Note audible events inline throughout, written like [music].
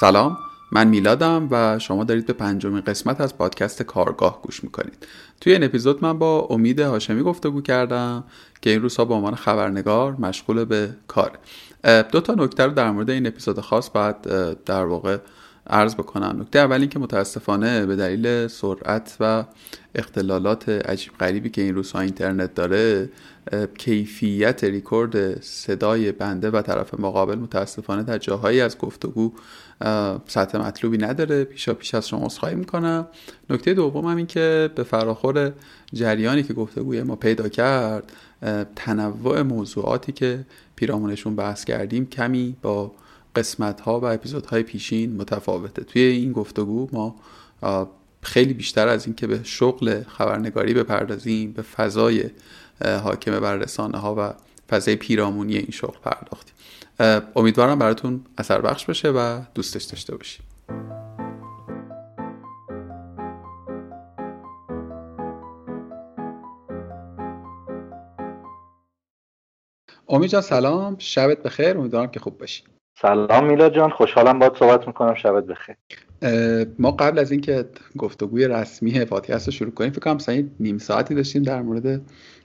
سلام من میلادم و شما دارید به پنجمین قسمت از پادکست کارگاه گوش می‌کنید. توی این اپیزود من با امید هاشمی گفتگو کردم که این روزها به عنوان خبرنگار مشغول به کار. دو تا نکته رو در مورد این اپیزود خاص باید در واقع عرض بکنم. نکته اول اینکه متاسفانه به دلیل سرعت و اختلالات عجیب غریبی که این روزها اینترنت داره کیفیت ریکورد صدای بنده و طرف مقابل متاسفانه در جاهایی از گفتگو سطح مطلوبی نداره. پیشا پیش از شما عذرخواهی می‌کنم. نکته دوم هم این که به فراخور جریانی که گفتگوی ما پیدا کرد تنوع موضوعاتی که پیرامونشون بحث کردیم کمی با قسمت ها و اپیزودهای پیشین متفاوته. توی این گفتگو ما خیلی بیشتر از اینکه به شغل خبرنگاری بپردازیم به فضای حاکم بر رسانه ها و فضای پیرامونی این شغل پرداختیم. امیدوارم براتون اثر بخش بشه و دوستش داشته باشیم. امید سلام. شبت بخیر. امیدوارم که خوب باشی. سلام میلاد جان خوشحالم باید صحبت می‌کنم. شبت بخیر. ما قبل از اینکه گفتگوی رسمی پادکست رو شروع کنیم فکر کنم مثلا نیم ساعتی داشتیم در مورد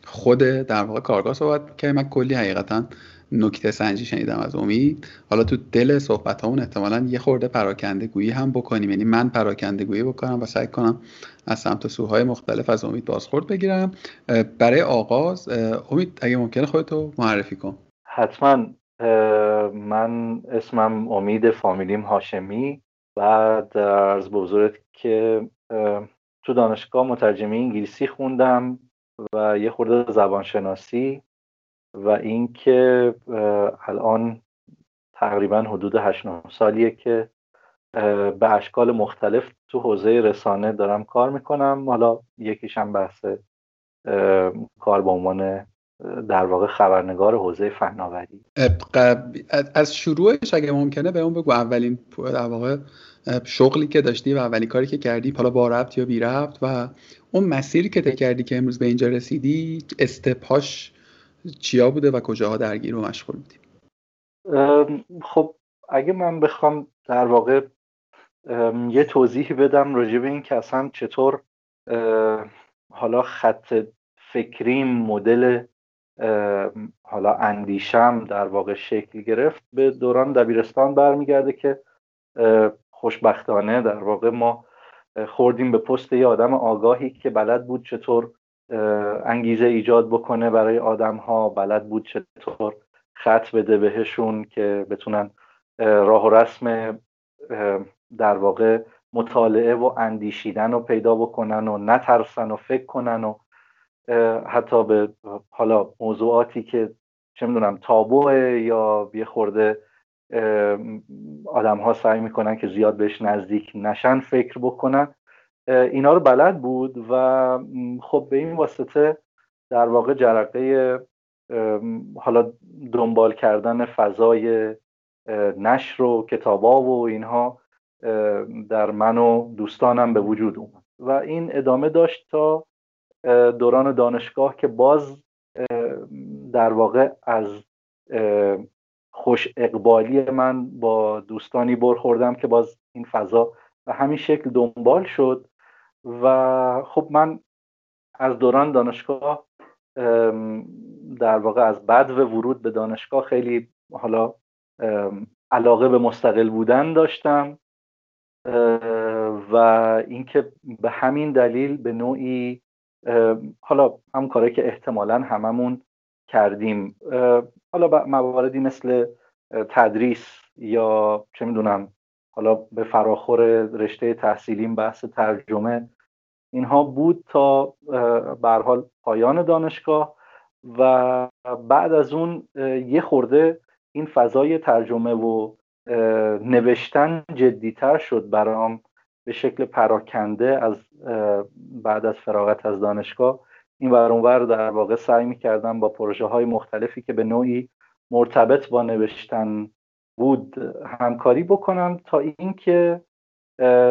خود در واقع کارگاه صحبت که من کلی حقیقتا نکته سنجی شنیدم از امید. حالا تو دل صحبت همون احتمالا یه خورده پراکنده گویی هم بکنیم. یعنی من پراکنده گویی بکنم و سعی کنم از سمت سوهای مختلف از امید بازخورد بگیرم. برای آغاز امید اگه ممکنه خودتو معرفی کن. حتما. من اسمم امید فامیلیم هاشمی بعد از بزرگت که تو دانشگاه مترجمی انگلیسی خوندم و یه خورده زبانشناسی و اینکه الان تقریبا حدود 8 سالیه که به اشکال مختلف تو حوزه رسانه دارم کار می‌کنم. حالا یکیشم بحث کار به عنوان در واقع خبرنگار حوزه فناوری. از شروعش اگه ممکنه به اون بگو. اولین در واقع شغلی که داشتی و اولین کاری که کردی حالا با ربط یا بی ربط و اون مسیری که کردی که امروز به اینجا رسیدی استپاش چیا بوده و کجاها درگیر و مشغول بودی؟ خب اگه من بخوام در واقع یه توضیح بدم راجع به این که اصلا چطور حالا خط فکریم مدل حالا اندیشم در واقع شکل گرفت به دوران دبیرستان برمیگرده که خوشبختانه در واقع ما خوردیم به پست یه آدم آگاهی که بلد بود چطور انگیزه ایجاد بکنه برای آدم ها بلد بود چطور خط بده بهشون که بتونن راه و رسم در واقع مطالعه و اندیشیدن رو پیدا بکنن و نترسن و فکر کنن و حتی به حالا موضوعاتی که چه می‌دونم تابوه یا یه خورده آدم ها سعی می‌کنن که زیاد بهش نزدیک نشن فکر بکنن. اینا رو بلد بود و خب به این واسطه در واقع جرقه حالا دنبال کردن فضای نشر و کتابا و اینها در من و دوستانم به وجود اومد. و این ادامه داشت تا دوران دانشگاه که باز در واقع از خوش اقبالی من با دوستانی برخوردم که باز این فضا به همین شکل دنبال شد و خب من از دوران دانشگاه در واقع از بعد و ورود به دانشگاه خیلی حالا علاقه به مستقل بودن داشتم و اینکه به همین دلیل به نوعی حالا هم کاری که احتمالا هممون کردیم. حالا مواردی مثل تدریس یا چه می‌دونم حالا به فراخور رشته تحصیلیم بحث ترجمه اینها بود تا به حال پایان دانشگاه و بعد از اون یه خورده این فضای ترجمه و نوشتن جدیتر شد برام. به شکل پراکنده از بعد از فراغت از دانشگاه این ور در واقع سعی می‌کردم با پروژه های مختلفی که به نوعی مرتبط با نوشتن بود همکاری بکنم تا اینکه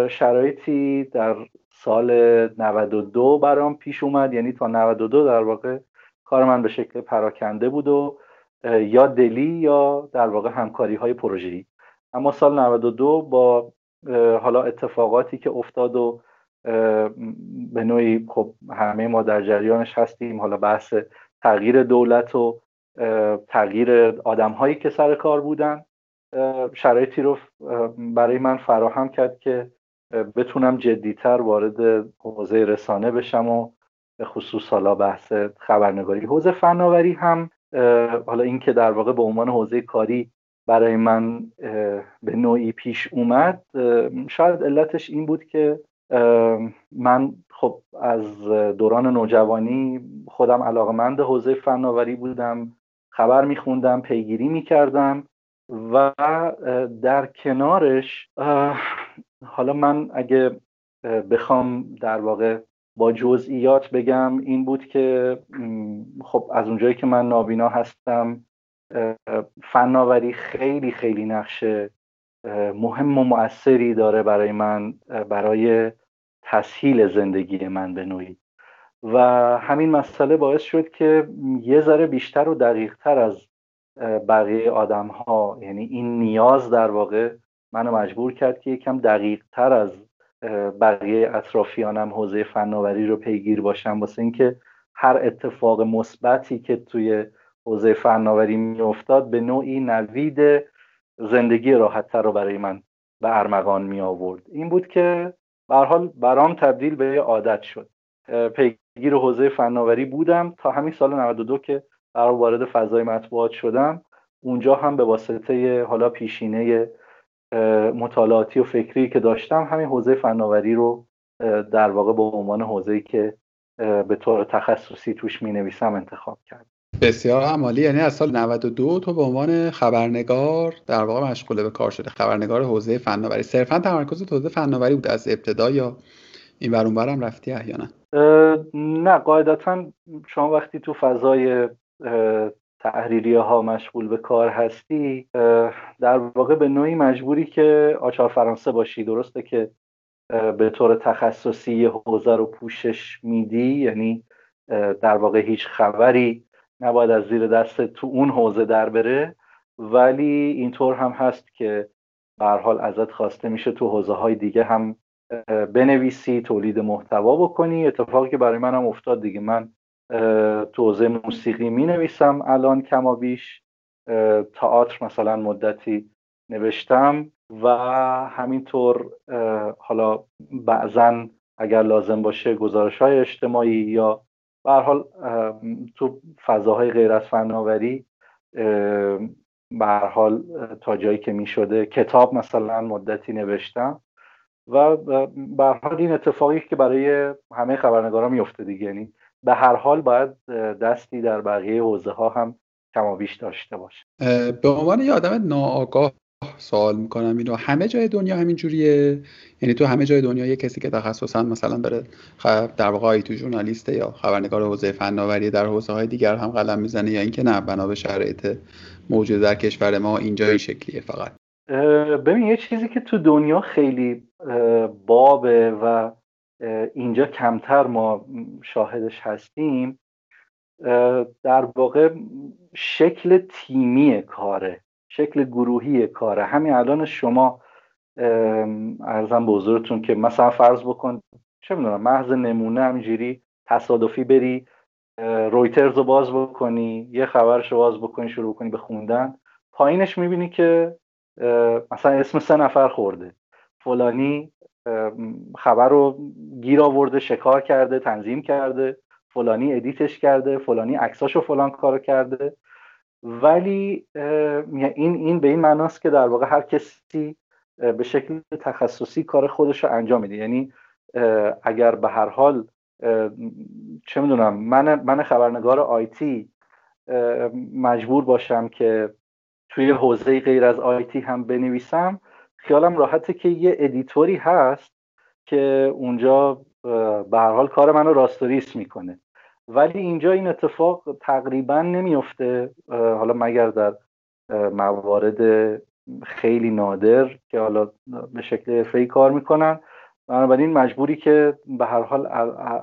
شرایطی در سال 92 برام پیش اومد. یعنی تا 92 در واقع کار من به شکل پراکنده بود و یا دلی یا در واقع همکاری های پروژه‌ای. اما سال 92 با حالا اتفاقاتی که افتاد و به نوعی خب همه ما در جریانش هستیم. حالا بحث تغییر دولت و تغییر آدم هایی که سر کار بودن. شرایطی رو برای من فراهم کرد که بتونم جدیتر وارد حوزه رسانه بشم و به خصوص حالا بحث خبرنگاری. حوزه فناوری هم حالا این که در واقع به عنوان حوزه کاری برای من به نوعی پیش اومد. شاید علتش این بود که من خب از دوران نوجوانی خودم علاقمند حوزه فناوری بودم خبر میخوندم پیگیری می‌کردم و در کنارش حالا من اگه بخوام در واقع با جزئیات بگم این بود که خب از اونجایی که من نابینا هستم فناوری خیلی خیلی نقش مهم و مؤثری داره برای من برای تسهیل زندگی من به نوعی. و همین مسئله باعث شد که یه ذره بیشتر و دقیقتر از بقیه آدم ها یعنی این نیاز در واقع منو مجبور کرد که یکم دقیق تر از بقیه اطرافیانم حوزه فناوری رو پیگیر باشم. واسه اینکه هر اتفاق مثبتی که توی حوزه فناوری میافتاد به نوعی نوید زندگی راحتتر رو برای من به ارمغان می آورد این بود که به حال برام تبدیل به یه عادت شد. پیگیر حوزه فناوری بودم تا همین سال 92 که برای وارد فضای مطبوعات شدم. اونجا هم به واسطه حالا پیشینه مطالعاتی و فکری که داشتم همین حوزه فناوری رو در واقع به عنوان حوزه‌ای که به طور تخصصی توش می نویسم انتخاب کردم. بسیار عمالی. یعنی از سال 92 تو به عنوان خبرنگار در واقع مشغول به کار شده. خبرنگار حوزه فناوری. صرفا تمرکز حوزه فناوری بود از ابتدا یا این ور هم رفتی احیانا نه؟ قاعدتا شما وقتی تو فضای تحریریه ها مشغول به کار هستی در واقع به نوعی مجبوری که آچار فرانسه باشی. درسته که به طور تخصصی حوزه رو پوشش میدی. یعنی در واقع هیچ خبری نباید از زیر دست تو اون حوزه در بره ولی اینطور هم هست که به حال ازت خواسته میشه تو حوزه های دیگه هم بنویسی تولید محتوا بکنی. اتفاقی که برای منم افتاد دیگه من تو حوزه موسیقی می نویسم الان کما بیش. تئاتر مثلا مدتی نوشتم و همینطور حالا بعضا اگر لازم باشه گزارش های اجتماعی یا به حال تو فضاهای غیر از فناوری به حال تا جایی که می شده کتاب مثلا مدتی نوشتم و به حال این اتفاقی که برای همه خبرنگارا میفته دیگه. یعنی به هر حال باید دستی در بقیه حوزه ها هم کمابیش داشته باشه. به عنوان یه آدم ناآگاه سوال می‌کنم اینو. همه جای دنیا همین جوریه؟ یعنی تو همه جای دنیا یه کسی که تخصصا مثلا داره در واقع آیتو ژورنالیست یا خبرنگار حوزه فناوری در حوزه های دیگر هم قلم می‌زنه یا اینکه نه بنا به شرایط موجود در کشور ما اینجا این شکلیه فقط. ببین یه چیزی که تو دنیا خیلی بابه و اینجا کمتر ما شاهدش هستیم در واقع شکل تیمی کاره. شکل گروهی کاره. همین الان شما ارزم به حضورتون که مثلا فرض بکن چه می‌دونم محض نمونه همینجوری تصادفی بری رویترز رو باز بکنی یه خبرش رو باز بکنی شروع کنی به خوندن پایینش می‌بینی که مثلا اسم سه نفر خورده. فلانی خبر رو گیر آورده شکار کرده تنظیم کرده فلانی ادیتش کرده فلانی عکساشو فلان کارو کرده. ولی این این به این معناست که در واقع هر کسی به شکل تخصصی کار خودش رو انجام میده. یعنی اگر به هر حال چه می‌دونم من من خبرنگار آیتی مجبور باشم که توی حوزه غیر از IT هم بنویسم خیالم راحته که یه ادیتوری هست که اونجا به هر حال کار منو راستوریس می‌کنه. ولی اینجا این اتفاق تقریبا نمیفته حالا مگر در موارد خیلی نادر که حالا به شکل حرفه‌ای کار می‌کنن. بنابراین مجبوری که به هر حال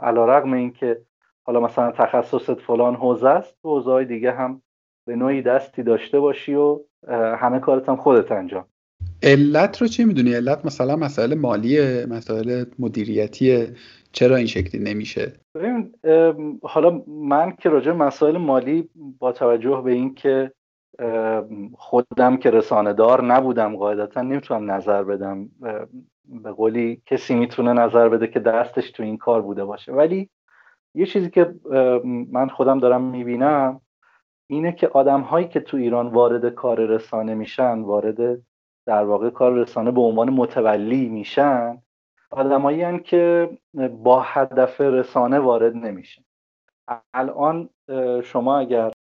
علی رغم این که حالا مثلا تخصصت فلان حوزه است حوزه های دیگه هم به نوعی دستی داشته باشی و همه کارت هم خودت انجام. علت رو چی می‌دونی؟ علت مثلا مسائل مالی مسائل مدیریتی چرا این شکلی نمیشه؟ ببین حالا من که راجع مسائل مالی با توجه به اینکه خودم که رسانه دار نبودم قاعدتا نمی‌تونم نظر بدم به قولی کسی می‌تونه نظر بده که دستش تو این کار بوده باشه. ولی یه چیزی که من خودم دارم می‌بینم اینه که آدم هایی که تو ایران وارد کار رسانه میشن وارد در واقع کار رسانه به عنوان متولی میشن آدمایی که با هدف رسانه وارد نمیشن. الان شما اگر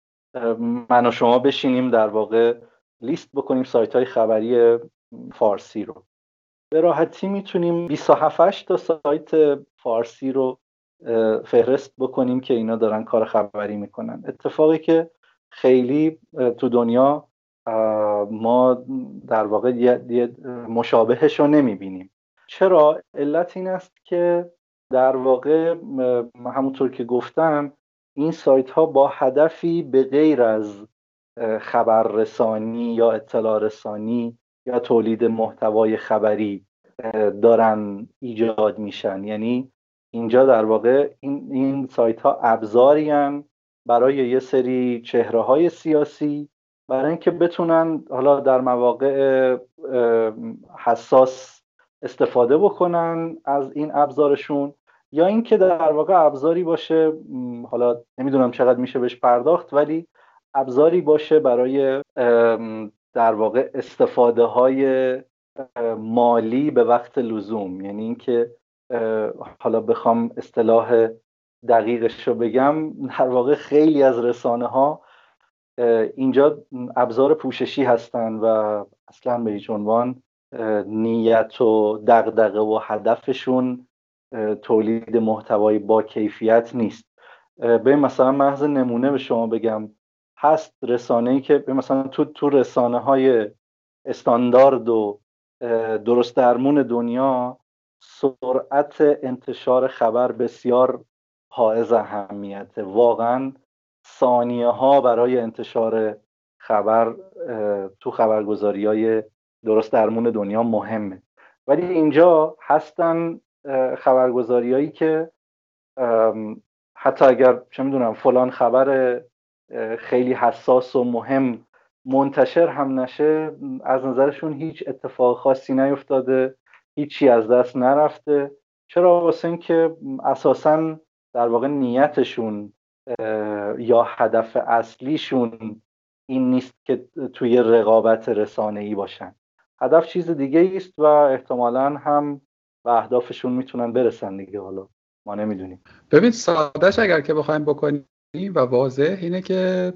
من و شما بشینیم در واقع لیست بکنیم سایت های خبری فارسی رو. به راحتی می‌تونیم 27 تا سایت فارسی رو فهرست بکنیم که اینا دارن کار خبری می‌کنن. اتفاقی که خیلی تو دنیا ما در واقع مشابهش رو نمی‌بینیم. چرا؟ علت این است که در واقع همونطور که گفتم این سایت ها با هدفی به غیر از خبررسانی یا اطلاع رسانی یا تولید محتوای خبری دارن ایجاد میشن. یعنی اینجا در واقع این, این سایت ها ابزاری برای یه سری چهره های سیاسی برای اینکه بتونن حالا در مواقع حساس استفاده بکنن از این ابزارشون یا اینکه در واقع ابزاری باشه حالا نمی‌دونم چقدر میشه بهش پرداخت ولی ابزاری باشه برای در واقع استفاده های مالی به وقت لزوم. یعنی اینکه حالا بخوام اصطلاح دقیقش رو بگم در واقع خیلی از رسانه ها اینجا ابزار پوششی هستن و اصلا به هیچ عنوان نیت و دغدغه و هدفشون تولید محتوای با کیفیت نیست. به مثلا محض نمونه به شما بگم. هست رسانه ای که مثلا تو تو رسانه های استاندارد و درست درمون دنیا سرعت انتشار خبر بسیار حائز اهمیته. واقعا ثانیه ها برای انتشار خبر تو خبرگزاری های درست درمون دنیا مهمه. ولی اینجا هستن خبرگزاری که حتی اگر چه می‌دونم فلان خبر خیلی حساس و مهم منتشر هم نشه از نظرشون هیچ اتفاق خاصی نیفتاده هیچی از دست نرفته. چرا واسه اینکه اساسا در واقع نیتشون یا هدف اصلیشون این نیست که توی رقابت رسانه ای باشن. هدف چیز دیگه است و احتمالا هم به اهدافشون می‌تونن برسن دیگه حالا. ما نمی‌دونیم. ببین سادش اگر که بخوایم بکنیم و واضح اینه که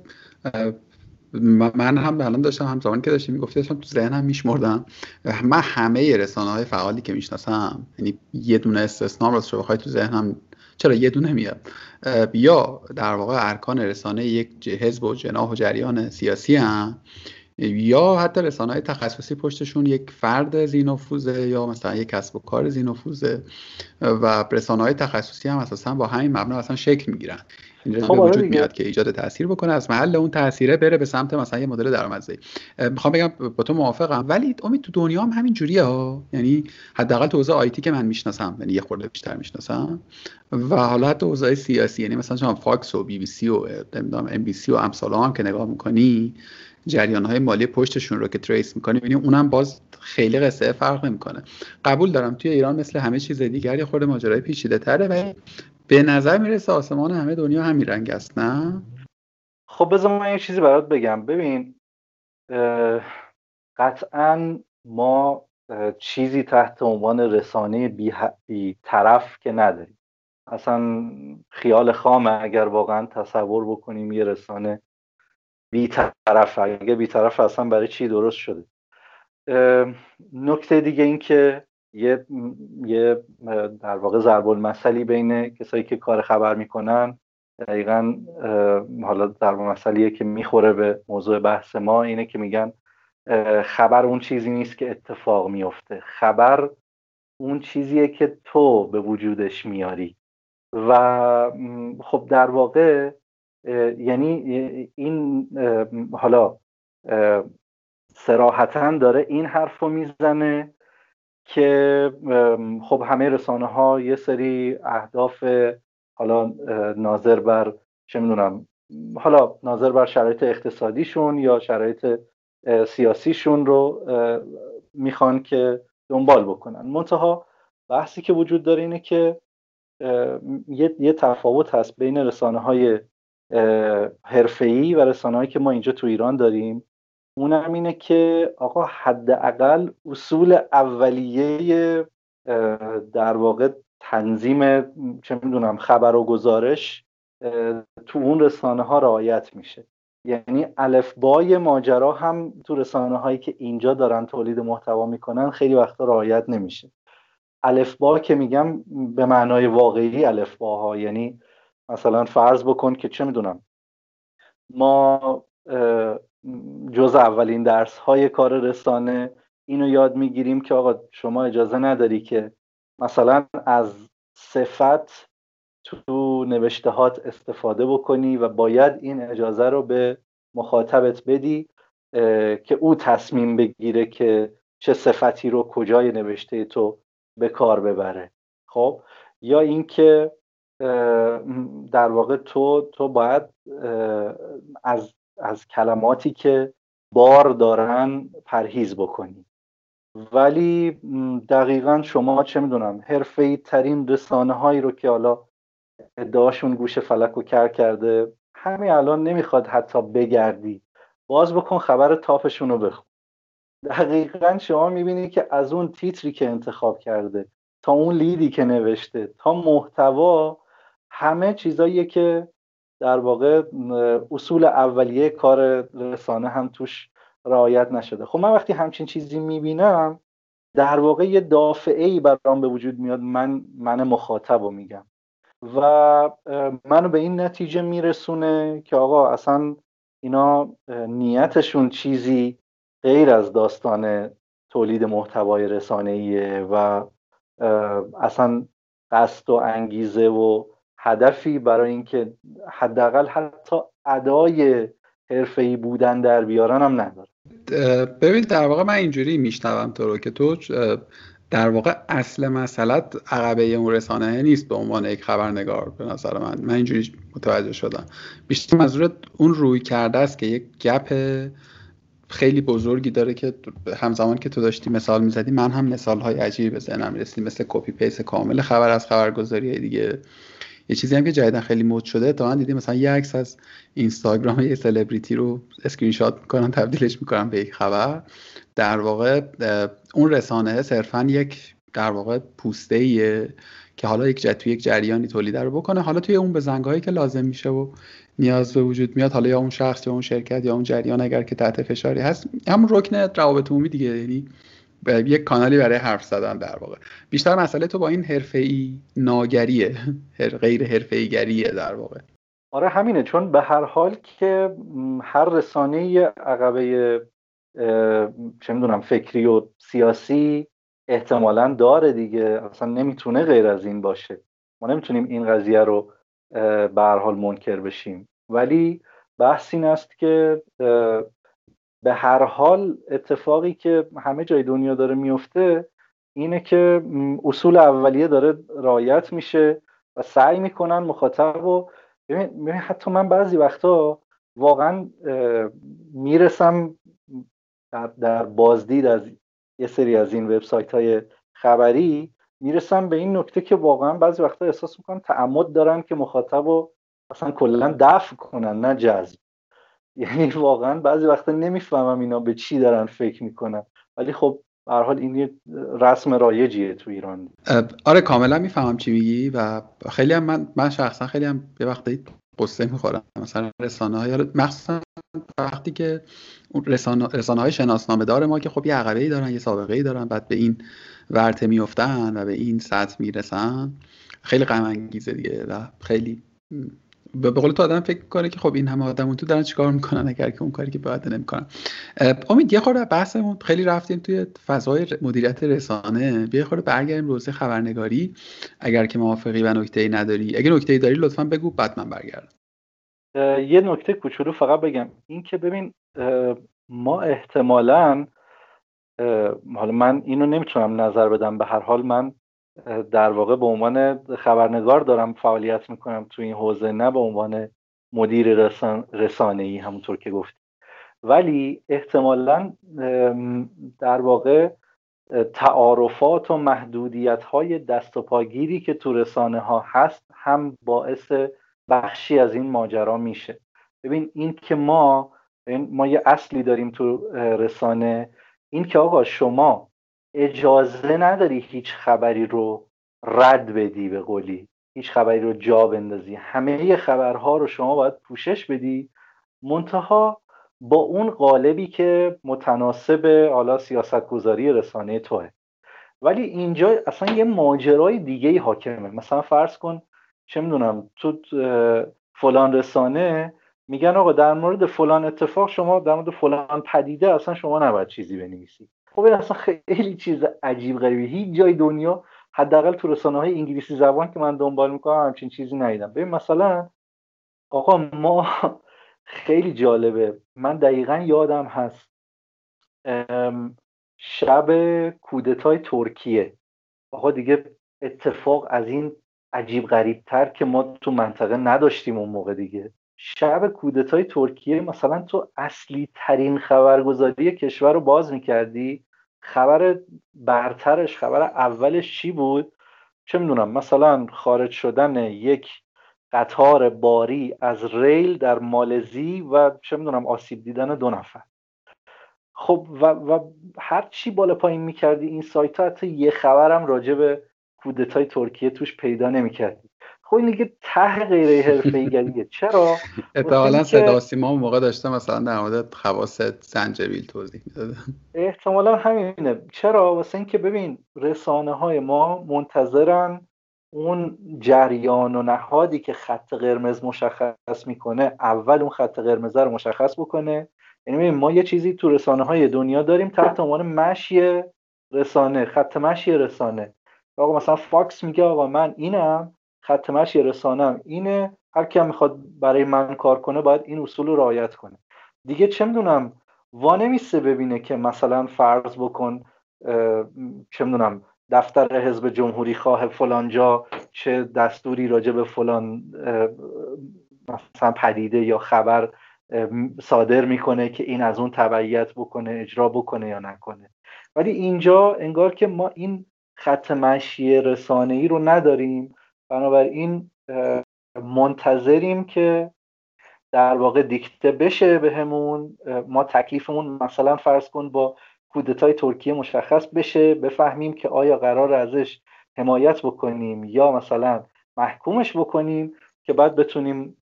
من هم الان داشتم هم زمانی که داشتیم می‌گفتی داشتم تو ذهنم میشمردم. من همه رسانه های فعالی که می‌شناسم یعنی یه دونه استثنا راست بخوای تو ذهنم چرا یه دونه میاد؟ یا در واقع ارکان رسانه یک حزب و جناح و جریان سیاسی هم یا حتی رسانه های تخصصی پشتشون یک فرد زینوفوزه یا مثلا یک کسب و کار زینوفوزه و رسانه های تخصصی هم اساسا با همین مبنا اصلا شکل می‌گیرن. اینجا خب آره وجود میاد که ایجاد تاثیر بکنه از محل اون تاثیره بره به سمت مثلا یه مدل درآمدزایی. می‌خوام بگم با تو موافقم ولی امید تو دنیا هم همین جوریه ها. یعنی حداقل تو حوزه IT که من می‌شناسم یعنی یه خورده بیشتر می‌شناسم. و حالا حتی حوزه سیاسی یعنی مثلا شما فاکس و بی بی سی و نمی‌دونم ام بی سی و امثال هم که نگاه می‌کنی جریان های مالی پشتشون رو که trace می‌کنی ببینی اونم باز خیلی قصه فرق نمی‌کنه. قبول دارم توی ایران مثل همه چیز دیگری خورده ماجرای پیچیده تره و به نظر می‌رسه آسمان همه دنیا همین رنگ است نه؟ خب بذار من یه چیزی برات بگم. ببین قطعا ما چیزی تحت عنوان رسانه بی, بی طرف که نداریم. اصلا خیال خامه اگر واقعا تصور بکنیم یه رسانه بی طرف اگه بی طرف اصلا برای چی درست شده؟ نکته دیگه این که یه, یه در واقع ضرب المثلی بین کسایی که کار خبر می‌کنن دقیقا حالا ضرب مسئله که می‌خوره به موضوع بحث ما اینه که میگن خبر اون چیزی نیست که اتفاق میفته خبر اون چیزیه که تو به وجودش میاری. و خب در واقع یعنی این حالا سراحتا داره این حرف رو می‌زنه که خب همه رسانه ها یه سری اهداف حالا ناظر بر چه می‌دونم حالا ناظر بر شرایط اقتصادیشون یا شرایط سیاسیشون رو می‌خوان که دنبال بکنن. منتها بحثی که وجود داره اینه که یه, تفاوت هست بین رسانه های حرفه‌ای و رسانه هایی که ما اینجا تو ایران داریم. اونم اینه که آقا حداقل اصول اولیه در واقع تنظیم چه می‌دونم خبر و گزارش تو اون رسانه ها رعایت میشه. یعنی الفبای ماجرا هم تو رسانه هایی که اینجا دارن تولید محتوا می‌کنن خیلی وقتا رعایت نمیشه. الفبا که میگم به معنای واقعی الفباها یعنی مثلا فرض بکن که چه می‌دونم ما جز اولین درس های کار رسانه اینو یاد می‌گیریم که آقا شما اجازه نداری که مثلا از صفت تو نوشتهات استفاده بکنی و باید این اجازه رو به مخاطبت بدی که او تصمیم بگیره که چه صفتی رو کجای نوشته تو به کار ببره. خب؟ یا اینکه در واقع تو تو باید از از کلماتی که بار دارن پرهیز بکنی. ولی دقیقا شما چه می‌دونم حرفه ترین رسانه هایی رو که حالا ادعاشون گوش فلک و کر کرده همین الان نمی‌خواد حتی بگردی. باز بکن خبر تاپشون رو بخون. دقیقا شما می‌بینی که از اون تیتری که انتخاب کرده تا اون لیدی که نوشته تا محتوا همه چیزاییه که در واقع اصول اولیه کار رسانه هم توش رعایت نشده. خب من وقتی همچین چیزی می‌بینم در واقع یه دافعه ای برام به وجود میاد من من مخاطب رو میگم. و منو به این نتیجه میرسونه که آقا اصلا اینا نیتشون چیزی غیر از داستان تولید محتوای رسانه‌ایه و اصلا قصد و انگیزه و هدفی برای اینکه حداقل حتی ادای حرفه‌ای بودن در بیارن هم نداره. ببین در واقع من اینجوری میشنوم تو رو که تو در واقع اصل مسئلت عقبه اون رسانه نیست به عنوان یک خبرنگار به نظر من. من اینجوری متوجه شدم. بیشتر منظورت اون رویکرده است که یک gap خیلی بزرگی داره که همزمان که تو داشتی مثال می‌زدی من هم مثال های عجیبی به ذهنم رسید مثل copy paste کامل خبر از خبرگزاری دیگه. یه چیزی هم که جدیدا خیلی مد شده تا دیدیم مثلا یه عکس از اینستاگرام یه سلبریتی رو اسکرین شات می‌کنن تبدیلش می‌کنن به یک خبر. در واقع اون رسانه صرفا یک در واقع پوسته ایه که حالا یک جت یک جریانی تولید رو بکنه. حالا توی اون بزنگاهی که لازم میشه و نیاز به وجود میاد حالا یا اون شخص یا اون شرکت یا اون جریان اگر که تحت فشاری هست. همون رکن روابط عمومی دیگه یعنی یک کانالی برای حرف زدن در واقع. بیشتر مسئله تو با این حرفه‌ای ناگریه غیر حرفه‌ای گریه در واقع. آره همینه چون به هر حال که هر رسانه عقبه چه می‌دونم فکری و سیاسی احتمالا داره دیگه. اصلا نمی‌تونه غیر از این باشه. ما نمی‌تونیم این قضیه رو به هر حال منکر بشیم. ولی بحث این است که به هر حال اتفاقی که همه جای دنیا داره میفته اینه که اصول اولیه داره رایت میشه و سعی می‌کنن مخاطب و ببین حتی من بعضی وقتا واقعا می‌رسم در, بازدید از یه سری از این وبسایت های خبری می‌رسم به این نکته که واقعا بعضی وقتا احساس می‌کنم تعمد دارن که مخاطب رو اصلا کلا دفع کنن نه جذب. یعنی واقعا بعضی وقتا نمی‌فهمم اینا به چی دارن فکر می‌کنن. ولی خب به حال این یه رسم رایجیه تو ایران. آره کاملا می‌فهمم چی میگی و خیلی هم من من شخصا خیلی هم یه وقتی قصه می‌خورم. مثلا رسانه های مخصوصا وقتی که رسانه, رسانه های شناسنامه دار ما که خب یه عقبه ای دارن یه سابقه ای دارن بعد به این ورته میفتن و به این سطح می‌رسن خیلی غم انگیزه دیگه و خیلی به قول تو آدم فکر کنه که خب این همه آدم تو دارن چیکار می‌کنن اگر که اون کاری که باید نمی‌کنن. امید یه خورده بحثمون خیلی رفتیم توی فضای مدیریت رسانه. بیا خورده برگردیم روزه خبرنگاری. اگر که موافقی و نکته ای نداری اگه نکته ای داری لطفا بگو بعد من برگردم. یه نکته کوچولو فقط بگم. این که ببین ما احتمالا حالا من اینو نمی‌تونم نظر بدم. به هر حال من در واقع به عنوان خبرنگار دارم فعالیت می‌کنم تو این حوزه نه به عنوان مدیر رسان رسانه ای همونطور که گفتی. ولی احتمالا در واقع تعارفات و محدودیت های دست و پاگیری که تو رسانه ها هست هم باعث بخشی از این ماجرا میشه. ببین این که ما ما یه اصلی داریم تو رسانه این که آقا شما اجازه نداری هیچ خبری رو رد بدی به قولی هیچ خبری رو جا بندازی. همه خبرها رو شما باید پوشش بدی. منتها با اون قالبی که متناسب حالا سیاست گذاری رسانه توه. ولی اینجا اصلا یه ماجرای دیگه حاکمه. مثلا فرض کن چه می‌دونم تو فلان رسانه میگن آقا در مورد فلان اتفاق شما در مورد فلان پدیده اصلا شما نباید چیزی بنویسی. خب این اصلا خیلی چیز عجیب غریبی هیچ جای دنیا حداقل تو رسانه های انگلیسی زبان که من دنبال می‌کنم همچین چیزی ندیدم. ببین مثلا آقا ما [laughs] خیلی جالبه. من دقیقا یادم هست. شب کودتای ترکیه. آقا دیگه اتفاق از این عجیب غریب تر که ما تو منطقه نداشتیم اون موقع دیگه. شب کودتای ترکیه مثلا تو اصلی ترین خبرگزاری کشور رو باز می‌کردی؟ خبر برترش خبر اولش چی بود؟ چه می‌دونم مثلا خارج شدن یک قطار باری از ریل در مالزی و چه می‌دونم آسیب دیدن دو نفر. خب و, و هر چی بالا پایین می‌کردی این سایت ها حتی یه خبرم راجع به کودتای ترکیه توش پیدا نمی‌کردی. خب این دیگه ته غیر حرفه‌ایه [laughs] چرا؟ احتمالاً صدا سیما موقع داشته مثلا در مورد خواص زنجبیل توضیح می‌داده احتمالا همینه. چرا؟ واسه اینکه ببین رسانه های ما منتظرن اون جریان و نهادی که خط قرمز مشخص می‌کنه اول اون خط قرمز رو مشخص بکنه. یعنی ما یه چیزی تو رسانه های دنیا داریم تحت عنوان مشی رسانه خط مشی رسانه. آقا مثلا فاکس میگه آقا من اینم. خط مشی رسانم اینه هر کی می‌خواد برای من کار کنه باید این اصول رو رعایت کنه. دیگه چه می‌دونم وا نمیسته ببینه که مثلا فرض بکن چه می‌دونم دفتر حزب جمهوری خواه فلانجا چه دستوری راجع به فلان مثلا پدیده یا خبر صادر می‌کنه که این از اون تبعیت بکنه اجرا بکنه یا نکنه. ولی اینجا انگار که ما این خط مشی رسانه ای رو نداریم. بنابراین منتظریم که در واقع دیکته بشه بهمون. ما تکلیفمون مثلا فرض کن با کودتای ترکیه مشخص بشه بفهمیم که آیا قرار ازش حمایت بکنیم یا مثلا محکومش بکنیم که بعد بتونیم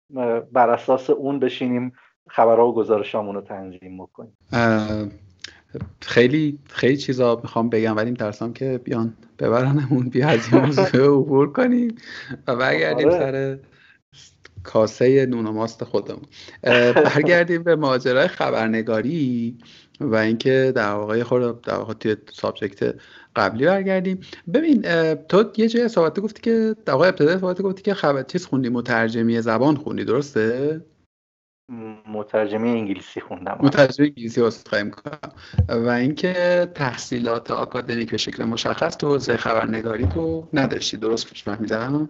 بر اساس اون بشینیم خبرها و گزارشامون رو تنظیم بکنیم. خیلی خیلی چیزا می‌خوام بگم ولی ترسم که بیان ببرنمون. بیا از این موضوع عبور کنیم و برگردیم آره. سر کاسه نون و ماست خودمون. برگردیم به ماجرای خبرنگاری و اینکه در واقع خود در واقع توی سابجکت قبلی برگردیم. ببین تو یه جای صحبت گفتی که در واقع ابتدای صحبت گفتی که خبر چیز خوندی مترجمی زبان خوندی درسته؟ مترجمی انگلیسی خوندم. مترجمی انگلیسی عذرخواهی کنم و اینکه تحصیلات آکادمیک به شکل مشخص تو حوزه خبرنگاری تو نداشتی. درست فهمیدم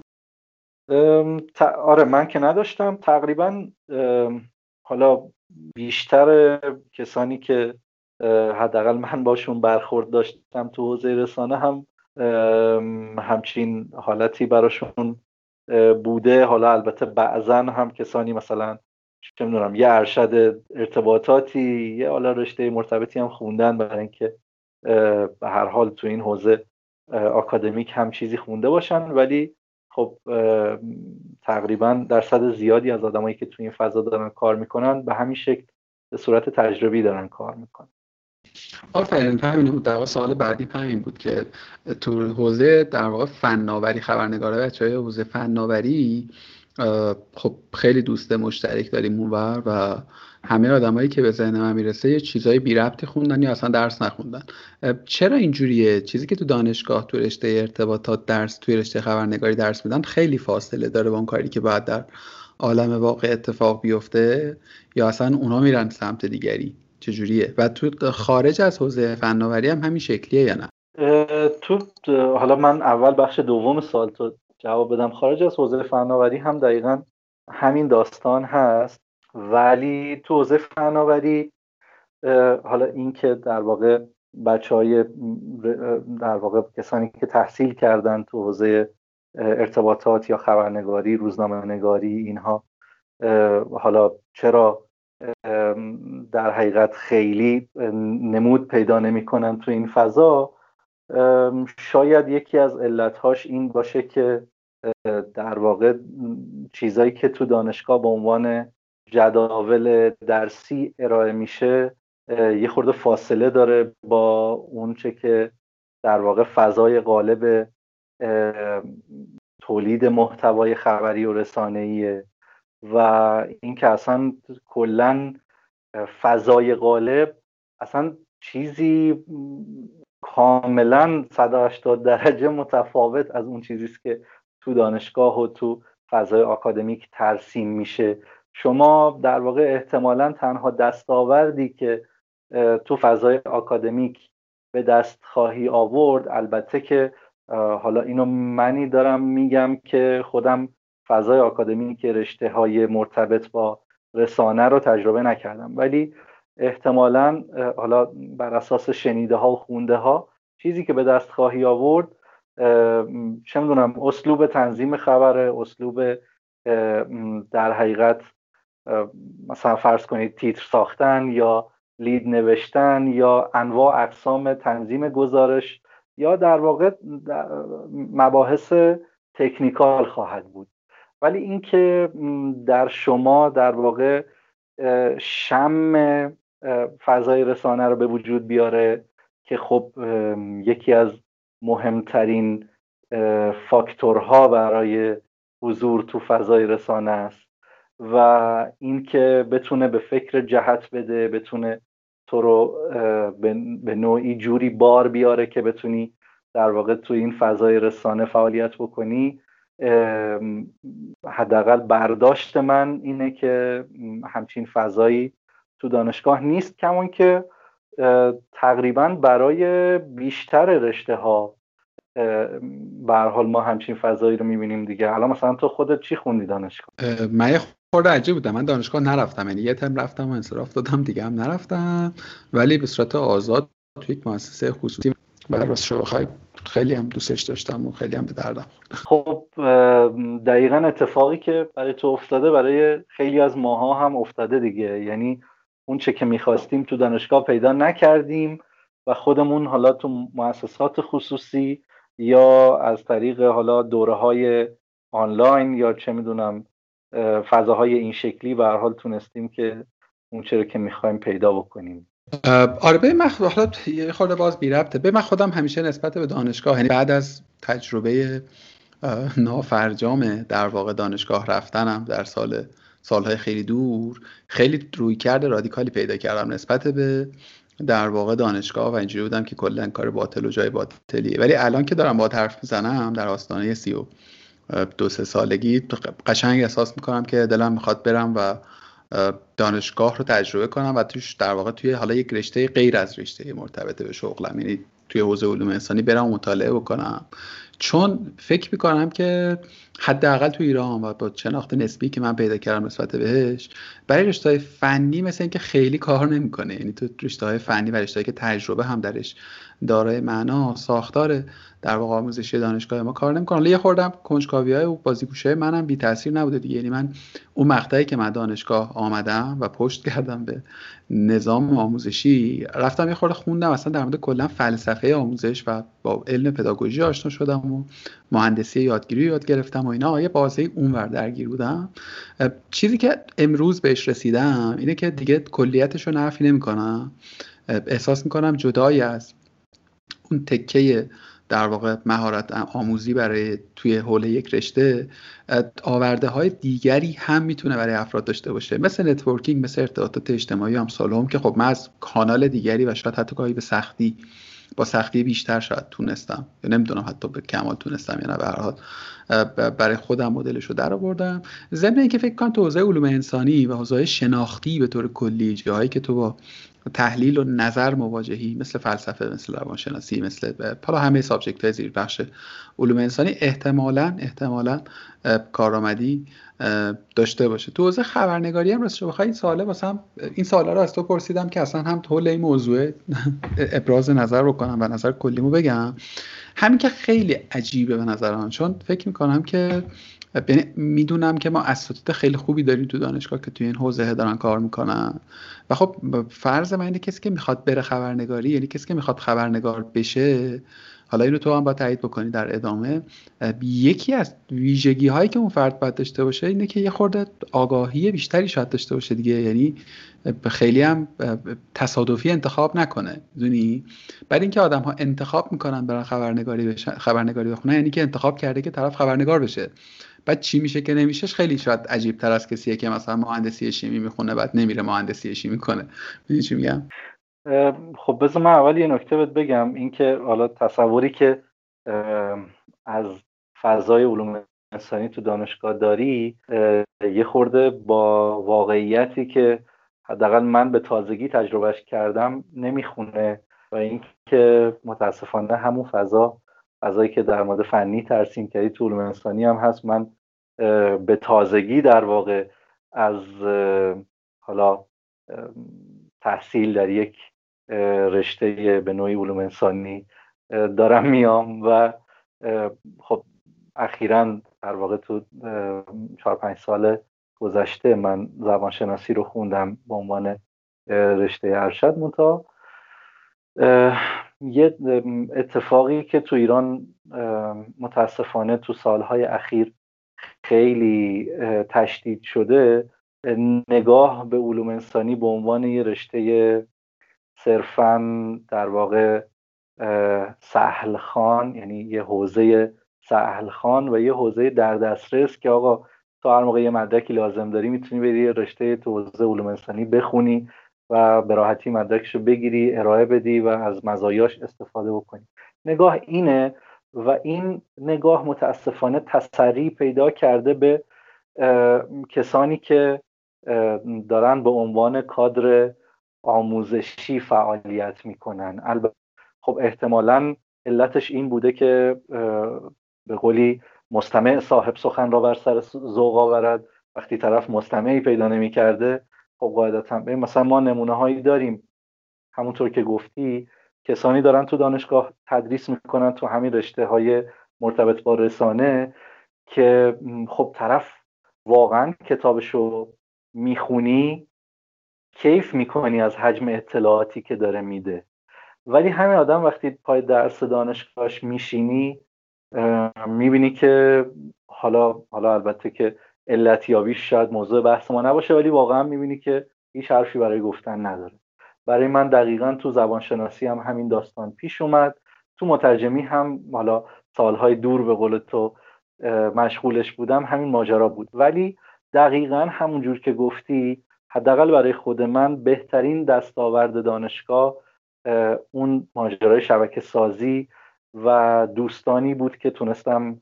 آره من که نداشتم. تقریبا حالا بیشتر کسانی که حداقل من باشون برخورد داشتم تو حوزه رسانه هم همچین حالتی براشون بوده. حالا البته بعضا هم کسانی مثلا چه می‌دونم یه ارشد ارتباطاتی یه حالا رشته مرتبطی هم خوندن برای اینکه به هر حال تو این حوزه آکادمیک هم چیزی خونده باشن. ولی خب تقریبا درصد زیادی از آدمایی که تو این فضا دارن کار می‌کنن به همین شکل به صورت تجربی دارن کار می‌کنن. آفرین همین بود. در سوال بعدی همین بود که تو حوزه در واقع فناوری خبرنگاره بچه های حوزه فناوری خب خیلی دوست مشترک داریم اونور و همه آدمایی که به ذهن من می‌رسه یه چیزای بی ربطی خوندن یا اصلا درس نخوندن. چرا اینجوریه؟ چیزی که تو دانشگاه تو رشته ارتباطات درس توی رشته خبرنگاری درس میدن خیلی فاصله داره با اون کاری که بعد در عالم واقع اتفاق بیفته یا اصلا اونا میرن سمت دیگری. چجوریه؟ و تو خارج از حوزه فناوری هم همین شکلیه یا نه؟ تو حالا من اول بخش دوم سال تو جواب بدم. خارج از حوزه فناوری هم دقیقا همین داستان هست. ولی تو حوزه فناوری حالا این که در واقع بچه های در واقع کسانی که تحصیل کردن تو حوزه ارتباطات یا خبرنگاری روزنامه نگاری اینها حالا چرا در حقیقت خیلی نمود پیدا نمی‌کنن تو این فضا شاید یکی از علتهاش این باشه که در واقع چیزایی که تو دانشگاه به عنوان جداول درسی ارائه میشه یه خورده فاصله داره با اونچه که در واقع فضای غالب تولید محتوای خبری و رسانه‌ایه. و اینکه اصلا کلا فضای غالب اصلا چیزی کاملا 180 درجه متفاوت از اون چیزی است که تو دانشگاه و تو فضای آکادمیک ترسیم میشه. شما در واقع احتمالا تنها دستاوردی که تو فضای آکادمیک به دست خواهی آورد البته که حالا اینو منی دارم میگم که خودم فضای آکادمیک رشته های مرتبط با رسانه رو تجربه نکردم. ولی احتمالا حالا بر اساس شنیده ها و خونده ها چیزی که به دست خواهی آورد چه می‌دونم اسلوب تنظیم خبره اسلوب در حقیقت مثلا فرض کنید تیتر ساختن یا لید نوشتن یا انواع اقسام تنظیم گزارش یا در واقع مباحث تکنیکال خواهد بود. ولی اینکه در شما در واقع شم فضای رسانه رو به وجود بیاره که خب یکی از مهمترین فاکتورها برای حضور تو فضای رسانه است و اینکه بتونه به فکر جهت بده بتونه تو رو به نوعی جوری بار بیاره که بتونی در واقع تو این فضای رسانه فعالیت بکنی. حداقل برداشت من اینه که همچین فضایی تو دانشگاه نیست کمون که تقریبا برای بیشتر رشته ها به حال ما همچین فضایی رو می‌بینیم دیگه. الان مثلا تو خودت چی خوندی دانشگاه؟ من خورده عجیب بودم. من دانشگاه نرفتم. یعنی یه ترم رفتم و انصراف دادم دیگه هم نرفتم. ولی به صورت آزاد توی یک مؤسسه خصوصی برای راست بخوای خیلی هم دوستش داشتم و خیلی هم به دردم خب دقیقا اتفاقی که برای تو افتاده برای خیلی از ماها هم افتاده دیگه. یعنی اون چه که می‌خواستیم تو دانشگاه پیدا نکردیم و خودمون حالا تو مؤسسات خصوصی یا از طریق حالا دوره های آنلاین یا چه می‌دونم فضاهای این شکلی به حال تونستیم که اون چرا که می‌خوایم پیدا بکنیم. آره به من حالا یه خورده باز بی ربطه. به من خودم همیشه نسبت به دانشگاه یعنی بعد از تجربه نافرجام در واقع دانشگاه رفتنم در سال سالهای خیلی دور خیلی روی کرده رادیکالی پیدا کردم نسبت به در واقع دانشگاه و اینجوری بودم که کلا کار باطل و جای باطلیه. ولی الان که دارم با حرف می‌زنم در آستانه سی و دو سه سالگی قشنگ احساس می‌کنم که دلم می‌خواد برم و دانشگاه رو تجربه کنم و توش در واقع توی حالا یک رشته غیر از رشته مرتبط به شغلم یعنی توی حوزه علوم انسانی برم مطالعه بکنم. چون فکر می‌کنم که حداقل تو ایران و با شناخت نسبی که من پیدا کردم نسبت بهش برای رشته های فنی مثل اینکه خیلی کار نمی‌کنه. یعنی تو رشته های فنی و رشته که تجربه هم درش دارای معنا ساختار در واقع آموزشی دانشگاه ما کار نمی‌کنه. یه خوردم کنجکاوی های و بازیگوشه منم بی تاثیر نبوده دیگه. یعنی من اون مقطعی که من دانشگاه آمدم و پشت کردم به نظام آموزشی رفتم یه خورده خوندم. اصلا در مورد کلا فلسفه آموزش و با علم پداگوژی آشنا شدم و مهندسی یادگیری یاد گرفتم و اینا. یه بازه اونور درگیر بودم. چیزی که امروز بهش رسیدم اینه که دیگه کلیتش رو نفی نمی‌کنم. احساس می‌کنم جدای از اون تکه در واقع مهارت آموزی برای توی حول یک رشته آورده های دیگری هم می‌تونه برای افراد داشته باشه. مثل networking مثل ارتباطات اجتماعی همسالان که خب من از کانال دیگری و شاید حتی گاهی به سختی با سختی بیشتر شاید تونستم. یا نمی‌دونم حتی به کمال تونستم یا نه به حال. برای خودم مدلش رو در آوردم. ضمن اینکه فکر کنم تو حوزه علوم انسانی و حوزه شناختی به طور کلی جاهایی که تو با تحلیل و نظر مواجهی مثل فلسفه مثل روانشناسی مثل حالا همه سابجکت زیر بخش علوم انسانی احتمالا احتمالا کارآمدی داشته باشه. تو حوزه خبرنگاری هم راستش بخوای این سواله واسم این سوالا رو از تو پرسیدم که اصلا هم طول این موضوع [laughs] ابراز نظر رو کنم و نظر کلیمو بگم. همین که خیلی عجیبه به نظر من چون فکر می‌کنم که یعنی می‌دونم که ما اساتید خیلی خوبی داریم تو دانشگاه که توی این حوزه دارن کار می‌کنن. و خب فرض من اینه کسی که می‌خواد بره خبرنگاری یعنی کسی که می‌خواد خبرنگار بشه حالا اینو تو هم باید تایید بکنی در ادامه. یکی از ویژگی هایی که اون فرد باید داشته باشه اینه که یه خورده آگاهی بیشتری شاید داشته باشه دیگه. یعنی خیلی هم تصادفی انتخاب نکنه. دونی برای اینکه آدم ها انتخاب می‌کنن برن خبرنگاری بشن خبرنگاری بخونن یعنی که انتخاب کرده که طرف خبرنگار بشه. بعد چی میشه که نمیشهش خیلی شاید عجیب تر از کسیه که مثلا مهندسی شیمی می‌خونه بعد نمیره مهندسی شیمی کنه. می‌دونی چی میگم؟ خب بذار من اول یه نکته بهت بگم. اینکه حالا تصوری که از فضای علوم انسانی تو دانشگاه داری یه خورده با واقعیتی که حداقل من به تازگی تجربهش کردم نمی‌خونه و اینکه متاسفانه همون فضا فضایی که در مورد فنی ترسیم کردی تو علوم انسانی هم هست. من به تازگی در واقع از حالا تحصیل در یک رشته به نوعی علوم انسانی دارم میام و خب اخیرا در واقع تو چهار پنج سال گذشته من زبانشناسی رو خوندم به عنوان رشته ارشد مونتا یه اتفاقی که تو ایران متاسفانه تو سالهای اخیر خیلی تشدید شده نگاه به علوم انسانی به عنوان یه رشته صرفا در واقع سهل خان یعنی یه حوزه سهل خان و یه حوزه در دسترس که آقا تو هر موقع یه مدرکی لازم داری می‌تونی بری رشته تو حوزه علوم انسانی بخونی. و به راحتی مدرکشو بگیری ارائه بدی و از مزایاش استفاده بکنی. نگاه اینه و این نگاه متاسفانه تسری پیدا کرده به کسانی که دارن به عنوان کادر آموزشی فعالیت می‌کنن. البته خب احتمالا علتش این بوده که به قولی مستمع صاحب سخن را بر سر ذوق آورد. وقتی طرف مستمعی پیدا نمی‌کرده خب قاعدتا. مثلا ما نمونه هایی داریم. همونطور که گفتی کسانی دارن تو دانشگاه تدریس می‌کنن تو همین رشته های مرتبط با رسانه که خب طرف واقعا کتابشو می‌خونی کیف می‌کنی از حجم اطلاعاتی که داره میده. ولی همین آدم وقتی پای درس دانشگاهش میشینی می‌بینی که حالا حالا البته که علتیابیش شاید موضوع بحث ما نباشه ولی واقعا می‌بینی که هیچ حرفی برای گفتن نداره. برای من دقیقا تو زبانشناسی هم همین داستان پیش اومد. تو مترجمی هم حالا سالهای دور به قول تو مشغولش بودم همین ماجرا بود. ولی دقیقا همونجور که گفتی حداقل برای خود من بهترین دستاورد دانشگاه اون ماجرای شبکه سازی و دوستانی بود که تونستم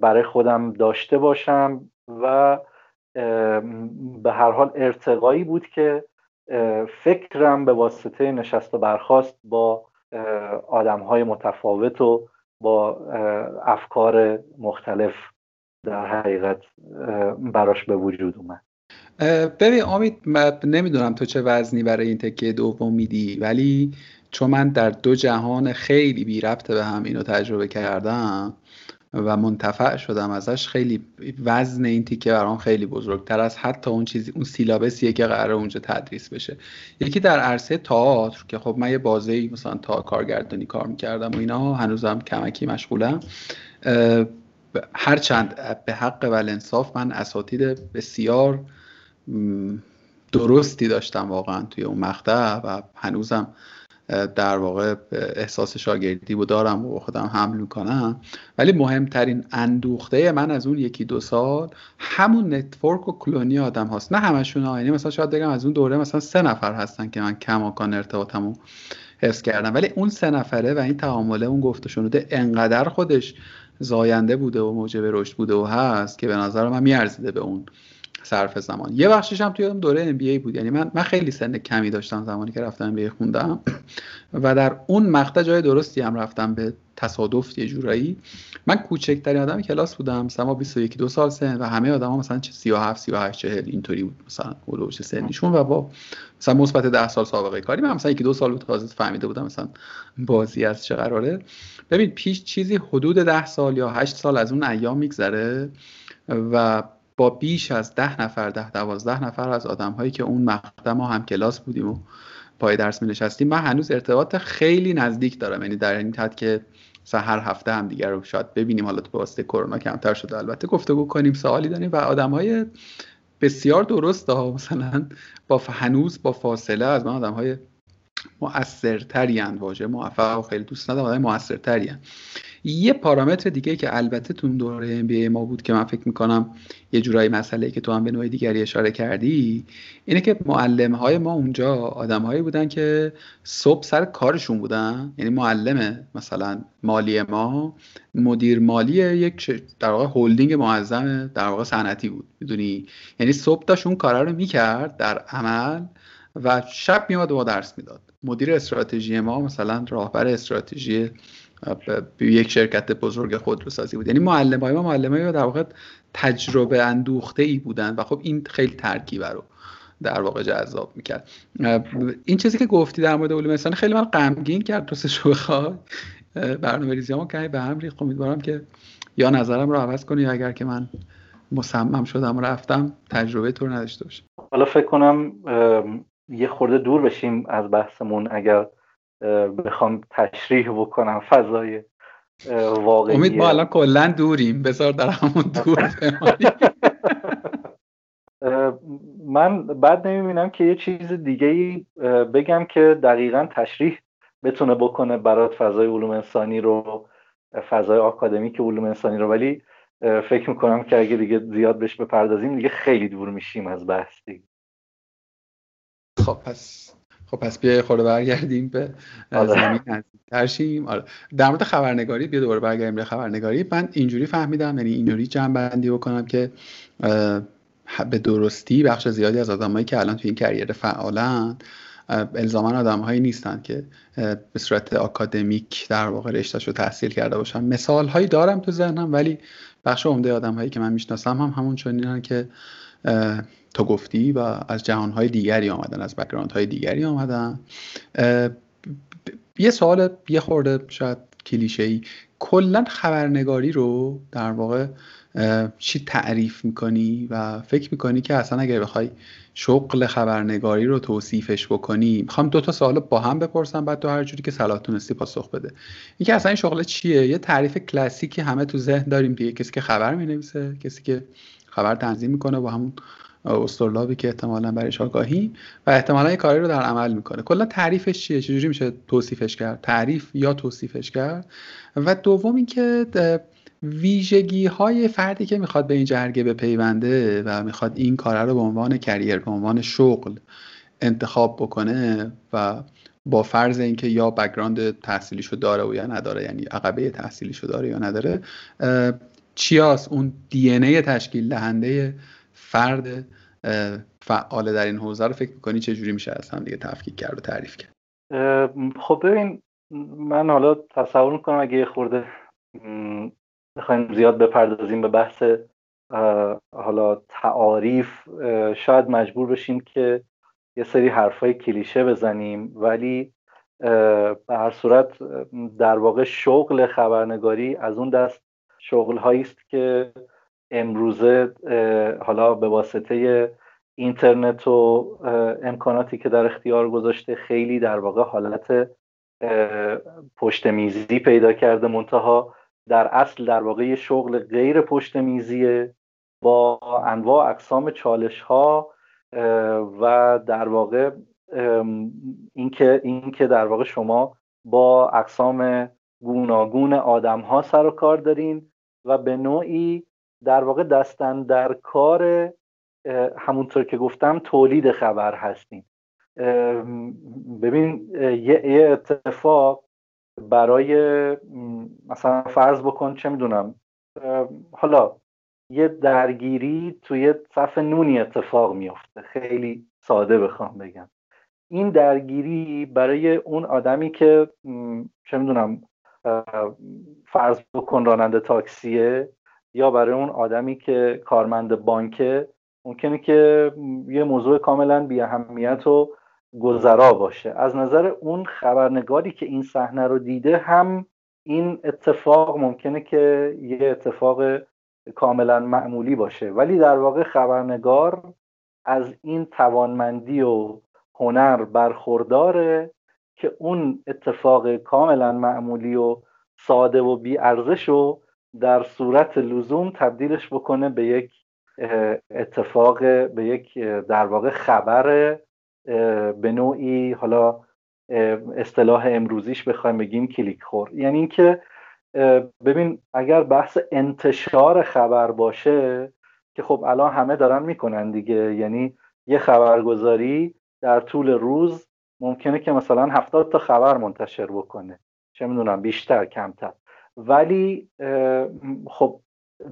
برای خودم داشته باشم. و به هر حال ارتقایی بود که فکرم به واسطه نشست و برخواست با آدم های متفاوت و با افکار مختلف در حقیقت براش به وجود اومد. ببین امید نمی‌دونم تو چه وزنی برای این تکه دوم میدی ولی چون من در دو جهان خیلی بی ربط به هم اینو تجربه کردم و منتفع شدم ازش. خیلی وزن این تیکه برام خیلی بزرگتر از حتی اون چیزی اون سیلابسیه که قرار اونجا تدریس بشه. یکی در عرصه تئاتر که خب من یه بازه مثلا تا کارگردانی کار می‌کردم و اینا هنوزم کمکی مشغولم. هرچند به حق و انصاف من اساتید بسیار درستی داشتم واقعا توی اون مقطع و هنوزم در واقع احساس شاگردی و دارم و خودم حمل می‌کنم. ولی مهمترین اندوخته من از اون یکی دو سال همون network و colony آدم هاست. نه همشون یعنی مثلا شاید بگم از اون دوره مثلا سه نفر هستن که من کماکان ارتباطمو حفظ کردم. ولی اون سه نفره و این تعامله اون گفته شنوده انقدر خودش زاینده بوده و موجب رشد بوده و هست که به نظر من میارزیده به اون. صرف زمان. یه بخشش هم توی دوره ام بی بود. یعنی من من خیلی سن کمی داشتم زمانی که رفتم ای خوندم. و در اون مقطع جای درستی هم رفتم به تصادف یه جورایی. من کوچکترین آدم کلاس بودم. مثلا 21 دو سال سن. و همه آدما مثلا 37 38 40 اینطوری بود. مثلا اولوش سنیشون. و با مثلا مثبت 10 سال سابقه کاری. من مثلا یکی دو سال بود تازه فهمیده بودم مثلا بازی از چه قراره. ببین پیش چیزی حدود 10 سال یا 8 سال از اون ایام میگذره. و با بیش از ده نفر ده دوازده نفر از آدم هایی که اون مقطع ما هم کلاس بودیم و پای درس می نشستیم من هنوز ارتباط خیلی نزدیک دارم. یعنی در این حد که هر هفته هم دیگر رو شاید ببینیم. حالا تو واسطه کرونا کمتر شده. البته گفتگو کنیم سوالی داریم و آدم های بسیار درست ها. مثلا با هنوز با فاصله از من آدم های مؤثرتری واژه موفق و خیلی دوست ندارم آدم موثرتری یه پارامتر دیگه که البته تو دوره ام ما بود که من فکر می‌کنم یه جورایی مسئله که تو هم به نوع دیگری اشاره کردی اینه که معلم های ما اونجا آدم هایی بودن که صبح سر کارشون بودن. یعنی معلم مثلا مالی ما مدیر مالی یک در واقع هلدینگ معظم در واقع صنعتی بود. می‌دونی؟ یعنی صبح داشت اون کارا رو می‌کرد در عمل و شب میاد و درس می‌داد. مدیر استراتژی ما مثلا راهبر استراتژی یک شرکت بزرگ خودروسازی بود. یعنی معلم های ما معلم های در واقع تجربه اندوخته ای بودن و خب این خیلی ترکیب رو در واقع جذاب می‌کرد. این چیزی که گفتی در مورد علوم انسانی خیلی من غمگین کرد راستش بخوای برنامه ریزی ما که به هم ریخت. امیدوارم که یا نظرم رو عوض کنی اگر که من مصمم شدم و رفتم تجربه تو نداشته باشم. حالا فکر کنم یه خورده دور بشیم از بحثمون. اگر بخوام تشریح بکنم فضای واقعی. امید ما الان کلا دوریم. بذار در همون دور من بعد نمی‌بینم که یه چیز دیگه ای بگم که دقیقا تشریح بتونه بکنه برات فضای علوم انسانی رو فضای آکادمیک علوم انسانی رو. ولی فکر می‌کنم که اگه دیگه زیاد بهش بپردازیم دیگه خیلی دور میشیم از بحث خب پس خب پس بیا خورده برگردیم به آره. زمین نزدیکتر آره. در مورد خبرنگاری بیا دوباره برگردیم به خبرنگاری. من اینجوری فهمیدم یعنی اینجوری جمع بندی بکنم که به درستی بخش زیادی از آدمایی که الان توی این کریر فعالن الزاما آدم هایی نیستن که به صورت آکادمیک در واقع رشتهش رو تحصیل کرده باشن. مثال هایی دارم تو ذهنم ولی بخش عمده آدم هایی که من می‌شناسم هم همون چنینن که تو گفتی و از جهانهای دیگری آمدن از های دیگری آمدن. یه سوال یه خورده شاید کلیشه ای کلا خبرنگاری رو در واقع چی تعریف می‌کنی و فکر می‌کنی که اصلا اگر بخوای شغل خبرنگاری رو توصیفش بکنی می‌خوام دو تا سوال با هم بپرسم بعد تو هر جوری که صلاح تونستی پاسخ بده. اینکه اصلا این شغل چیه؟ یه تعریف کلاسیکی همه تو ذهن داریم دیگه. کسی که خبر می‌نویسه کسی که خبر تنظیم می‌کنه با همون استرلابی که احتمالا برایش آگاهی و احتمالا یه کاری رو در عمل می‌کنه. کلا تعریفش چیه؟ چجوری میشه توصیفش کرد؟ تعریف یا توصیفش کرد؟ و دوم اینکه ویژگی های فردی که می‌خواد به این جرگه بپیونده و می‌خواد این کار رو به عنوان کریر به عنوان شغل انتخاب بکنه و با فرض اینکه یا background تحصیلیشو داره و یا نداره یعنی عقبه تحصیلیشو داره یا نداره چیاس اون DNA تشکیل دهنده فرد فعال در این حوزه رو فکر می‌کنی چه جوری میشه از هم دیگه تفکیک کرد و تعریف کرد؟ خب ببین من حالا تصور می‌کنم اگه خورده بخوایم زیاد بپردازیم به بحث حالا تعاریف شاید مجبور بشیم که یه سری حرفای کلیشه بزنیم ولی به هر صورت در واقع شغل خبرنگاری از اون دست شغل هایی است که امروزه حالا به واسطه اینترنت و امکاناتی که در اختیار گذاشته خیلی در واقع حالت پشت میزی پیدا کرده منتها در اصل در واقع یه شغل غیر پشت میزیه با انواع اقسام چالش ها و در واقع اینکه اینکه در واقع شما با اقسام گوناگون آدم ها سر و کار دارین. و به نوعی در واقع دستن در کار همونطور که گفتم تولید خبر هستیم. ببین یه اتفاق برای مثلا فرض بکن چه می‌دونم حالا یه درگیری توی صف نونی اتفاق میفته خیلی ساده بخوام بگم. این درگیری برای اون آدمی که چه می‌دونم فرض بکن راننده تاکسیه یا برای اون آدمی که کارمند بانکه ممکنه که یه موضوع کاملا بی اهمیت و گذرا باشه. از نظر اون خبرنگاری که این صحنه رو دیده هم این اتفاق ممکنه که یه اتفاق کاملا معمولی باشه. ولی در واقع خبرنگار از این توانمندی و هنر برخورداره که اون اتفاق کاملا معمولی و ساده و بی ارزش رو در صورت لزوم تبدیلش بکنه به یک اتفاق به یک در واقع خبر به نوعی حالا اصطلاح امروزیش بخوایم بگیم کلیک خور. یعنی اینکه ببین اگر بحث انتشار خبر باشه که خب الان همه دارن می‌کنن دیگه یعنی یه خبرگزاری در طول روز ممکنه که مثلا هفتاد تا خبر منتشر بکنه. چه می‌دونم بیشتر کمتر. ولی خب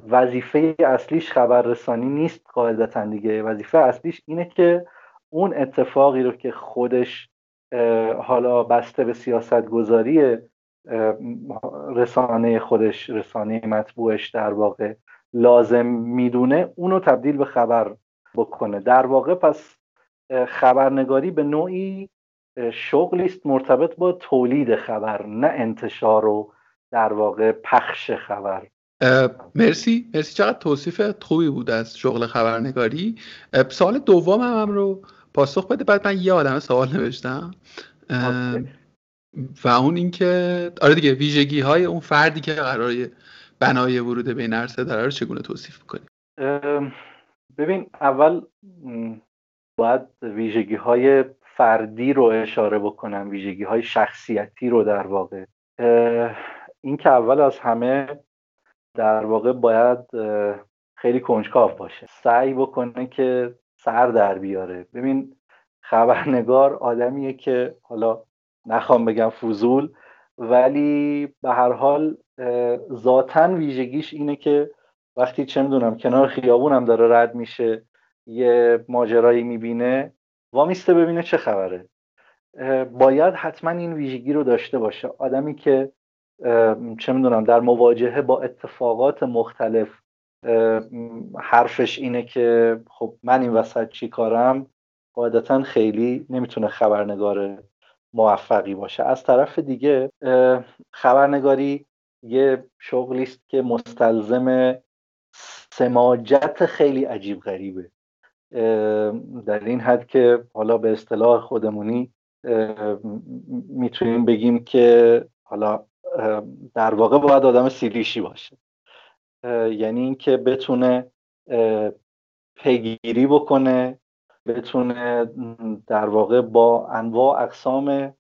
وظیفه اصلیش خبررسانی نیست قاعدتا دیگه. وظیفه اصلیش اینه که اون اتفاقی رو که خودش حالا بسته به سیاست گذاری رسانه خودش رسانه مطبوعش در واقع لازم می‌دونه اونو تبدیل به خبر بکنه. در واقع پس خبرنگاری به نوعی شغلی است مرتبط با تولید خبر نه انتشار و در واقع پخش خبر. مرسی. مرسی. چقدر توصیف خوبی بود از شغل خبرنگاری. سال دوم هم, هم رو پاسخ بده. بعد من یه آدم سوال نوشتم. و اون اینکه آره دیگه ویژگی های اون فردی که قرار بنای ورود به این عرصه داره رو چگونه توصیف کنیم ببین اول باید ویژگی های فردی رو اشاره بکنم ویژگی های شخصیتی رو در واقع. این که اول از همه در واقع باید خیلی کنجکاو باشه. سعی بکنه که سر در بیاره. ببین خبرنگار آدمیه که حالا نخوام بگم فضول ولی به هر حال ذاتا ویژگیش اینه که وقتی چه می‌دونم کنار خیابونم داره رد میشه یه ماجرایی می‌بینه وامیسته ببینه چه خبره. باید حتما این ویژگی رو داشته باشه. آدمی که چه می‌دونم در مواجهه با اتفاقات مختلف حرفش اینه که خب من این وسط چی کارم؟ قاعدتا خیلی نمی‌تونه خبرنگار موفقی باشه. از طرف دیگه خبرنگاری یه شغلی است که مستلزم سماجت خیلی عجیب غریبه. در این حد که حالا به اصطلاح خودمونی می‌تونیم بگیم که حالا در واقع باید آدم سیلیشی باشه. یعنی اینکه بتونه پیگیری بکنه بتونه در واقع با انواع اقسام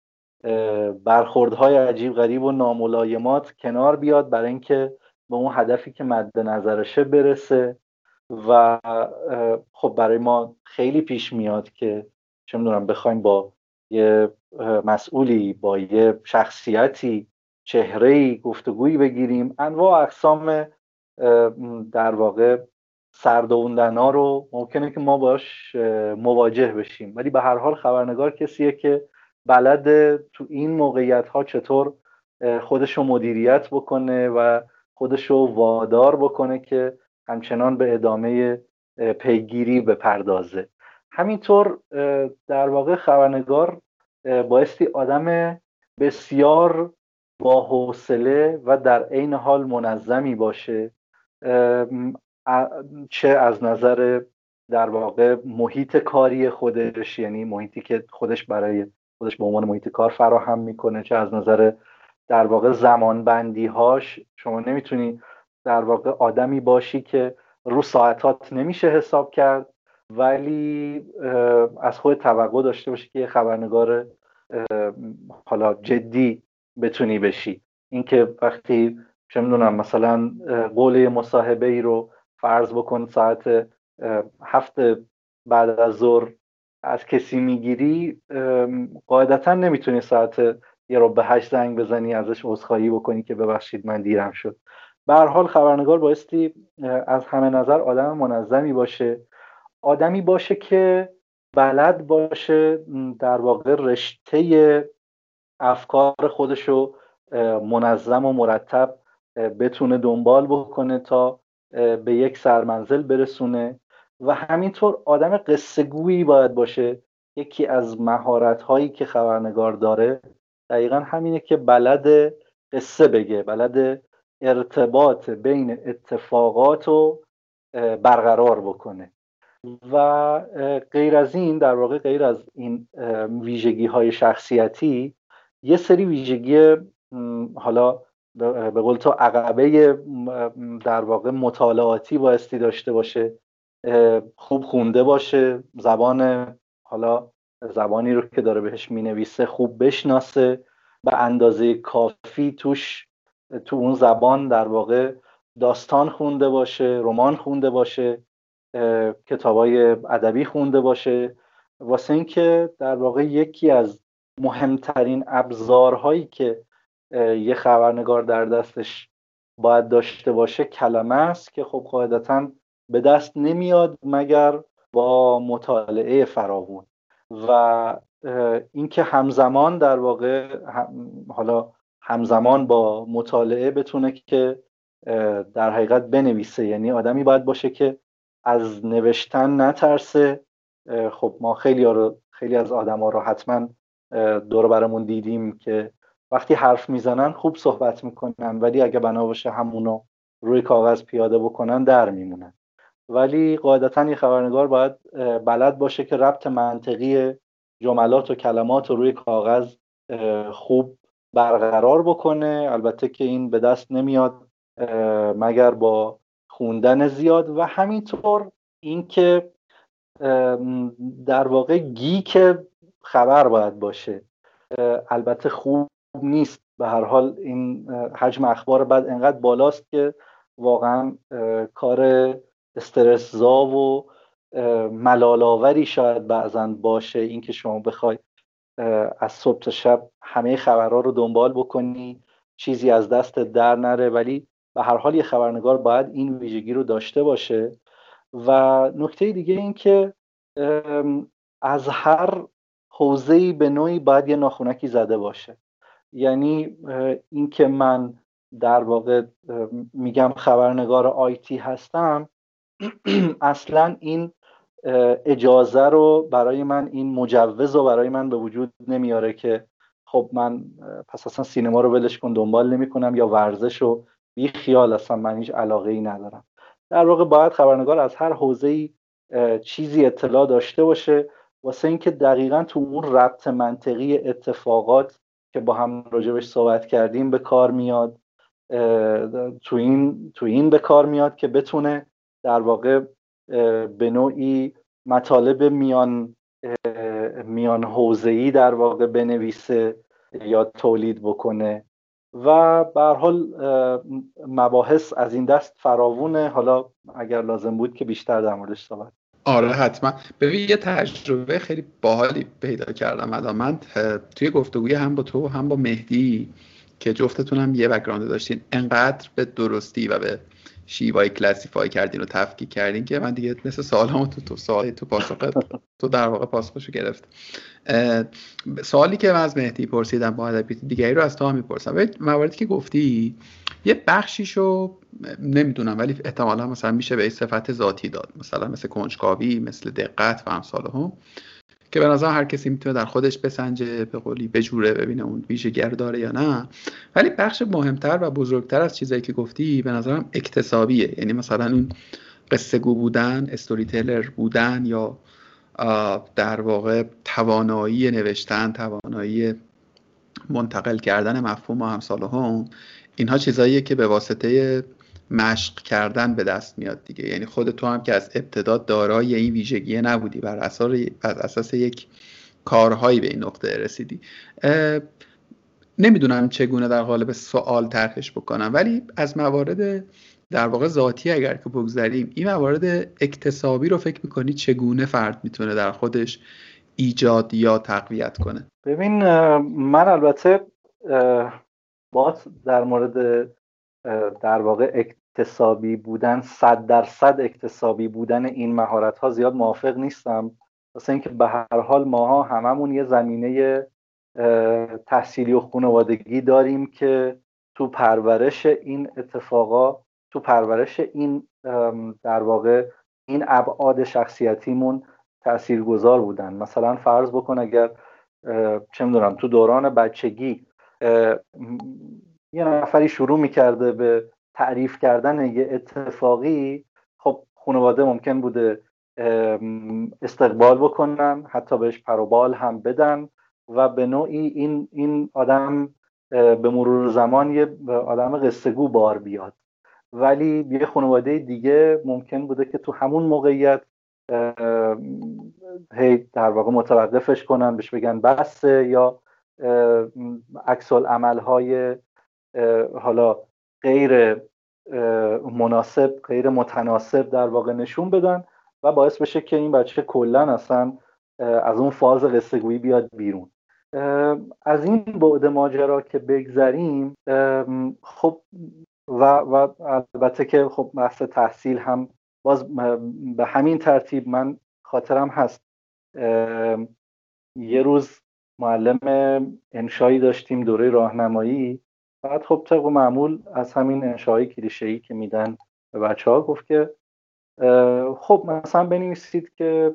برخوردهای عجیب غریب و ناملایمات کنار بیاد برای اینکه به اون هدفی که مد نظرشه برسه. و خب برای ما خیلی پیش میاد که چه می‌دونم بخوایم با یه مسئولی با یه شخصیتی چهره گفتگویی بگیریم. انواع اقسام در واقع سردوندن ها رو ممکنه که ما باش مواجه بشیم. ولی به هر حال خبرنگار کسیه که بلد تو این موقعیت ها چطور خودش رو مدیریت بکنه و خودش رو وادار بکنه که همچنان به ادامه پیگیری بپردازه. همینطور در واقع خبرنگار بایستی آدم بسیار با حوصله و در عین حال منظمی باشه چه از نظر در واقع محیط کاری خودش یعنی محیطی که خودش برای خودش به عنوان محیط کار فراهم می‌کنه چه از نظر در واقع زمان بندی هاش شما نمی‌تونی در واقع آدمی باشی که رو ساعتات نمیشه حساب کرد ولی از خود توقع داشته باشی که یه خبرنگار حالا جدی بتونی بشی. اینکه وقتی چه می‌دونم مثلا قول مصاحبه ای رو فرض بکن ساعت هفت بعد از ظهر از کسی می‌گیری قاعدتا نمی‌تونی ساعت یه رو به هشت زنگ بزنی ازش عذرخواهی بکنی که ببخشید من دیرم شد. به حال خبرنگار بایستی از همه نظر آدم منظمی باشه. آدمی باشه که بلد باشه در واقع رشته افکار خودشو منظم و مرتب بتونه دنبال بکنه تا به یک سرمنزل برسونه. و همینطور آدم قصه گویی باید باشه. یکی از مهارت هایی که خبرنگار داره دقیقا همینه که بلد قصه بگه بلد ارتباط بین اتفاقات رو برقرار بکنه. و غیر از این در واقع غیر از این ویژگی های شخصیتی یه سری ویژگی حالا به قول تو عقبه در واقع مطالعاتی بایستی داشته باشه خوب خونده باشه زبان حالا زبانی رو که داره بهش می‌نویسه خوب بشناسه به اندازه کافی توش تو اون زبان در واقع داستان خونده باشه رمان خونده باشه کتابای ادبی خونده باشه. واسه اینکه در واقع یکی از مهمترین ابزارهایی که یه خبرنگار در دستش باید داشته باشه کلمه است که خب قاعدتا به دست نمیاد مگر با مطالعه فراوون. و اینکه همزمان در واقع حالا همزمان با مطالعه بتونه که در حقیقت بنویسه. یعنی آدمی باید باشه که از نوشتن نترسه. خب ما خیلی, رو خیلی از آدما رو حتما دور برمون دیدیم که وقتی حرف می‌زنن خوب صحبت می‌کنن ولی اگه بنا باشه همونو روی کاغذ پیاده بکنن در میمونن. ولی قاعدتا یه خبرنگار باید بلد باشه که ربط منطقی جملات و کلمات رو روی کاغذ خوب برقرار بکنه. البته که این به دست نمیاد مگر با خوندن زیاد. و همینطور اینکه در واقع گیک خبر باید باشه. البته خوب نیست. به هر حال این حجم اخبار بعد انقدر بالاست که واقعا کار استرسزا و ملالاوری شاید بعضا باشه. اینکه شما بخوای از صبح تا شب همه خبرها رو دنبال بکنی چیزی از دست در نره. ولی به هر حال یه خبرنگار باید این ویژگی رو داشته باشه. و نکته دیگه این که از هر حوزه‌ای به نوعی باید یه ناخونکی زده باشه. یعنی اینکه من در واقع میگم خبرنگار آیتی هستم [clears throat] اصلا این اجازه رو برای من این مجوز رو برای من به وجود نمیاره که خب من پس اصلا سینما رو ولش کن دنبال نمی کنم یا ورزش رو بی خیال اصلا من هیچ علاقه ای ندارم. در واقع باید خبرنگار از هر حوزه ای چیزی اطلاع داشته باشه. واسه اینکه دقیقا تو اون ربط منطقی اتفاقات که با هم راجبش صحبت کردیم به کار میاد تو این تو این به کار میاد که بتونه در واقع به نوعی مطالب میان میان حوزه‌ای در واقع بنویسه یا تولید بکنه. و به حال مباحث از این دست فراوونه. حالا اگر لازم بود که بیشتر در موردش صحبت آره حتما. ببین یه تجربه خیلی باحالی پیدا کردم الان. من توی گفتگوی هم با تو هم با مهدی که جفتتون هم یه بک‌گراند داشتین انقدر به درستی و به شیوای کلاسیفای کردین و تفکیک کردین که من دیگه مثل سوالمو تو تو سوال تو پاسخ تو در واقع پاسخشو گرفت. سوالی که من از مهدی پرسیدم با ادبیات دیگری رو از تو هم می‌پرسم. مواردی که گفتی یه بخشیشو نمی‌دونم ولی احتمالا مثلا میشه به صفت ذاتی داد. مثلا مثل کنجکاوی مثل دقت و امثال هم که به نظر هر کسی می‌تونه در خودش بسنجه به قولی بجوره ببینه اون ویژگی داره یا نه. ولی بخش مهمتر و بزرگتر از چیزایی که گفتی به نظرم اکتسابیه. یعنی مثلا اون قصه گو بودن استوری تیلر بودن یا در واقع توانایی نوشتن توانایی منتقل کردن مفهوم و همسال هم اینها چیزاییه که به واسطه مشق کردن به دست میاد دیگه. یعنی خود تو هم که از ابتدا دارای این ویژگی نبودی بر اساس یک کارهایی به این نقطه رسیدی. نمی‌دونم چگونه در قالب سوال طرحش بکنم ولی از موارد در واقع ذاتی اگر که بگذاریم این موارد اکتسابی رو فکر می‌کنی چگونه فرد می‌تونه در خودش ایجاد یا تقویت کنه؟ ببین من البته با در مورد در واقع اکتسابی بودن صد درصد اکتسابی بودن این مهارت ها زیاد موافق نیستم. واسه اینکه به هر حال ماها هممون یه زمینه تحصیلی و خانوادگی داریم که تو پرورش این اتفاقا تو پرورش این در واقع این ابعاد شخصیتیمون تاثیرگذار بودن. مثلا فرض بکن اگر چه می‌دونم تو دوران بچگی یه نفری شروع می‌کرده به تعریف کردن یه اتفاقی خب خانواده ممکن بوده استقبال بکنن حتی بهش پروبال هم بدن و به نوعی این, این آدم به مرور زمان یه آدم قصه گو بار بیاد. ولی یه خانواده دیگه ممکن بوده که تو همون موقعیت هی در واقع متوقفش کنن بهش بگن بسه یا عکس عمل های حالا غیر مناسب غیر متناسب در واقع نشون بدن و باعث بشه که این بچه کلا اصلا از اون فاز قصه گویی بیاد بیرون. از این بعد ماجرا که بگذریم خب و, و البته که خب بحث تحصیل هم باز به همین ترتیب من خاطرم هست. یه روز معلم انشایی داشتیم دوره راهنمایی. بعد خب طبق معمول از همین انشایی کلیشه‌ای که میدن به بچه ها گفت که خب مثلا بنویسید که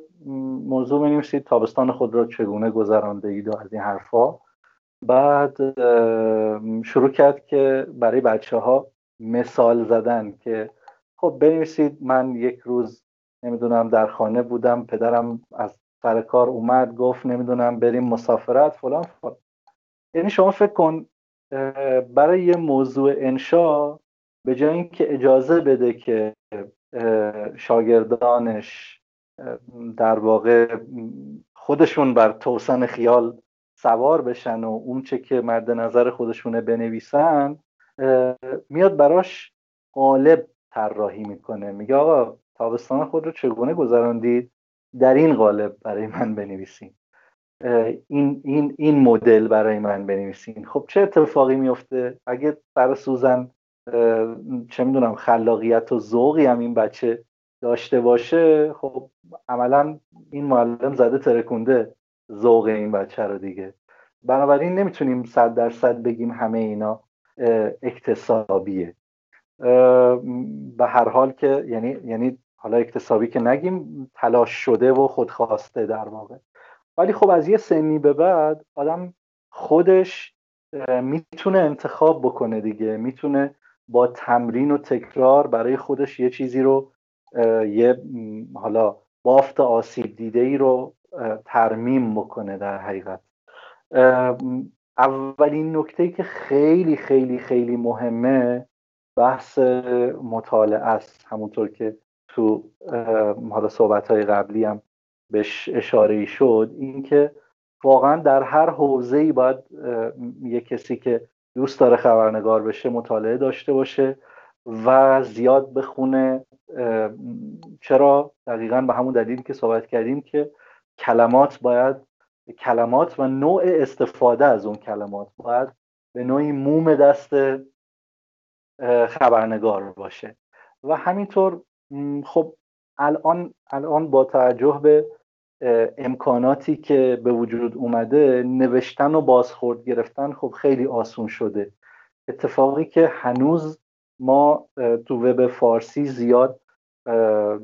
موضوع بنویسید تابستان خود را چگونه گذرانده اید و از این حرفا بعد شروع کرد که برای بچه ها مثال زدن که خب بنویسید من یک روز نمی‌دونم در خانه بودم پدرم از سر کار اومد گفت نمی‌دونم بریم مسافرت فلان فلان. یعنی شما فکر کن برای یه موضوع انشا به جای اینکه اجازه بده که شاگردانش در واقع خودشون بر توسن خیال سوار بشن و اون چه که مد نظر خودشونه بنویسن میاد براش قالب طراحی می‌کنه. میگه آقا تابستان خود رو چگونه گذراندید؟ در این قالب برای من بنویسین. این, این, این مدل برای من بنویسین. خب چه اتفاقی میفته؟ اگه برای سوزن چه می‌دونم خلاقیت و ذوقی هم این بچه داشته باشه خب عملا این معلم زده ترکونده ذوق این بچه رو دیگه. بنابراین نمی‌تونیم صد درصد بگیم همه اینا اکتسابیه. به هر حال که یعنی یعنی حالا اکتسابی که نگیم تلاش شده و خودخواسته در واقع. ولی خب از یه سنی به بعد آدم خودش می‌تونه انتخاب بکنه دیگه. می‌تونه با تمرین و تکرار برای خودش یه چیزی رو یه حالا بافت آسیب دیده ای رو ترمیم بکنه در حقیقت. اولین نکته که خیلی خیلی خیلی مهمه بحث مطالعه است. همونطور که تو حالا صحبت های قبلی هم بهش اشاره شد اینکه واقعا در هر حوزه ای باید یه کسی که دوست داره خبرنگار بشه مطالعه داشته باشه و زیاد بخونه چرا؟ دقیقا به همون دلیلی که صحبت کردیم که کلمات باید کلمات و نوع استفاده از اون کلمات باید به نوعی موم دست خبرنگار باشه. و همینطور خب الان الان با توجه به امکاناتی که به وجود اومده نوشتن و بازخورد گرفتن خب خیلی آسون شده. اتفاقی که هنوز ما تو وب فارسی زیاد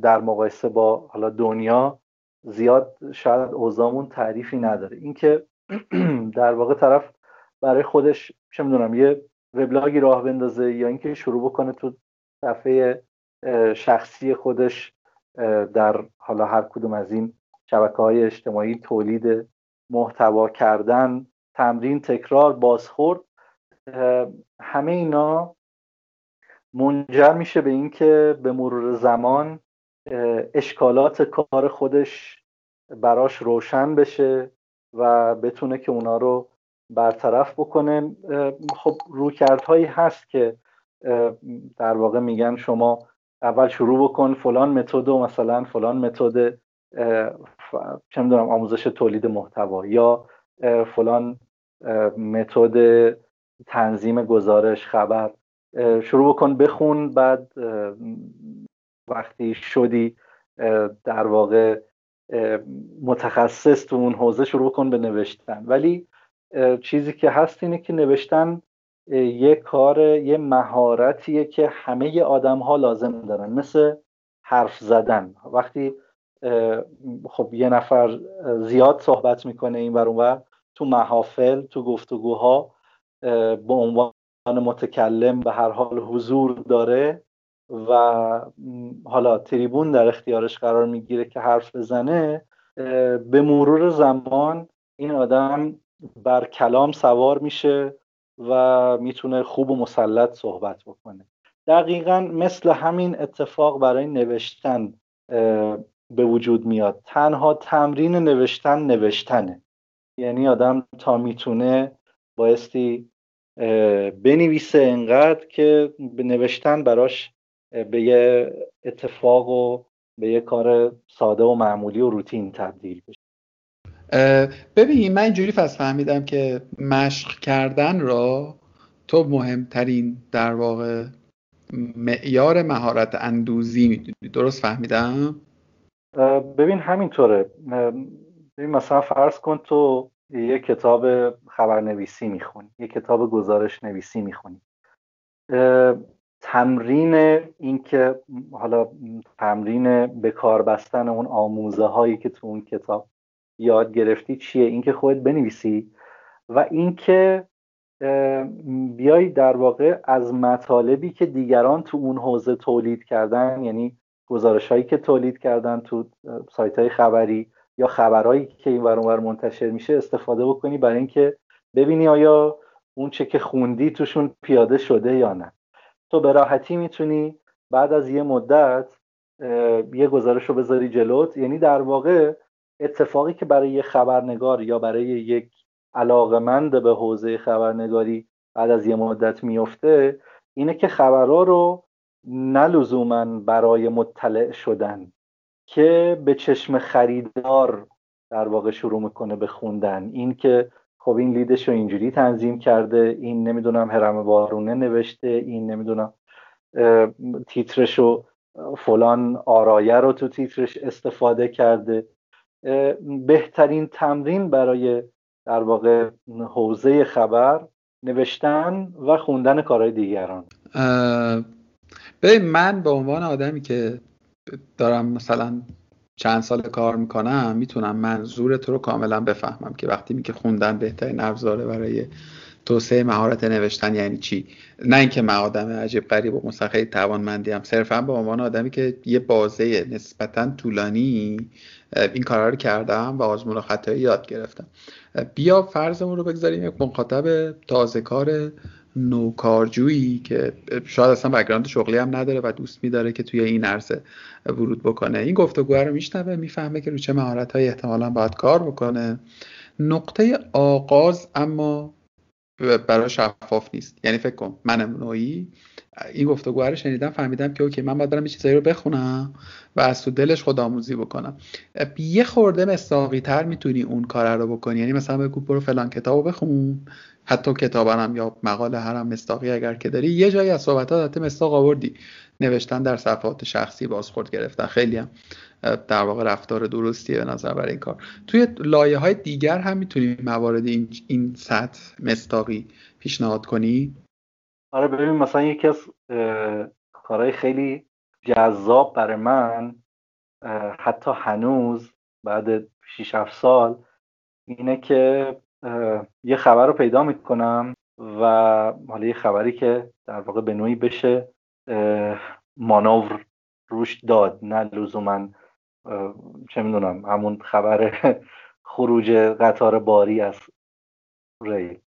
در مقایسه با حالا دنیا زیاد شاید اوزامون تعریفی نداره. اینکه [clears throat] در واقع طرف برای خودش چه می‌دونم یه وبلاگی راه بندازه یا اینکه شروع بکنه تو صفحه شخصی خودش در حالا هر کدوم از این شبکه های اجتماعی تولید محتوا کردن تمرین تکرار بازخورد همه اینا منجر میشه به اینکه به مرور زمان اشکالات کار خودش براش روشن بشه و بتونه که اونا رو برطرف بکنه. خب روکردهایی هست که در واقع میگن شما اول شروع بکن فلان متد و مثلا فلان متد چه می‌دونم آموزش تولید محتوا یا فلان متد تنظیم گزارش خبر. شروع بکن بخون بعد وقتی شدی در واقع متخصص تو اون حوزه شروع کن به نوشتن. ولی چیزی که هست اینه که نوشتن یه کار یه مهارتیه که همه آدم ها لازم دارن. مثل حرف زدن. وقتی خب یه نفر زیاد صحبت می‌کنه این ور تو محافل تو گفتگوها به عنوان متکلم به هر حال حضور داره و حالا تریبون در اختیارش قرار می‌گیره که حرف بزنه به مرور زمان این آدم بر کلام سوار میشه و می‌تونه خوب و مسلط صحبت بکنه. دقیقا مثل همین اتفاق برای نوشتن به وجود میاد. تنها تمرین نوشتن نوشتنه. یعنی آدم تا می‌تونه بایستی بنویسه انقدر که نوشتن براش به یه اتفاق و به یه کار ساده و معمولی و روتین تبدیل بشه. ببین من اینجوری پس فهمیدم که مشق کردن را تو مهمترین در واقع معیار مهارت اندوزی می‌دونی. درست فهمیدم؟ ببین همینطوره. ببین مثلا فرض کن تو یه کتاب خبرنویسی می‌خونی یه کتاب گزارش نویسی می‌خونی. تمرین اینکه حالا تمرین به کار بستن اون آموزه هایی که تو اون کتاب یاد گرفتی چیه؟ اینکه خودت بنویسی و اینکه بیای در واقع از مطالبی که دیگران تو اون حوزه تولید کردن یعنی گزارش هایی که تولید کردن تو سایت های خبری یا خبرهایی که این ور منتشر میشه استفاده بکنی برای اینکه ببینی آیا اون چه که خوندی توشون پیاده شده یا نه. تو به راحتی می‌تونی بعد از یه مدت یه گزارش رو بذاری جلوت. یعنی در واقع اتفاقی که برای یه خبرنگار یا برای یک علاقمند به حوزه خبرنگاری بعد از یه مدت میفته اینه که خبرها رو نه برای مطلع شدن که به چشم خریدار در واقع شروع می‌کنه به خوندن. این که خب این لیدش رو اینجوری تنظیم کرده این نمی‌دونم هرم بارونه نوشته این نمی‌دونم تیترش رو فلان آرایه رو تو تیترش استفاده کرده. بهترین تمرین برای در واقع حوزه خبر نوشتن و خوندن کارهای دیگران. ببین من به عنوان آدمی که دارم مثلا چند سال کار می‌کنم می‌تونم منظور تو رو کاملا بفهمم که وقتی میگه خوندن بهترین ابزاره برای توسعه مهارت نوشتن یعنی چی؟ نه اینکه من آدم عجیب غریب و مستقل توانمندی هم صرفا به عنوان آدمی که یه بازه نسبتا طولانی این کارا رو کردم و آزمون و خطایی یاد گرفتم. بیا فرضمون رو بگذاریم یک مخاطب تازه کار نوکارجویی که شاید اصلا بگراند شغلی هم نداره و دوست میداره که توی این عرصه ورود بکنه. این گفتگو رو میشنوه می‌فهمه که رو چه مهارت های احتمالا باید کار بکنه. نقطه آغاز اما برای شفاف نیست. یعنی فکر کن منم نوعی این گفتگو رو شنیدم فهمیدم که اوکی من باید برم یه چیزایی رو بخونم و از تو دلش خودآموزی بکنم. یه خورده مستاقی تر می‌تونی اون کار رو بکنی. یعنی مثلا بگو برو فلان کتابو بخون. حتی کتابانم یا مقاله هرم مستاقی اگر که داری. یه جایی از صحبتات مستاق آوردی. نوشتن در صفحات شخصی بازخورد گرفتن. خیلی هم در واقع رفتار درستیه به نظر برای این کار. توی لایه های دیگر هم می‌تونی موارد این, این سطح مستاقی پیشنهاد کنی؟ آره ببین مثلا یکی از کارهای خیلی جذاب برای من حتی هنوز بعد 6 7 سال اینه که یه خبر رو پیدا می‌کنم و حالا یه خبری که در واقع به نوعی بشه مانور روش داد نه لزوما چه می‌دونم همون خبر [laughs] خروج قطار باری از ریل.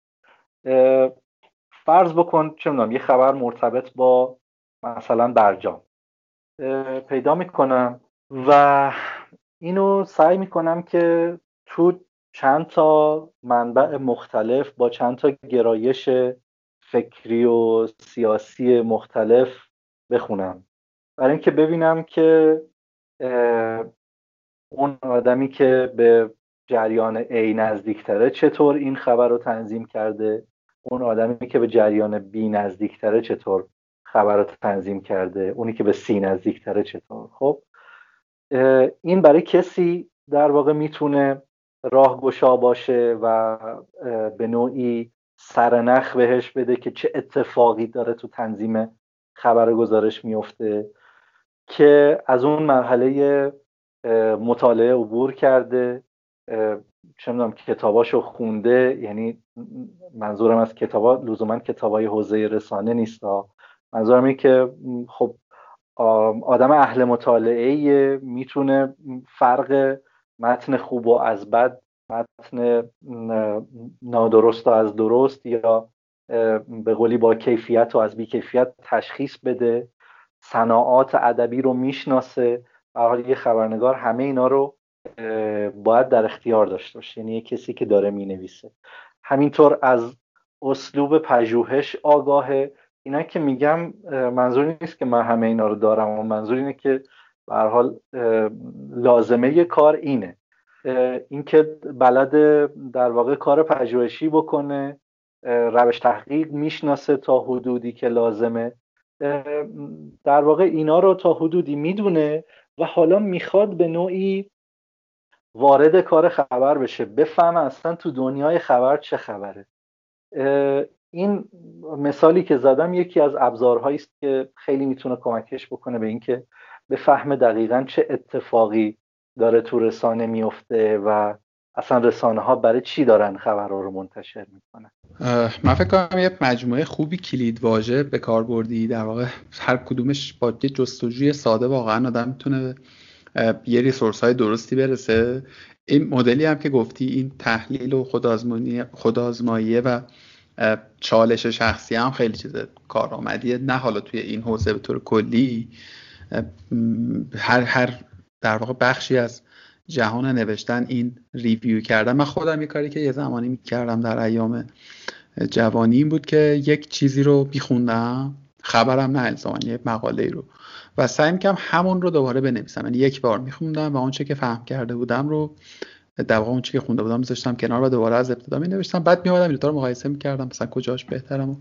فرض بکن چه می‌دونم یه خبر مرتبط با مثلا برجام پیدا می‌کنم و اینو سعی می‌کنم که تو چند تا منبع مختلف با چند تا گرایش فکری و سیاسی مختلف بخونم. برای اینکه ببینم که اون آدمی که به جریان A نزدیکتره چطور این خبر رو تنظیم کرده. اون آدمی که به جریان B نزدیکتره چطور خبر رو تنظیم کرده؟ اونی که به سی نزدیکتره چطور؟ خب این برای کسی در واقع می‌تونه راهگشا باشه و به نوعی سرنخ بهش بده که چه اتفاقی داره تو تنظیم خبر گزارش میفته که از اون مرحله مطالعه عبور کرده چه می‌دونم کتاباشو خونده یعنی منظورم از کتابا لزوما کتابای حوزه رسانه نیست منظورم اینه که خب آدم اهل مطالعه می‌تونه فرق متن خوب و از بد متن نادرست و از درست یا به قولی با کیفیت و از بیکیفیت تشخیص بده صناعات ادبی رو می‌شناسه. به یه خبرنگار همه اینا رو باید در اختیار داشته باشه. یعنی کسی که داره می‌نویسه. همینطور از اسلوب پژوهش آگاهه اینا که میگم منظور نیست که من همه اینا رو دارم و منظور اینه که به حال لازمه کار اینه. اینکه بلد در واقع کار پژوهشی بکنه روش تحقیق می‌شناسه تا حدودی که لازمه. در واقع اینا رو تا حدودی می‌دونه و حالا می‌خواد به نوعی وارد کار خبر بشه بفهمه اصلا تو دنیای خبر چه خبره. این مثالی که زدم یکی از ابزارهایی است که خیلی می‌تونه کمکش بکنه به اینکه بفهمه دقیقا چه اتفاقی داره تو رسانه میفته و اصلا رسانه ها برای چی دارن خبرها رو منتشر می‌کنن. من فکر کنم یه مجموعه خوبی کلید واژه به کار بردی در واقع هر کدومش با یه جستجوی ساده واقعا آدم می‌تونه یه ریسورس های درستی برسه. این مدلی هم که گفتی این تحلیل و خودآزماییه و چالش شخصی هم خیلی چیز کارآمدیه. نه حالا توی این حوزه به طور کلی. هر هر در واقع بخشی از جهان نوشتن این ریویو کردن. من خودم یه کاری که یه زمانی می‌کردم در ایام جوانی این بود که یک چیزی رو میخوندم. خبرم نه الزاما یه مقاله رو و سعی می‌کنم همون رو دوباره بنویسم. یعنی یک بار میخوندم و اونچه که فهم کرده بودم رو در واقع اونچه که خونده بودم میذاشتم کنار و دوباره از ابتدا می نوشتم بعد می اومدم رو مقایسه می‌کردم. مثلا کجاش بهترم و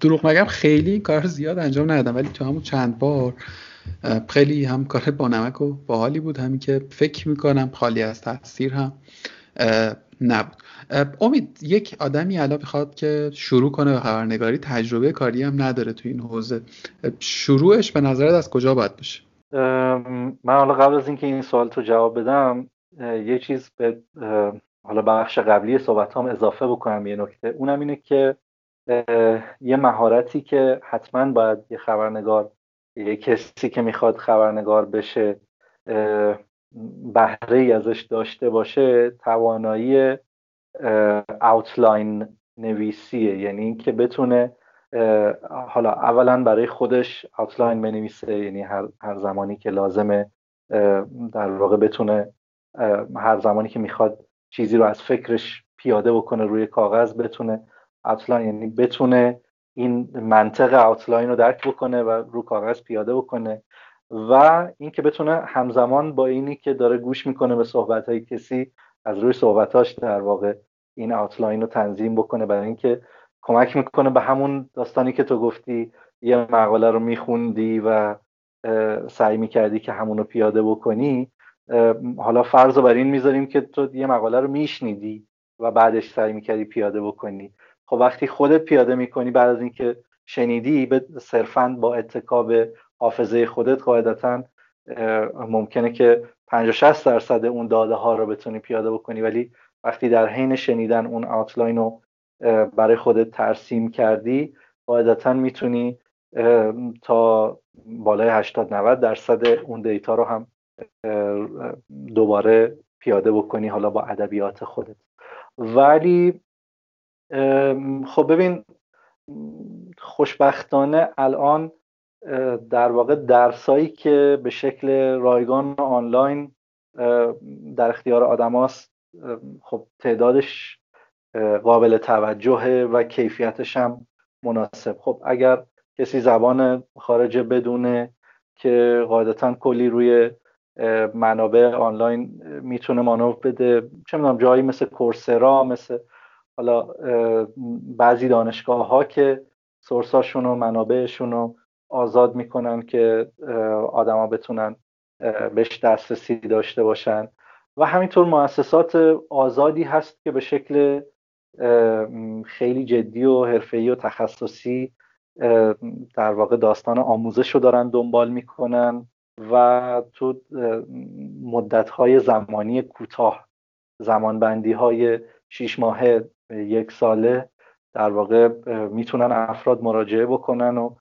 دروغ نگم خیلی این کار زیاد انجام ندادم. ولی تو همون چند بار خیلی هم کار با نمک و باحالی بود. همین که فکر می‌کنم خالی از تاثیر هم نبود. امید یک آدمی الان می‌خواد که شروع کنه به خبرنگاری تجربه کاری هم نداره تو این حوزه. شروعش به نظرت از کجا باید باشه؟ من حالا قبل از اینکه این سوال تو جواب بدم یه چیز به حالا بخش قبلی صحبت هم اضافه بکنم یه نکته. اونم اینه که یه مهارتی که حتما باید یه خبرنگار یه کسی که می‌خواد خبرنگار بشه بهره ازش داشته باشه توانایی اوتلاین نویسیه. یعنی اینکه بتونه حالا اولا برای خودش اوتلاین بنویسه. یعنی هر, هر زمانی که لازمه در واقع بتونه هر زمانی که می‌خواد چیزی رو از فکرش پیاده بکنه روی کاغذ بتونه اوتلاین یعنی بتونه این منطق اوتلاین رو درک بکنه و رو کاغذ پیاده بکنه. و اینکه بتونه همزمان با اینی که داره گوش می‌کنه به صحبت های کسی از روی صحبتاش در واقع این اوتلاین رو تنظیم بکنه برای اینکه کمک می‌کنه به همون داستانی که تو گفتی یه مقاله رو میخوندی و سعی می‌کردی که همون رو پیاده بکنی. حالا فرض رو بر این می‌ذاریم که تو یه مقاله رو میشنیدی و بعدش سعی می‌کردی پیاده بکنی. خب وقتی خودت پیاده می‌کنی بعد از اینکه شنیدی به صرفا با اتکا به حافظه خودت قاعدتا ممکنه که 50 60 درصد اون داده ها رو بتونی پیاده بکنی ولی وقتی در حین شنیدن اون آوتلاین رو برای خودت ترسیم کردی قاعدتا می‌تونی تا بالای 80 90 درصد اون دیتا رو هم دوباره پیاده بکنی حالا با ادبیات خودت. ولی خب ببین خوشبختانه الان در واقع درسایی که به شکل رایگان آنلاین در اختیار آدماست خب تعدادش قابل توجهه و کیفیتش هم مناسب. خب اگر کسی زبان خارجه بدونه که قاعدتا کلی روی منابع آنلاین می‌تونه مانور بده چه می‌دونم جایی مثل کورسرا مثل حالا بعضی دانشگاه ها که سورساشون و منابعشون و آزاد می‌کنن که آدما بتونن بهش دسترسی داشته باشن. و همینطور مؤسسات آزادی هست که به شکل خیلی جدی و حرفه‌ای و تخصصی در واقع داستان آموزش رو دارن دنبال می‌کنن و تو مدتهای زمانی کوتاه زمانبندی های شیش ماهه یک ساله در واقع می‌تونن افراد مراجعه بکنن و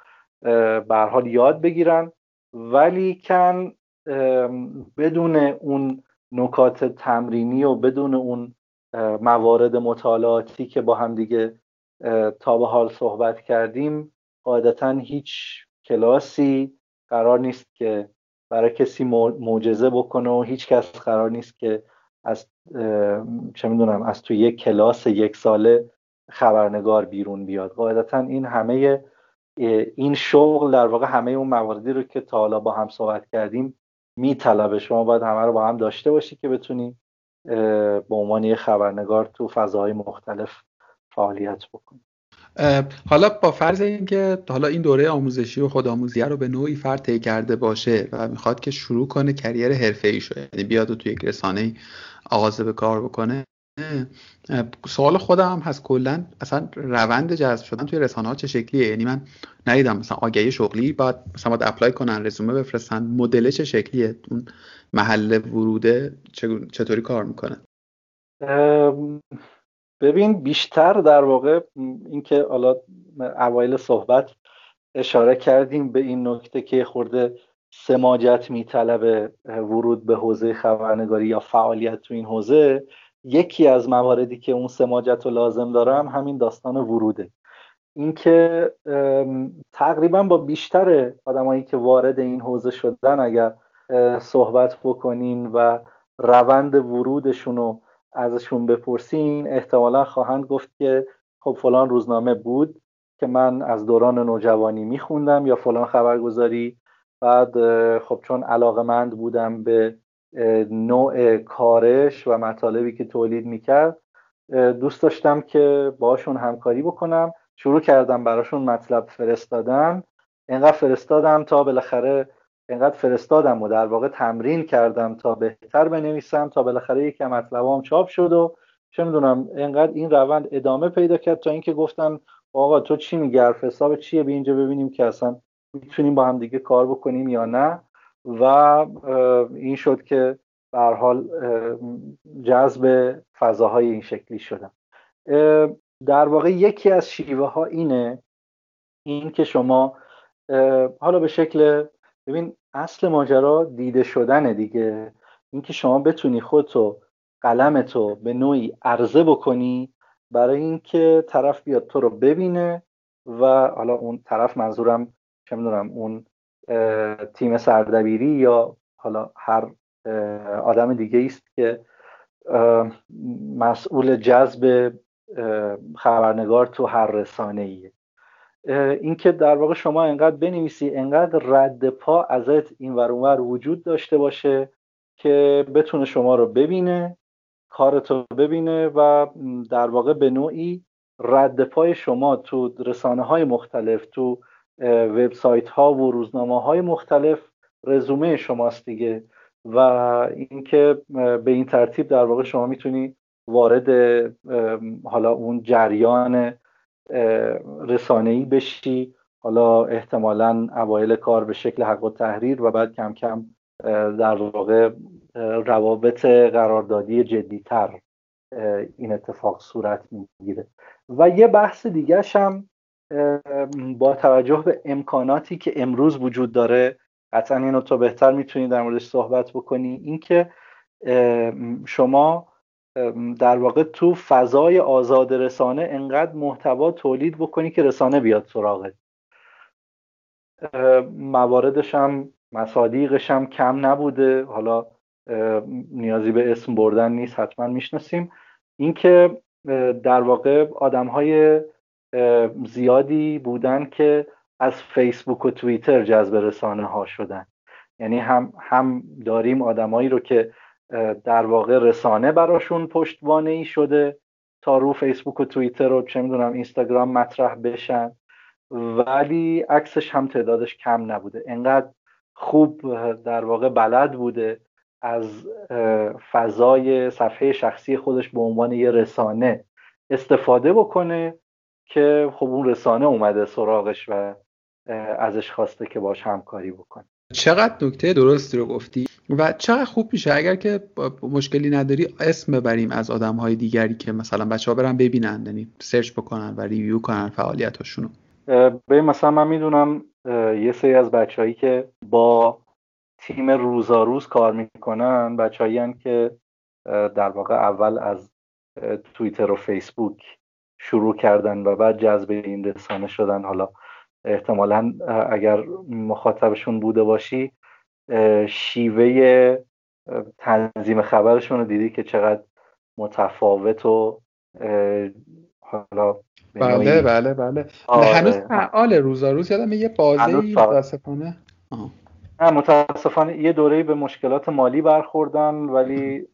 به حال یاد بگیرن. ولی کن بدون اون نکات تمرینی و بدون اون موارد مطالعاتی که با هم دیگه تا به حال صحبت کردیم قاعدتا هیچ کلاسی قرار نیست که برای کسی معجزه بکنه و هیچ کس قرار نیست که از چه می‌دونم از تو یک کلاس یک ساله خبرنگار بیرون بیاد. قاعدتا این همه این شغل در واقع همه اون مواردی رو که تا حالا با هم صحبت کردیم میطلبه شما باید همه رو با هم داشته باشی که بتونی به عنوان یه خبرنگار تو فضاهای مختلف فعالیت بکنی. حالا با فرض اینکه حالا این دوره آموزشی و خودآموزی رو به نوعی فرد طی کرده باشه و می‌خواد که شروع کنه کریر حرفه‌ای شده یعنی بیاد و تو یک رسانه آغاز به کار بکنه سوال خودم هم هست. کلا اصلا روند جذب شدن توی رسانه ها چه شکلیه؟ یعنی من ندیدم مثلا آگهی شغلی باید مثلا باید اپلای کنن رزومه بفرستن. مدل چه شکلیه؟ اون محل وروده چطوری کار می‌کنه؟ ببین بیشتر در واقع اینکه حالا اوایل صحبت اشاره کردیم به این نکته که خورده سماجت میطلبه ورود به حوزه خبرنگاری یا فعالیت تو این حوزه. یکی از مواردی که اون سماجت رو لازم دارم همین داستان وروده. اینکه تقریبا با بیشتر آدمایی که وارد این حوزه شدن اگر صحبت بکنین و روند ورودشون رو ازشون بپرسین احتمالا خواهند گفت که خب فلان روزنامه بود که من از دوران نوجوانی میخوندم یا فلان خبرگزاری بعد خب چون علاقه مند بودم به نوع کارش و مطالبی که تولید می‌کرد دوست داشتم که باشون همکاری بکنم. شروع کردم براشون مطلب فرستادن. اینقدر فرستادم تا بالاخره اینقدر فرستادم و در واقع تمرین کردم تا بهتر بنویسم تا بالاخره یکی مطلبام چاپ شد و چه می‌دونم اینقدر این روند ادامه پیدا کرد تا اینکه گفتن آقا تو چی میگی؟ حساب چیه؟ به اینجا ببینیم که اصلا می‌تونیم با هم دیگه کار بکنیم یا نه. و این شد که به حال جذب فضاهای این شکلی شدم. در واقع یکی از شیوه ها اینه این که شما حالا به شکل ببین اصل ماجرا دیده شدن دیگه. اینکه شما بتونی خودتو قلمتو به نوعی عرضه بکنی برای اینکه طرف بیاد تو رو ببینه و حالا اون طرف منظورم چه می‌دونم اون تیم سردبیری یا حالا هر آدم دیگه است که مسئول جذب خبرنگار تو هر رسانه ایه اینکه در واقع شما انقدر بنویسی انقدر رد پا ازت این ور وجود داشته باشه که بتونه شما رو ببینه کارتو ببینه و در واقع به نوعی رد پای شما تو رسانه های مختلف تو وبسایت ها و روزنامه های مختلف رزومه شماست دیگه. و اینکه به این ترتیب در واقع شما می‌تونی وارد حالا اون جریان ای بشی. حالا احتمالا اوایل کار به شکل حق و تحریر و بعد کم کم در واقع روابط قراردادی جدیتر این اتفاق صورت می‌گیره. و یه بحث دیگه هم با توجه به امکاناتی که امروز وجود داره قطعا اینو تو بهتر می‌تونی در موردش صحبت بکنی. اینکه شما در واقع تو فضای آزاد رسانه انقدر محتوا تولید بکنی که رسانه بیاد سراغت. مواردش هم مصادیقش هم کم نبوده. حالا نیازی به اسم بردن نیست حتما می‌شناسیم. اینکه در واقع آدم های زیادی بودن که از فیسبوک و توییتر جذب رسانه ها شدن. یعنی هم هم داریم آدمایی رو که در واقع رسانه براشون پشتوانه ای شده تا رو فیسبوک و توییتر و چه می‌دونم اینستاگرام مطرح بشن. ولی عکسش هم تعدادش کم نبوده. انقدر خوب در واقع بلد بوده از فضای صفحه شخصی خودش به عنوان یه رسانه استفاده بکنه که خب اون رسانه اومده سراغش و ازش خواسته که باش همکاری بکنه. چقدر نکته درستی رو گفتی و چقدر خوب میشه اگر که مشکلی نداری اسم ببریم از آدم های دیگری که مثلا بچه ها برن ببینن یعنی سرچ بکنن و ریویو کنن فعالیتاشونو. به مثلا من می‌دونم یه سری از بچههایی که با تیم روزاروز کار می‌کنن بچههایی که در واقع اول از توییتر و فیسبوک شروع کردن و بعد جذب این رسانه شدن. حالا احتمالا اگر مخاطبشون بوده باشی شیوه تنظیم خبرشون رو دیدی که چقدر متفاوت و حالا بله بله بله. آره. هنوز فعال روزا روز یادم یه بازی متاسفانه. نه متاسفانه یه دوره به مشکلات مالی برخوردن ولی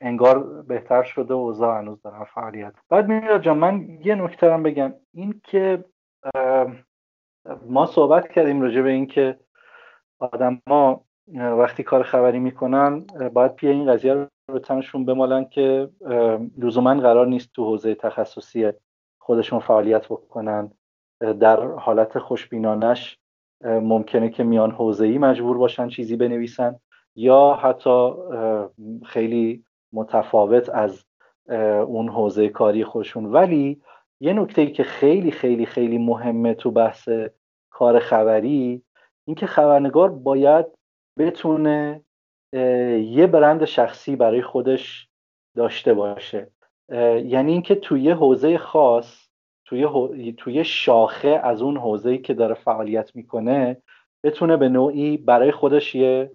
انگار بهتر شده و اوضاع هنوز دارن فعالیت. بعد میراد جان من یه نکته هم بگم. این که ما صحبت کردیم راجع به اینکه آدم ما وقتی کار خبری می‌کنن باید پی این قضیه رو به تنشون بمالن که لزوما قرار نیست تو حوزه تخصصی خودشون فعالیت بکنن. در حالت خوشبینانش ممکنه که میان حوزه ای مجبور باشن چیزی بنویسن. یا حتی خیلی متفاوت از اون حوزه کاری خودشون. ولی یه نکته که خیلی خیلی خیلی مهمه تو بحث کار خبری اینکه خبرنگار باید بتونه یه برند شخصی برای خودش داشته باشه. یعنی اینکه توی حوزه خاص توی, توی شاخه از اون حوزه‌ای که داره فعالیت می‌کنه بتونه به نوعی برای خودش یه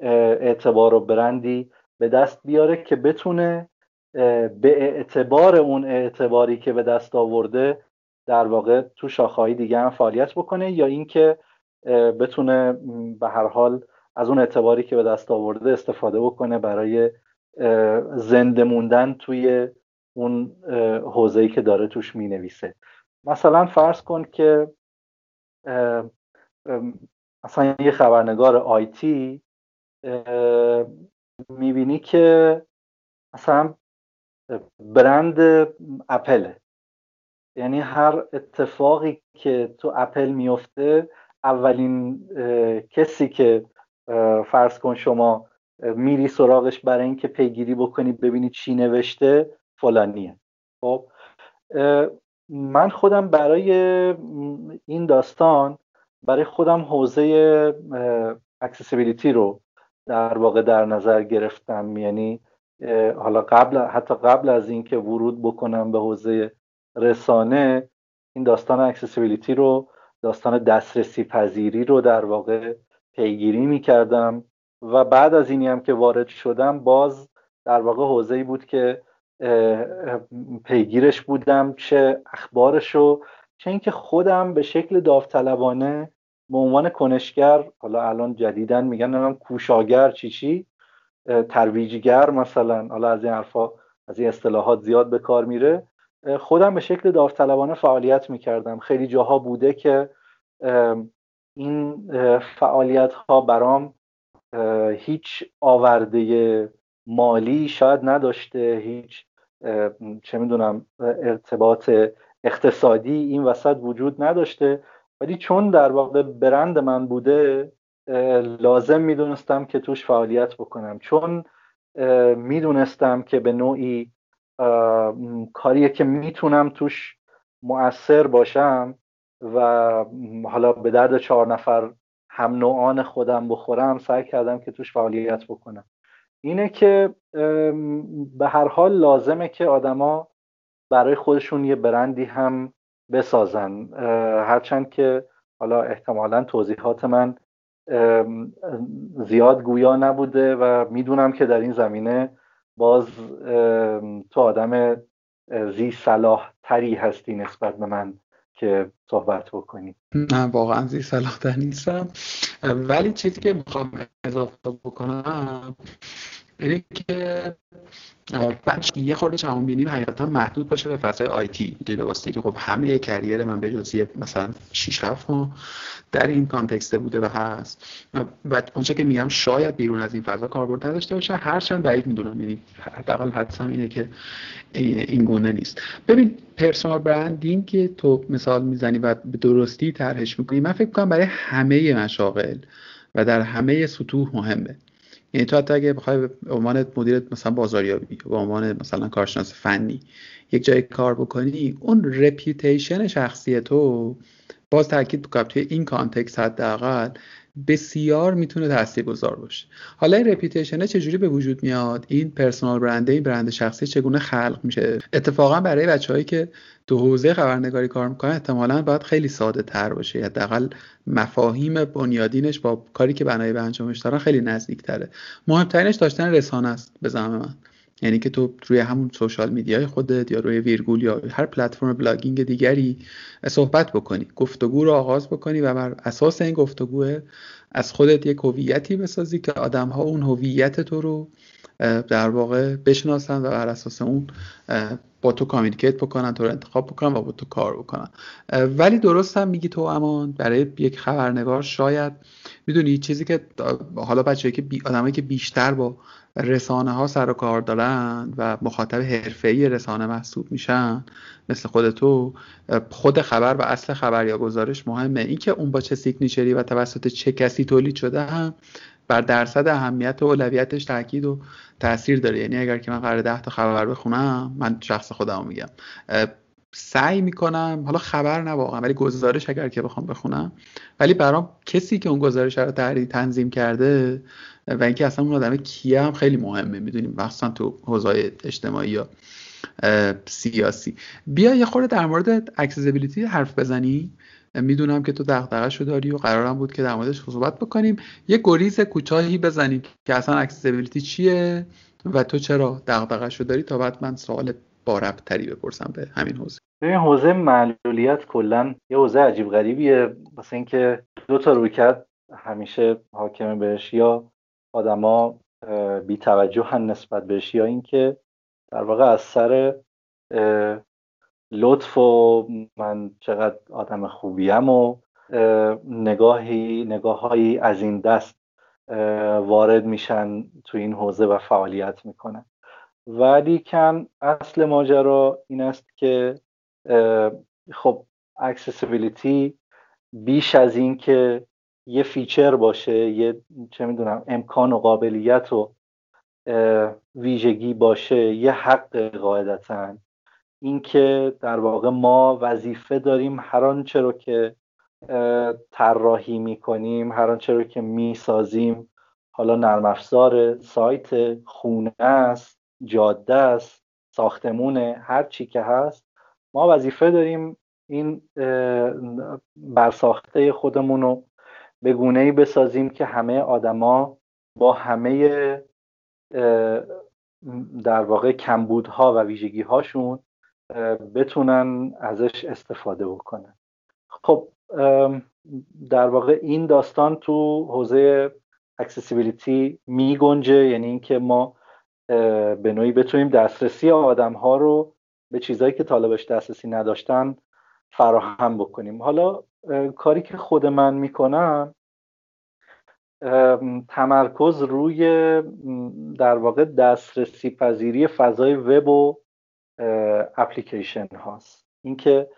اعتبار و برندی به دست بیاره که بتونه به اعتبار اون اعتباری که به دست آورده در واقع تو شاخه‌های دیگه هم فعالیت بکنه یا اینکه بتونه به هر حال از اون اعتباری که به دست آورده استفاده بکنه برای زنده موندن توی اون حوزه‌ای که داره توش می‌نویسه. مثلا فرض کن که مثلا یه خبرنگار آیتی می‌بینی که مثلا برند اپله یعنی هر اتفاقی که تو اپل میفته اولین کسی که فرض کن شما میری سراغش برای اینکه پیگیری بکنی ببینی چی نوشته فلانیه. خب من خودم برای این داستان برای خودم حوزه accessibility رو در واقع در نظر گرفتم. یعنی حالا قبل حتی قبل از اینکه ورود بکنم به حوزه رسانه این داستان accessibility رو داستان دسترسی پذیری رو در واقع پیگیری می کردم و بعد از اینی هم که وارد شدم باز در واقع حوزه بود که پیگیرش بودم چه اخبارشو چه اینکه خودم به شکل داوطلبانه به عنوان کنشگر حالا الان جدیدن میگن نمیم کوشاگر چی چی؟ ترویجگر مثلا حالا از این حرفا از این اصطلاحات زیاد به کار میره. خودم به شکل داوطلبانه فعالیت می‌کردم. خیلی جاها بوده که این فعالیت ها برام هیچ آورده مالی شاید نداشته هیچ چه می‌دونم ارتباط اقتصادی این وسط وجود نداشته. ولی چون در واقع برند من بوده لازم می‌دونستم که توش فعالیت بکنم. چون می‌دونستم که به نوعی کاریه که می‌تونم توش مؤثر باشم و حالا به درد چهار نفر هم نوعان خودم بخورم سعی کردم که توش فعالیت بکنم. اینه که به هر حال لازمه که آدما برای خودشون یه برندی هم بسازن. هرچند که حالا احتمالا توضیحات من زیاد گویا نبوده و می‌دونم که در این زمینه باز تو آدم زی صلاح تری هستی نسبت به من که صحبت بکنی. نه واقعا زی صلاح تر نیستم. ولی چیزی که می‌خوام اضافه بکنم اینه که بعدش یه خورده جهانبینی حقیقتا محدود باشه به فضای آیتی دیگه واسه که خب همه کریر من به جز مثلا 6 7 ماه در این context بوده و هست. و اونچه که میگم شاید بیرون از این فضا کاربرد نداشته باشه هرچند بعید می‌دونم. یعنی حداقل حدسم اینه که این گونه نیست. ببین personal branding که تو مثال می‌زنی و به درستی طرحش می‌کنی من فکر کنم برای همه مشاغل و در همه سطوح مهمه. یعنی تو حتی اگه بخوای به عنوان مدیر مثلا بازاریابی به عنوان مثلا کارشناس فنی یک جای کار بکنی اون reputation شخصی تو باز تاکید بکنم توی این context حداقل بسیار می‌تونه تاثیرگذار باشه. حالا این reputation ه چجوری به وجود میاد؟ این personal brand ه این برند شخصی چگونه خلق میشه؟ اتفاقا برای بچه‌هایی که تو حوزه خبرنگاری کار می‌کنن احتمالا باید خیلی ساده تر باشه. حداقل مفاهیم بنیادینش با کاری که بنای به انجامش دارن خیلی نزدیک تره مهمترینش داشتن رسانه است به زعم من. یعنی که تو روی همون social media ی خودت یا روی ویرگول یا هر پلتفرم blogging دیگری صحبت بکنی. گفتگو رو آغاز بکنی و بر اساس این گفتگو از خودت یک هویتی بسازی که آدم ها اون هویت تو رو در واقع بشناسن و بر اساس اون با تو کامیونیکیت بکنن تو رو انتخاب بکنن و با تو کار بکنن. ولی درست هم میگی تو امان برای یک خبرنگار شاید می‌دونی چیزی که حالا بچه که بی آدمایی که بیشتر با رسانه ها سر و کار دارن و مخاطب حرفه‌ای رسانه محسوب میشن مثل خود تو خود خبر و اصل خبر یا گزارش مهمه. اینکه اون با چه سیگنیچری و توسط چه کسی تولید شده هم بر درصد اهمیت و اولویتش تاکید و تاثیر داره. یعنی اگر که من قرار ده تا خبر بخونم من شخص خودم میگم. سعی می‌کنم حالا خبر نه واقعا ولی گزارش اگر که بخوام بخونم. ولی برام کسی که اون گزارش رو تحریر تنظیم کرده و اینکه اصلا اون آدم کیه هم خیلی مهمه. می‌دونیم مخصوصا تو حوزه اجتماعی یا سیاسی. بیا یه خورده در مورد accessibility حرف بزنی می‌دونم که تو دغدغه‌شو داری و قرارم بود که در موردش صحبت بکنیم. یه گریز کوتاهی بزنیم که اصلا accessibility چیه و تو چرا دغدغه‌شو داری تا بعد من سوال با تری بپرسم به همین حوزه. ببین حوزه معلولیت کلا یه حوزه عجیب غریبیه. واسه اینکه دو تا رویکرد همیشه حاکمه بهش یا آدما بی توجه نسبت بهش یا اینکه در واقع از سر لطف و من چقدر آدم خوبیم و نگاهی نگاههایی از این دست وارد میشن تو این حوزه و فعالیت می‌کنن. ولی کن اصل ماجرا این است که خب accessibility بیش از این که یه feature باشه یه چه می‌دونم امکان و قابلیت و ویژگی باشه یه حق قاعدتا اینکه در واقع ما وظیفه داریم هر آنچه رو که طراحی می‌کنیم هر آنچه رو که می‌سازیم حالا نرم افزار سایت خونه است جاده است ساختمونه هر چی که هست ما وظیفه داریم این برساخته خودمون رو به گونه ای بسازیم که همه آدما با همه در واقع کمبودها و ویژگی هاشون بتونن ازش استفاده بکنن. خب در واقع این داستان تو حوزه اکسسیبیلیتی می گنجه یعنی اینکه ما به نوعی بتونیم دسترسی آدم ها رو به چیزهایی که طالبش دسترسی نداشتن فراهم بکنیم. حالا کاری که خود من می‌کنم تمرکز روی در واقع دسترسی پذیری فضای وب و اپلیکیشن هاست. اینکه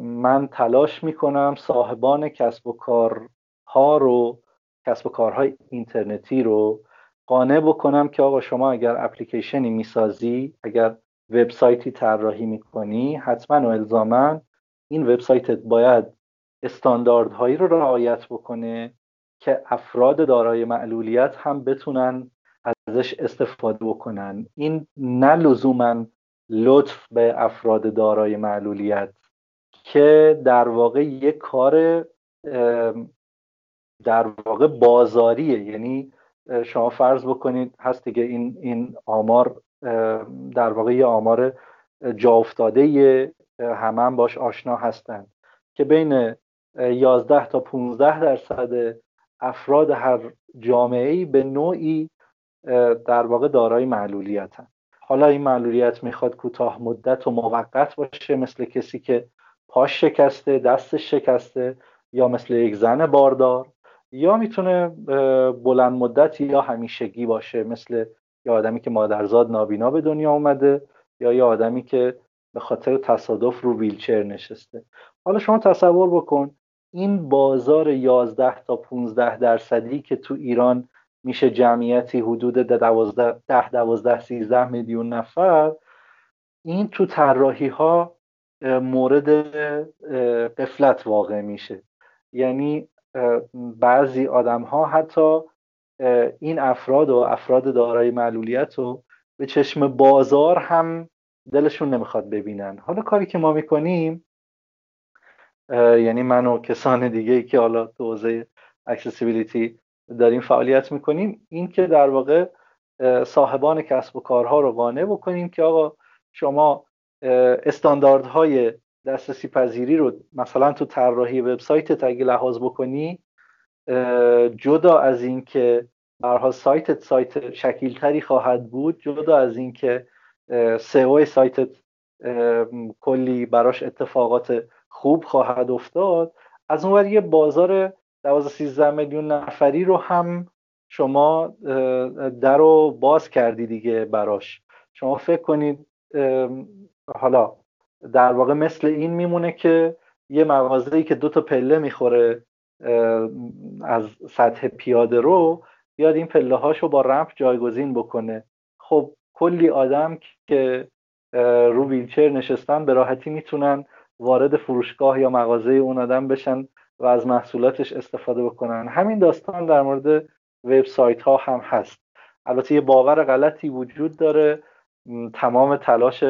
من تلاش می‌کنم صاحبان کسب و کارها رو کسب و کارهای اینترنتی رو قانع بکنم که آقا شما اگر اپلیکیشنی می‌سازی اگر وبسایتی طراحی می‌کنی حتما و الزاما این وبسایتت باید استانداردهایی رو رعایت بکنه که افراد دارای معلولیت هم بتونن ازش استفاده بکنن. این نه لزوما لطف به افراد دارای معلولیت که در واقع یک کار در واقع بازاریه. یعنی شما فرض بکنید هست دیگه این این آمار در واقع یه آمار جا افتاده همه هم باش آشنا هستند که بین 11 تا 15 درصد افراد هر جامعه ای به نوعی در واقع دارای معلولیتن. حالا این معلولیت می‌خواد کوتاه مدت و موقت باشه مثل کسی که پاش شکسته دستش شکسته یا مثل یک زن باردار یا می‌تونه بلند مدت یا همیشگی باشه مثل یه آدمی که مادرزاد نابینا به دنیا اومده یا یه آدمی که به خاطر تصادف رو ویلچر نشسته. حالا شما تصور بکن این بازار 11 تا 15 درصدی که تو ایران میشه جمعیتی حدود 12 ده 12 13 میلیون نفر. این تو طراحی ها مورد قفلت واقع میشه. یعنی بعضی آدم ها حتی این افراد و افراد دارای معلولیت رو به چشم بازار هم دلشون نمی‌خواد ببینن. حالا کاری که ما می‌کنیم یعنی من و کسان دیگه ای که حالا تو حوزه اکسسیبیلیتی داریم فعالیت می‌کنیم این که در واقع صاحبان کسب و کارها رو قانع بکنیم که آقا شما استانداردهای دسترسی پذیری رو مثلا تو طراحی وبسایت اگه لحاظ بکنی جدا از اینکه برها سایتت سایت شکیلتری خواهد بود جدا از اینکه سئو سایتت کلی براش اتفاقات خوب خواهد افتاد از اون یه بازار 12 13 میلیون نفری رو هم شما در رو باز کردی دیگه براش. شما فکر کنید حالا در واقع مثل این میمونه که یه مغازه‌ای که دو تا پله می‌خوره از سطح پیاده رو بیاد این پله هاشو با رمپ جایگزین بکنه. خب کلی آدم که رو ویلچر نشستن به راحتی می‌تونن وارد فروشگاه یا مغازه اون آدم بشن. و از محصولاتش استفاده بکنن. همین داستان در مورد وبسایت ها هم هست. البته یه باور غلطی وجود داره. تمام تلاش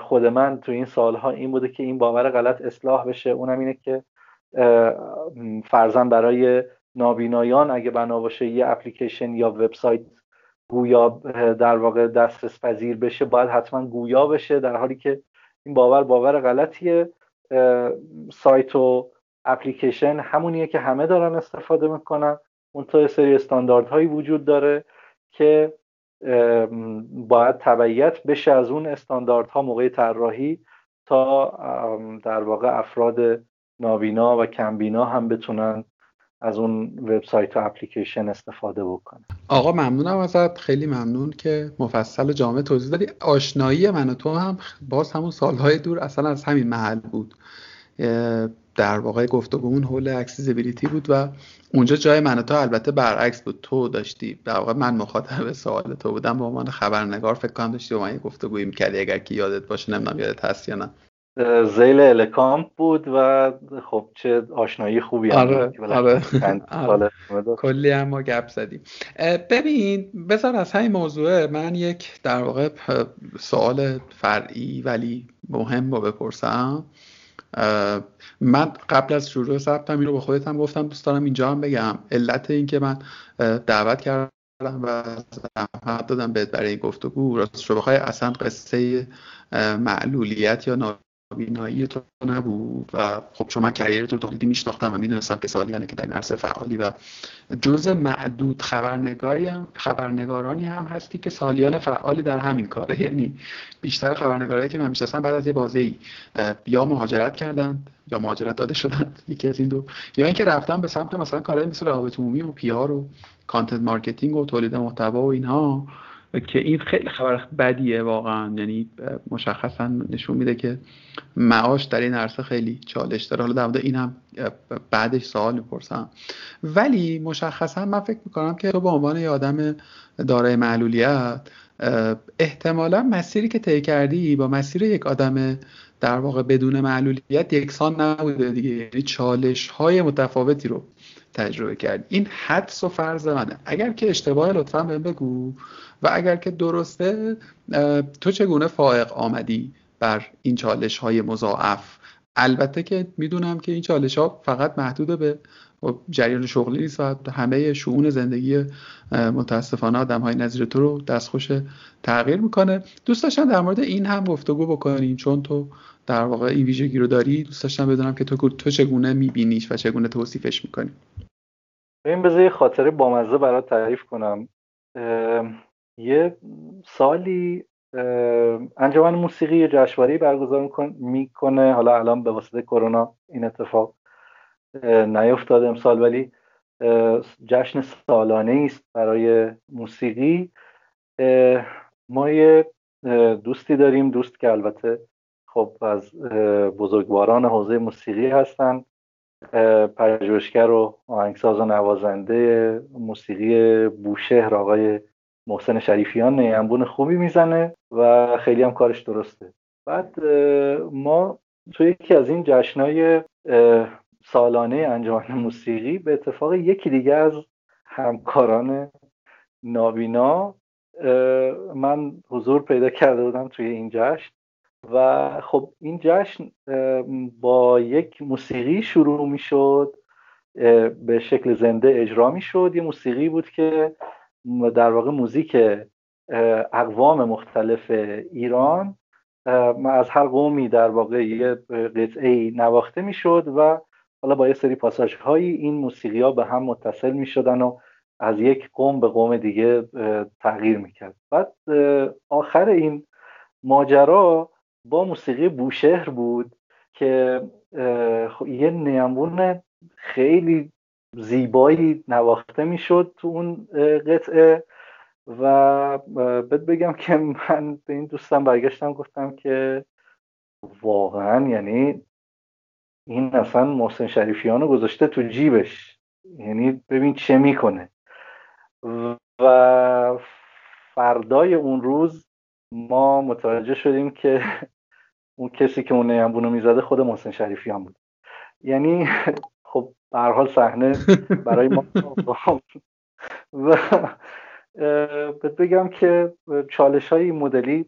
خود من تو این سالها این بوده که این باور غلط اصلاح بشه. اونم اینه که فرزن برای نابینایان اگه بنا باشه یه اپلیکیشن یا وبسایت گویا در واقع دسترس پذیر بشه باید حتما گویا بشه. در حالی که این باور باور غلطیه. سایت و اپلیکیشن همونیه که همه دارن استفاده می‌کنن. اون تو سری استانداردهایی وجود داره که باید تبعیت بشه از اون استانداردها موقع طراحی تا در واقع افراد نابینا و کمبینا هم بتونن از اون وبسایت و اپلیکیشن استفاده بکنن. آقا ممنونم ازت. خیلی ممنون که مفصل و جامع توضیح دادی. آشنایی من و تو هم باز همون سالهای دور اصلا از همین محل بود. در واقع گفتگومون حول accessibility بود و اونجا جای من و تو البته برعکس بود. تو داشتی در واقع من مخاطب سوال تو بودم به عنوان خبرنگار فکر کنم داشتی با من یه گفتگویی می‌کردی اگر که یادت باشه نمی‌دونم یادت هست یا نه. ذیل الکامپ بود و خب چه آشنایی خوبی هم آره, آره. [laughs] آره. کلی هم ما گپ زدیم. ببین بذار از همین موضوع من یک در واقع سوال فرعی ولی مهم رو بپرسم. من قبل از شروع ثبتم این رو به خودت هم گفتم دوست دارم اینجا هم بگم. علت این که من دعوت کردم و زحمت دادم بهت برای این گفتگو. راست رو بخوای اصلا قصه معلولیت یا بینایی تو نبود و خب چون من کریر تو تولیدی میشناختم و می‌دونستم که سالیانه که در این عرصه فعالی و جز معدود خبرنگاری هم خبرنگارانی هم هستی که سالیان فعالی در همین کاره. [laughs] یعنی بیشتر خبرنگارایی که من می‌شناسم بعد از یه بازه یا مهاجرت کردن یا مهاجرت داده شدن [laughs] یکی از این دو. یا اینکه رفتن به سمت مثلا کارهای مثل روابط عمومی و PR و content marketing و تولید محتوا و اینها. که این خیلی خبر بدیه واقعا. یعنی مشخصا نشون میده که معاش در این عرصه خیلی چالش داره. حالا در این هم بعدش سوال می‌پرسم. ولی مشخصا من فکر می‌کنم که تو به عنوان یه آدم دارای معلولیت احتمالا مسیری که طی کردی با مسیر یک آدم در واقع بدون معلولیت یکسان نبوده دیگه. یعنی چالش های متفاوتی رو تجربه کرد این حدس و فرض منه. اگر که اشتباه لطفا بهم بگو. و اگر که درسته تو چگونه فائق آمدی بر این چالش های مضاعف؟ البته که می‌دونم که این چالش ها فقط محدود به جریان شغلی نیست و همه شعون زندگی متاسفانه آدم های نظیر تو رو دستخوش تغییر می‌کنه. دوست داشتم در مورد این هم گفتگو بکنیم چون تو در واقع این ویژگی رو داری. دوست داشتم بدونم که تو تو چگونه میبینیش و چگونه توصیفش می‌کنی؟ این بذار یه خاطره بامزه برات تعریف کنم. یه سالی انجمن موسیقی جشنواره برگزار می‌کنه. حالا الان به واسطه کرونا این اتفاق نیفتاد امسال ولی جشن سالانه است برای موسیقی. ما یه دوستی داریم دوست که البته خب از بزرگواران حوزه موسیقی هستن. پژوهشگر و آهنگساز و نوازنده موسیقی بوشهر آقای محسن شریفیان نیمبون خوبی می‌زنه و خیلی هم کارش درسته. بعد ما توی یکی از این جشنهای سالانه انجمن موسیقی به اتفاق یکی دیگه از همکاران نابینا من حضور پیدا کرده بودم توی این جشن و خب این جشن با یک موسیقی شروع می شد به شکل زنده اجرا می شد یه موسیقی بود که در واقع موزیک اقوام مختلف ایران از هر قومی در واقع یه قطعه نواخته می شد و حالا با یه سری پاساژ هایی این موسیقی ها به هم متصل می شدن و از یک قوم به قوم دیگه تغییر می‌کرد. بعد آخر این ماجرا با موسیقی بوشهر بود که یه نیمبون خیلی زیبایی نواخته می‌شد تو اون قطعه و بهت بگم که من به این دوستم برگشتم گفتم که واقعا یعنی این اصلا محسن شریفیان رو گذاشته تو جیبش. یعنی ببین چه می‌کنه. و فردای اون روز ما متوجه شدیم که اون کسی که اون نیمبونو می‌زده خود محسن شریفیان بود. یعنی خب به حال صحنه برای ما [laughs] و بگم که چالش های مدلی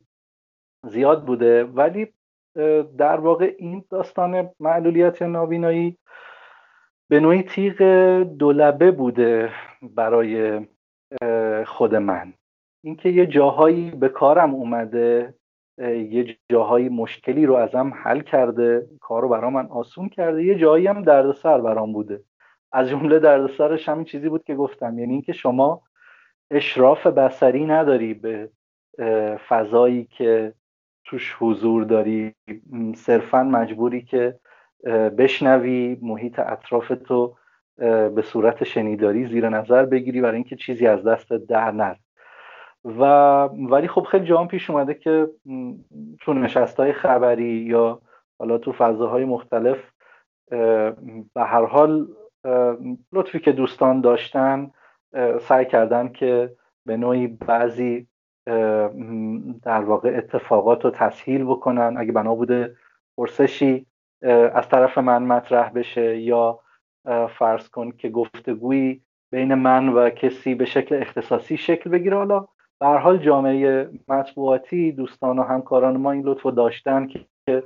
زیاد بوده ولی در واقع این داستان معلولیت نابینایی به نوعی تیغ دولبه بوده برای خود من. اینکه یه جاهایی به کارم اومده یه جاهایی مشکلی رو ازم حل کرده کار رو برام من آسون کرده یه جایی هم دردسر برام بوده. از جمله دردسرش همین چیزی بود که گفتم یعنی اینکه شما اشراف بسری نداری به فضایی که توش حضور داری. صرفا مجبوری که بشنوی محیط اطراف تو به صورت شنیداری زیر نظر بگیری برای اینکه چیزی از دست در نره. و ولی خب خیلی جام پیش اومده که تو نشست های خبری یا حالا تو فضاهای مختلف به هر حال لطفی که دوستان داشتن سعی کردن که به نوعی بعضی در واقع اتفاقات رو تسهیل بکنن. اگه بنا بوده پرسشی از طرف من مطرح بشه یا فرض کن که گفتگویی بین من و کسی به شکل اختصاصی شکل بگیره. حالا به حال جامعه مطبوعاتی دوستان و همکاران ما این لطف داشتن که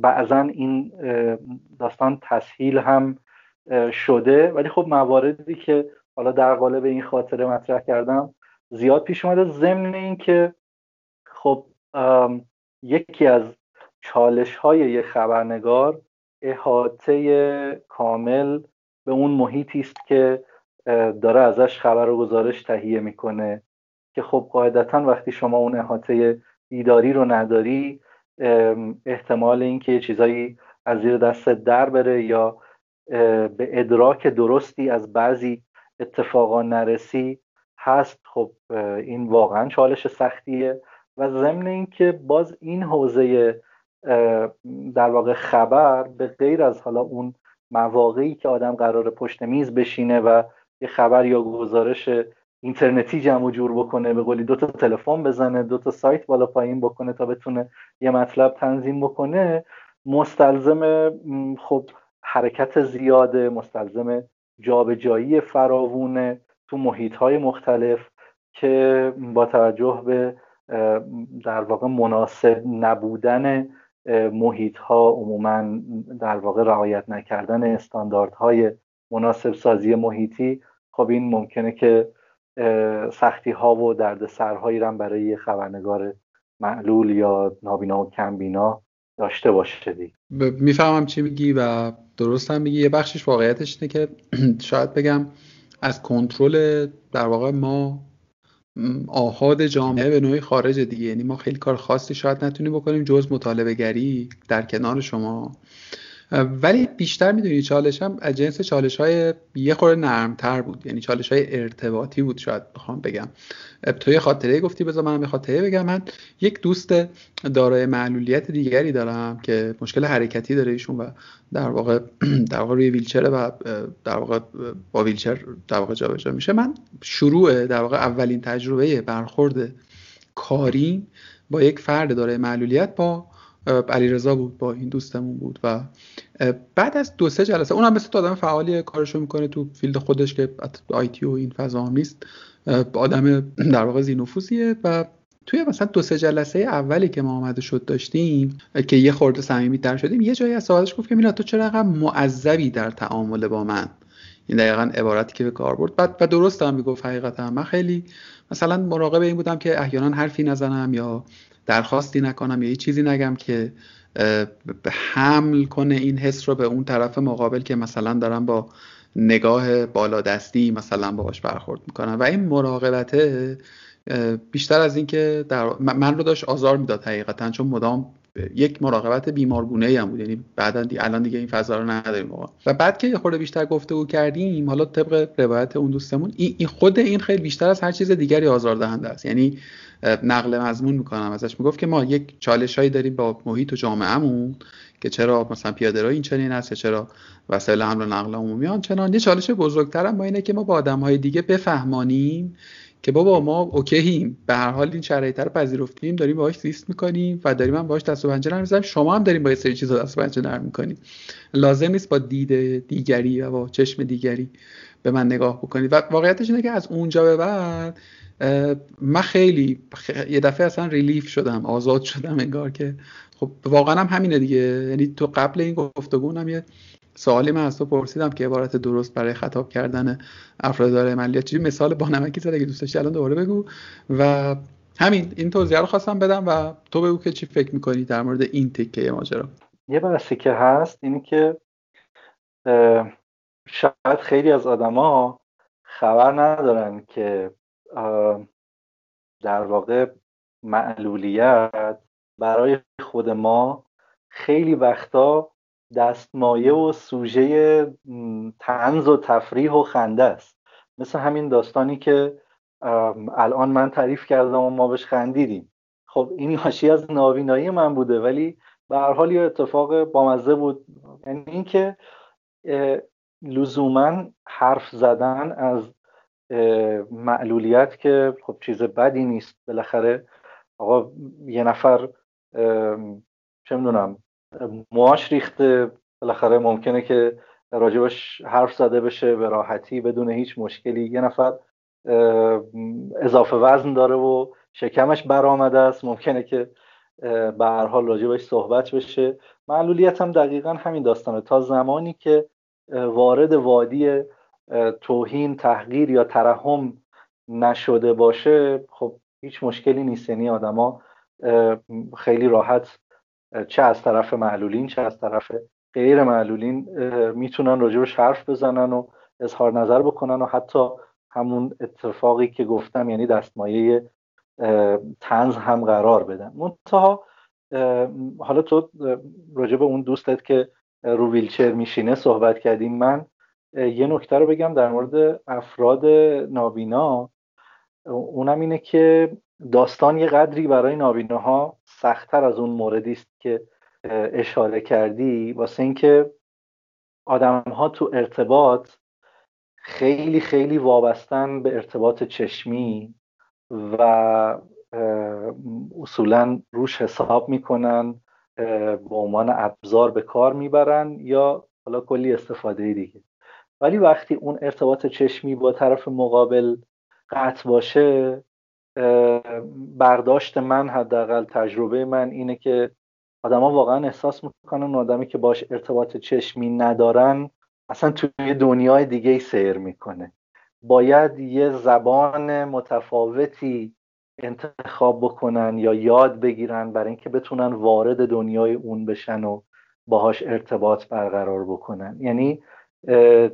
بعضا این داستان تسهیل هم شده. ولی خب مواردی که حالا در قالب این خاطره مطرح کردم زیاد پیش اومده ضمن اینکه خب یکی از چالش های یه خبرنگار احاطه کامل به اون محیطی است که داره ازش خبر و گزارش تهیه می‌کنه. که خب قاعدتا وقتی شما اون احاطه دیداری رو نداری احتمال اینکه چیزایی از زیر دست در بره یا به ادراک درستی از بعضی اتفاقا نرسی هست خب این واقعا چالش سختیه. و ضمن اینکه باز این حوزه در واقع خبر به غیر از حالا اون مواقعی که آدم قرار پشت میز بشینه و یه خبر یا گزارش اینترنتی جمع جور بکنه به قولی دو تا تلفن بزنه دو تا سایت بالا پایین بکنه تا بتونه یه مطلب تنظیم بکنه. مستلزم خب حرکت زیاده مستلزم جابجایی فراوونه تو محیط های مختلف که با توجه به در واقع مناسب نبودن محیط ها عموما در واقع رعایت نکردن استانداردهای مناسب سازی محیطی خب این ممکنه که سختی ها و درد سرهایی رو برای خبرنگار معلول یا نابینا و کمبینا داشته باشه دیگه می‌فهمم چی میگی و درست هم میگی. یه بخشش واقعیتش اینه که [clears throat] شاید بگم از کنترل در واقع ما آهاد جامعه به نوعی خارج دیگه. یعنی ما خیلی کار خاصی شاید نتونیم بکنیم جز مطالبه گری در کنار شما. ولی بیشتر می‌دونی چالش هم از جنس چالش های یه خورده نرمتر بود. یعنی چالش های ارتباطی بود شاید بخوام بگم. توی خاطره گفتی بذار من خاطره بگم. من یک دوست دارای معلولیت دیگری دارم که مشکل حرکتی داره ایشون و در واقع در واقع روی ویلچر و در واقع با ویلچر در واقع جابجا میشه. من شروع در واقع اولین تجربه برخورد کاری با یک فرد دارای معلولیت با علیرضا بود با این دوستمون بود و بعد از دو سه جلسه اونم مثل آدم فعالی کارشو می‌کنه تو فیلد خودش که آیتی و این فضا هم نیست. آدم [clears throat] در واقع زینوفوسیه و توی مثلا دو سه جلسه اولی که ما آمده شد داشتیم که یه خورده صمیمی تر شدیم یه جایی از صحبتش گفت که میلا تو چرا انقدر معذبی در تعامل با من؟ این دقیقا عبارتی که به کار برد. بعد و درست هم می‌گفت حقیقتا. من خیلی مثلا مراقب این بودم که احیانا حرفی نزنم یا درخواستی نکنم یا یه چیزی نگم که حمل کنه این حس رو به اون طرف مقابل که مثلا دارم با نگاه بالادستی مثلا باهاش برخورد می‌کنم. و این مراقبته بیشتر از اینکه در من رو داشت آزار می‌داد حقیقتا چون مدام یک مراقبت بیمارگونه ای هم بود. یعنی بعدا دی الان دیگه این فضا رو نداریم و بعد که یه خورده بیشتر گفتگو کردیم حالا طبق روایت اون دوستمون این خود این خیلی بیشتر از هر چیز دیگری آزاردهنده است. یعنی نقل مضمون می‌کنم ازش. می‌گفت که ما یک چالش هایی داریم با محیط و جامعهمون که چرا مثلا پیاده این چنین است چرا وسایل حمل و نقل عمومی آنچنان. یه چالش بزرگتر ما اینه که ما با آدم های دیگه بفهمانیم که بابا ما اوکییم به هر حال این شرایط رو پذیرفتیم داریم باهاش زیست می‌کنیم و داریم هم باهاش دست و پنجه نرم شما هم داریم با سری چیزا دست و پنجه نرم می‌کنیم. لازم نیست با دید دیگری و با چشم دیگری به من نگاه بکنید. و واقعیتش اینه که از اونجا به بعد من خیلی یه دفعه اصلا ریلیف شدم آزاد شدم انگار که خب واقعا هم همینه دیگه. یعنی تو قبل این گفتگو یه سوالی من از تو پرسیدم که عبارت درست برای خطاب کردن افراد داره ملیت چیزی مثال با نمکی زده که دوست داشتی الان دوباره بگو. و همین این توضیح رو خواستم بدم و تو بگو که چی فکر می‌کنی در مورد این تکه ماجرا. یه بحثی که هست اینی که شاید خیلی از آدما خبر ندارن که در واقع معلولیت برای خود ما خیلی وقتا دستمایه و سوژه تنز و تفریح و خنده است. مثل همین داستانی که الان من تعریف کردم و ما بهش خندیدیم. خب این حاشیه از نابینایی من بوده ولی به هر حال یه اتفاق بامزه بود. یعنی اینکه لزوما حرف زدن از معلولیت که خب چیز بدی نیست. بالاخره آقا یه نفر چه می‌دونم مواش ریخته. بالاخره ممکنه که راجبش حرف زده بشه به راحتی بدون هیچ مشکلی. یه نفر اضافه وزن داره و شکمش برآمده است. ممکنه که به هر حال راجبش صحبت بشه. معلولیت هم دقیقا همین داستانه. تا زمانی که وارد وادی توهین تحقیر یا ترحم نشده باشه خب هیچ مشکلی نیست. یعنی آدما خیلی راحت چه از طرف معلولین چه از طرف غیر معلولین می‌تونن راجبش حرف بزنن و اظهار نظر بکنن و حتی همون اتفاقی که گفتم یعنی دستمایه تنز هم قرار بدن. منتها حالا تو راجب اون دوستت که رو ویلچر میشینه صحبت کردیم من یه نکته رو بگم در مورد افراد نابینا. اونم اینه که داستان یه قدری برای نابیناها سختتر از اون موردی است که اشاره کردی. واسه اینکه آدم ها تو ارتباط خیلی خیلی وابستن به ارتباط چشمی و اصولا روش حساب می‌کنن به عنوان ابزار به کار می‌برن یا حالا کلی استفاده دیگه. ولی وقتی اون ارتباط چشمی با طرف مقابل قطع باشه برداشت من حداقل تجربه من اینه که آدما واقعا احساس می‌کنن آدمی که باش ارتباط چشمی ندارن اصلا توی دنیای دیگه سیر می‌کنه. باید یه زبان متفاوتی انتخاب بکنن یا یاد بگیرن برای اینکه بتونن وارد دنیای اون بشن و باهاش ارتباط برقرار بکنن. یعنی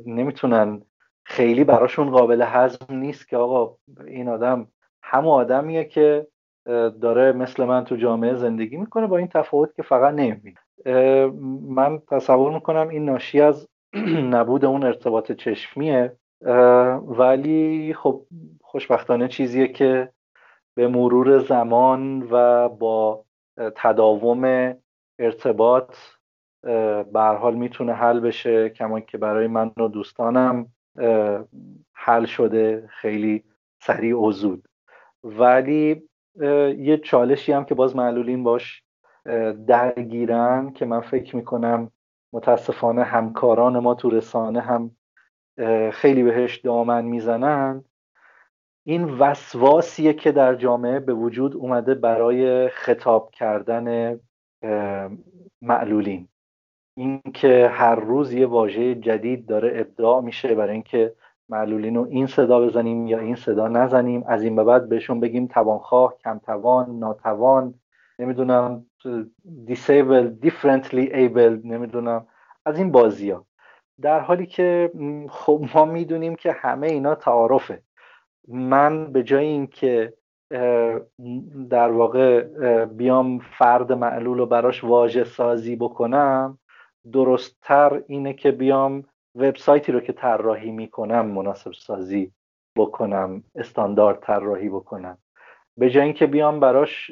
نمی‌تونن خیلی براشون قابل هضم نیست که آقا این آدم همون آدمیه که داره مثل من تو جامعه زندگی می‌کنه با این تفاوت که فقط نمی‌بینه. من تصور می‌کنم این ناشی از [clears throat] نبود اون ارتباط چشمیه. ولی خب خوشبختانه چیزیه که به مرور زمان و با تداوم ارتباط به حال می‌تونه حل بشه کما که برای من و دوستانم حل شده خیلی سریع و زود. ولی یه چالشی هم که باز معلولین باش درگیرن که من فکر می‌کنم متاسفانه همکاران ما تو رسانه هم خیلی بهش دامن می‌زنن. این وسواسیه که در جامعه به وجود اومده برای خطاب کردن معلولین. اینکه هر روز یه واژه جدید داره ابداع میشه برای اینکه معلولین رو این صدا بزنیم یا این صدا نزنیم از این به بعد بهشون بگیم توانخواه کم توان ناتوان نمی‌دونم disabled differently able نمی‌دونم از این بازی ها در حالی که خب ما می‌دونیم که همه اینا تعارفه. من به جای اینکه در واقع بیام فرد معلول رو براش واژه سازی بکنم درستتر اینه که بیام وبسایتی رو که طراحی می‌کنم مناسب سازی بکنم استاندارد طراحی بکنم. به جای اینکه بیام براش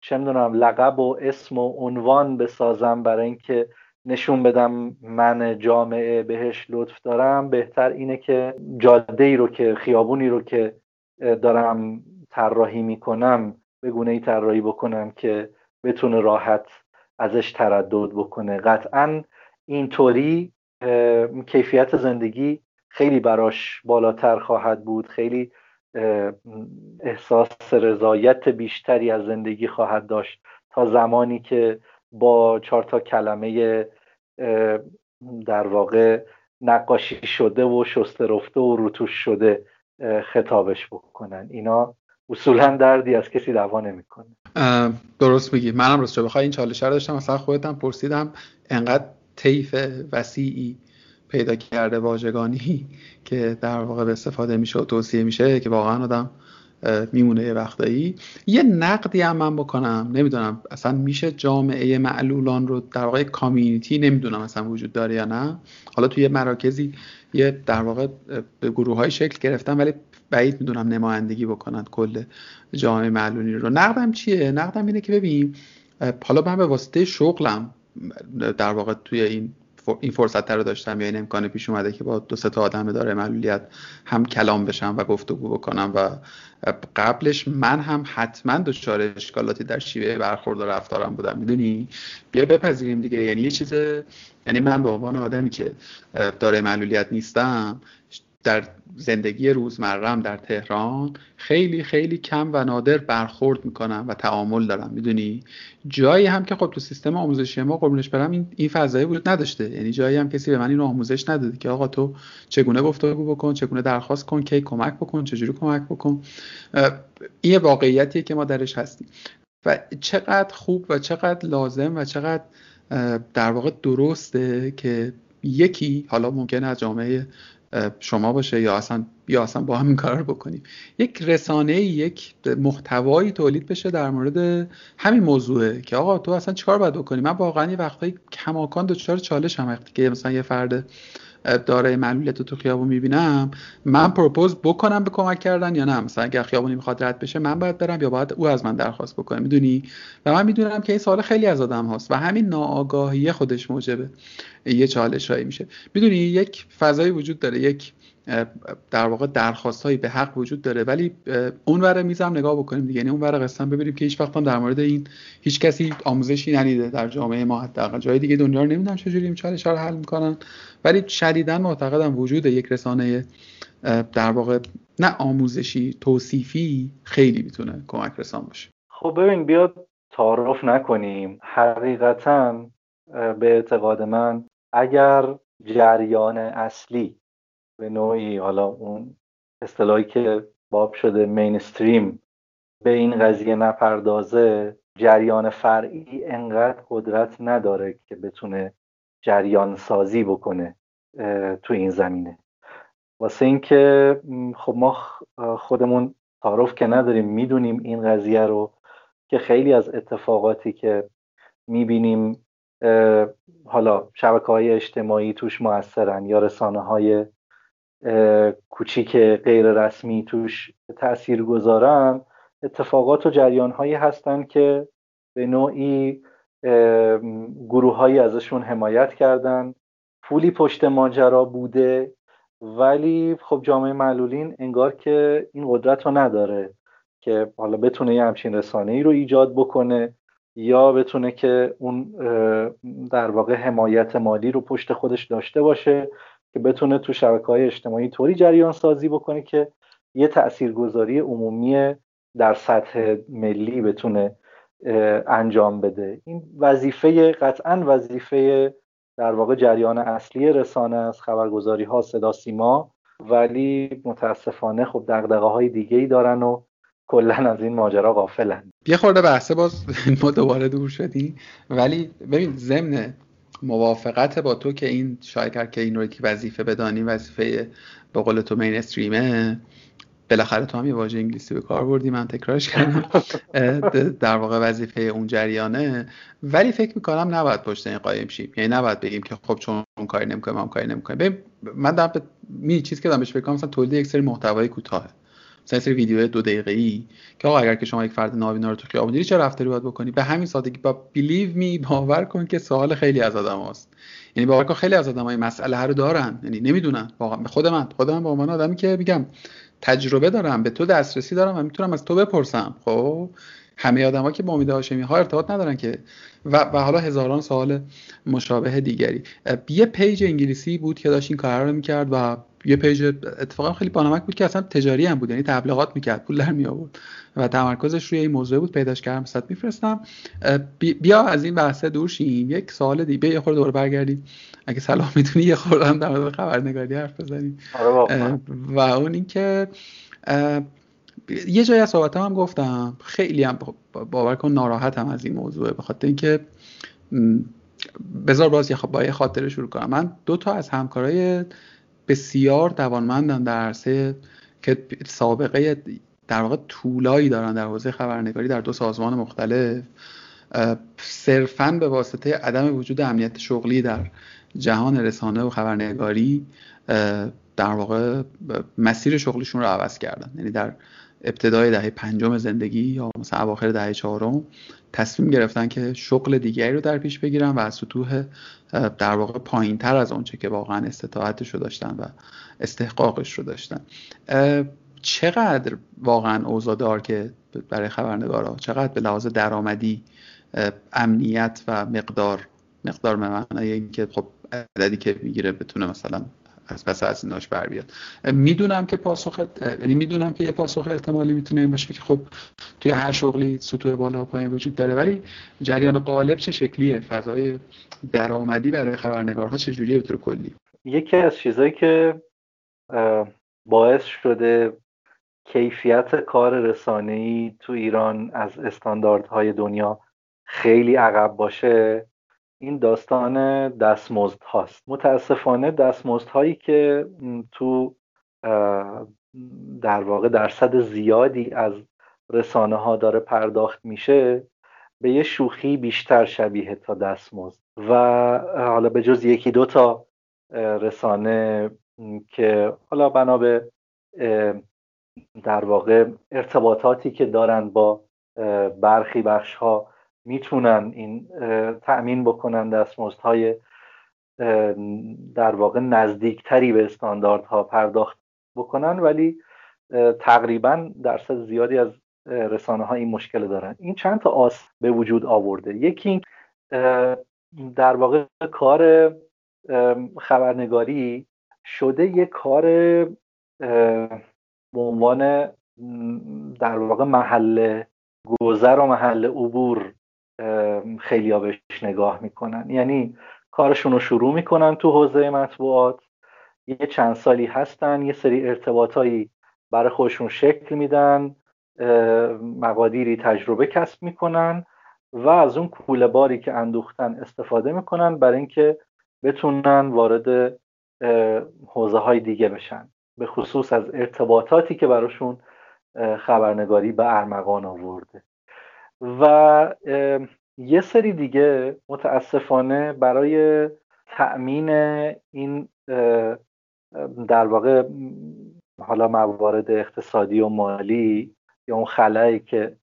چه می‌دونم لقب و اسم و عنوان بسازم برای اینکه نشون بدم من جامعه بهش لطف دارم بهتر اینه که جاده ای رو که خیابونی رو که دارم طراحی می‌کنم به گونه ای طراحی بکنم که بتونه راحت ازش تردد بکنه. قطعا اینطوری کیفیت زندگی خیلی براش بالاتر خواهد بود. خیلی احساس رضایت بیشتری از زندگی خواهد داشت تا زمانی که با چهار تا کلمه در واقع نقاشی شده و شسته رفته و روتوش شده خطابش بکنن. اینا اصولا دردی از کسی دوا نمی‌کنه. درست میگی. منم راست بخوای این چالش رو داشتم مثلا خودتم پرسیدم انقدر طیف وسیعی پیدا کرده واژگانی [laughs] که در واقع به استفاده میشه و توصیه میشه که واقعا آدم میمونه یه وقتایی. یه نقدی هم من بکنم نمی‌دونم اصلا میشه جامعه معلولان رو در واقع کامیونیتی نمی‌دونم اصلا وجود داره یا نه. حالا توی مراکزی یه در واقع به گروه های شکل گرفتن ولی بعید می‌دونم نمایندگی بکنند کل جامعه معلولی رو. نقدم چیه؟ نقدم اینه که ببین حالا من به واسطه شغلم در واقع توی این این فرصت رو داشتم یا این امکان پیش اومده که با دو سه تا آدم داره معلولیت هم کلام بشم و گفتگو بکنم و قبلش من هم حتما دچار اشکالاتی در شیوه برخورد و رفتارم بودم. می‌دونی؟ بیا بپذیریم دیگه. یعنی یه چیز یعنی من به عنوان آدمی که داره معلولیت نیستم در زندگی روزمرم در تهران خیلی خیلی کم و نادر برخورد می‌کنم و تعامل دارم می‌دونی؟ جایی هم که خب تو سیستم آموزشی ما قربونش برم این این فضایی وجود نداشته. یعنی جایی هم کسی به من اینو آموزش نداده که آقا تو چگونه گفتگو بکن چگونه درخواست کن کی کمک بکن چجوری کمک بکن. این واقعیتیه که ما درش هستیم. و چقدر خوب و چقدر لازم و چقدر در واقع درسته که یکی حالا ممکنه از جامعه شما باشه یا اصلا یا اصلا با همین کار رو بکنیم. یک رسانه یک محتوایی تولید بشه در مورد همین موضوعه که آقا تو اصلا چیکار باید بکنی؟ من واقعا یه وقتایی کماکان دچار چالش هم وقتی که مثلا یه فرد دارای معلولیت تو خیابون می‌بینم من پروپوز بکنم به کمک کردن یا نه؟ مثلا اگر خیابونی می‌خواد رد بشه من باید برم یا باید او از من درخواست بکنه می‌دونی؟ و من می‌دونم که این سوال خیلی از آدم هاست و همین ناآگاهی خودش موجبه. یه چالش هایی میشه. می‌دونی؟ یک فضایی وجود داره. یک در واقع درخواست هایی به حق وجود داره. ولی اون ور میزم نگاه بکنیم دیگه. یعنی اون ور قسم ببینیم که هیچ وقت در مورد این هیچ کسی آموزشی ندیده در جامعه ما حداقل. جای دیگه دنیا رو نمی‌دونم چجوری این چالش رو حل می‌کنن. ولی شدیدا معتقدم وجود یک رسانه در واقع نه آموزشی توصیفی خیلی می‌تونه کمک رسان باشه. خب ببین بیاد تعارف نکنیم. حقیقتا به اعتقاد من اگر جریان اصلی به نوعی حالا اون اصطلاحی که باب شده مینستریم به این قضیه نپردازه جریان فرعی انقدر قدرت نداره که بتونه جریان سازی بکنه تو این زمینه. واسه اینکه خب ما خودمون تعارف که نداریم می‌دونیم این قضیه رو که خیلی از اتفاقاتی که می‌بینیم حالا شبکه های اجتماعی توش موثرن یا رسانه های کوچیک غیر رسمی توش تأثیر گذارن اتفاقات و جریان هایی هستن که به نوعی گروه ازشون حمایت کردن. پولی پشت ماجرا بوده ولی خب جامعه معلولین انگار که این قدرت رو نداره که حالا بتونه یه همچین رسانه ای رو ایجاد بکنه یا بتونه که اون در واقع حمایت مالی رو پشت خودش داشته باشه. که بتونه تو شبکه های اجتماعی طوری جریان سازی بکنه که یه تاثیرگذاری عمومی در سطح ملی بتونه انجام بده. این وظیفه قطعا وظیفه در واقع جریان اصلی رسانه است خبرگزاری ها صدا سیما. ولی متاسفانه خب دقدقه های دیگه ای دارن و کلا از این ماجرا غافلن. یه خورده بحثه باز ما دوباره دور شدیم. ولی ببین ضمن موافقت با تو که این شاید که این رو که وظیفه بدانی وظیفه به قول تو مین استریمه بالاخره تو هم یه واژه انگلیسی به کار بردی من تکرارش کردم. در واقع وظیفه اون جریانه. ولی فکر می‌کنم نباید پشت این قایم شیم. یعنی نباید بگیم که خب چون اون کاری نمی‌کنه ما کاری نمی‌کنیم من دارم می چیزی که دارم بهش فکر مثلا تولید یک سری محتوای کوتاه مثلا سری ویدیو دو دقیقه ای که آقا اگر که شما یک فرد نابینا رو تو خیابون دیدی چه رفتاری باید بکنی؟ به همین سادگی. با بیلیو می باور کن که سوال خیلی از آدم هست یعنی باور کن خیلی از آدم های مسئله رو دارن. یعنی نمی‌دونن. واقعا خود من خود من به عنوان آدمی که میگم تجربه دارم به تو دسترسی دارم و می‌تونم از تو بپرسم. خب؟ همه آدما که با امید هاشمی ها ارتباط ندارن که. و, و حالا هزاران سوال مشابه دیگری. یه page انگلیسی بود که داشت این کار رو می‌کرد و یه page اتفاقا خیلی بانمک بود که اصلا تجاری هم بود یعنی تبلیغات می‌کرد پول در می آورد و تمرکزش روی این موضوع بود پیداش کردم واست میفرستم. بیا از این بحثه دور شیم. یک سوال دیگه یه خورده دوباره برگردیم. اگه صلاح می‌دونی یه خورده هم در مورد خبرنگاری حرف بزنیم. آره و اون اینکه یه جایی از صحبت هم گفتم. خیلی هم باور کن ناراحتم از این موضوع به خاطر اینکه بذار باز با یه خاطره شروع کنم. من دو تا از همکارای بسیار توانمندن در عرصه که سابقه در واقع طولایی دارن در حوزه خبرنگاری در دو سازمان مختلف صرفا به واسطه عدم وجود امنیت شغلی در جهان رسانه و خبرنگاری در واقع مسیر شغلشون رو عوض کردن. یعنی در ابتدای دهه پنجم زندگی یا مثلا اواخر دهه چهارم تصمیم گرفتن که شغل دیگری رو در پیش بگیرن و از سطوح در واقع پایین تر از اونچه که واقعا استطاعتش رو داشتن و استحقاقش رو داشتن. چقدر واقعا اوضاع دار که برای خبرنگارا؟ چقدر به لحاظ درآمدی امنیت و مقدار مقدار معنای اینکه خب عددی که می‌گیره بتونه مثلا از پس از ایناش بر بیاد. می‌دونم که پاسخ یعنی می‌دونم که یه پاسخ احتمالی می‌تونه این باشه که خب توی هر شغلی سطوح بالا پایین وجود داره. ولی جریان قالب چه شکلیه؟ فضای درآمدی برای خبرنگارها چه جوریه به کلی؟ یکی از چیزایی که باعث شده کیفیت کار رسانه‌ای تو ایران از استانداردهای دنیا خیلی عقب باشه این داستان دستمزد هاست. متاسفانه دستمزد هایی که تو در واقع درصد زیادی از رسانه ها داره پرداخت میشه به یه شوخی بیشتر شبیه تا دستمزد. و حالا به جز یکی دو تا رسانه که حالا بنا به در واقع ارتباطاتی که دارن با برخی بخش ها می‌تونن این تأمین بکنن دستمزدهای در واقع نزدیکتری به استانداردها پرداخت بکنن ولی تقریبا درصد زیادی از رسانه ها این مشکل دارن. این چند تا آس به وجود آورده. یکی در واقع کار خبرنگاری شده یک کار به عنوان در واقع محل گذر و محل عبور خیلی ها بهش نگاه می‌کنن. یعنی کارشون رو شروع می‌کنن تو حوزه مطبوعات. یه چند سالی هستن یه سری ارتباطایی برای خودشون شکل میدن مقادیری تجربه کسب می‌کنن و از اون کوله باری که اندوختن استفاده می‌کنن برای اینکه بتونن وارد حوزه های دیگه بشن. به خصوص از ارتباطاتی که براشون خبرنگاری به ارمغان آورده. و یه سری دیگه متاسفانه برای تأمین این در واقع حالا موارد اقتصادی و مالی یا اون خلایی که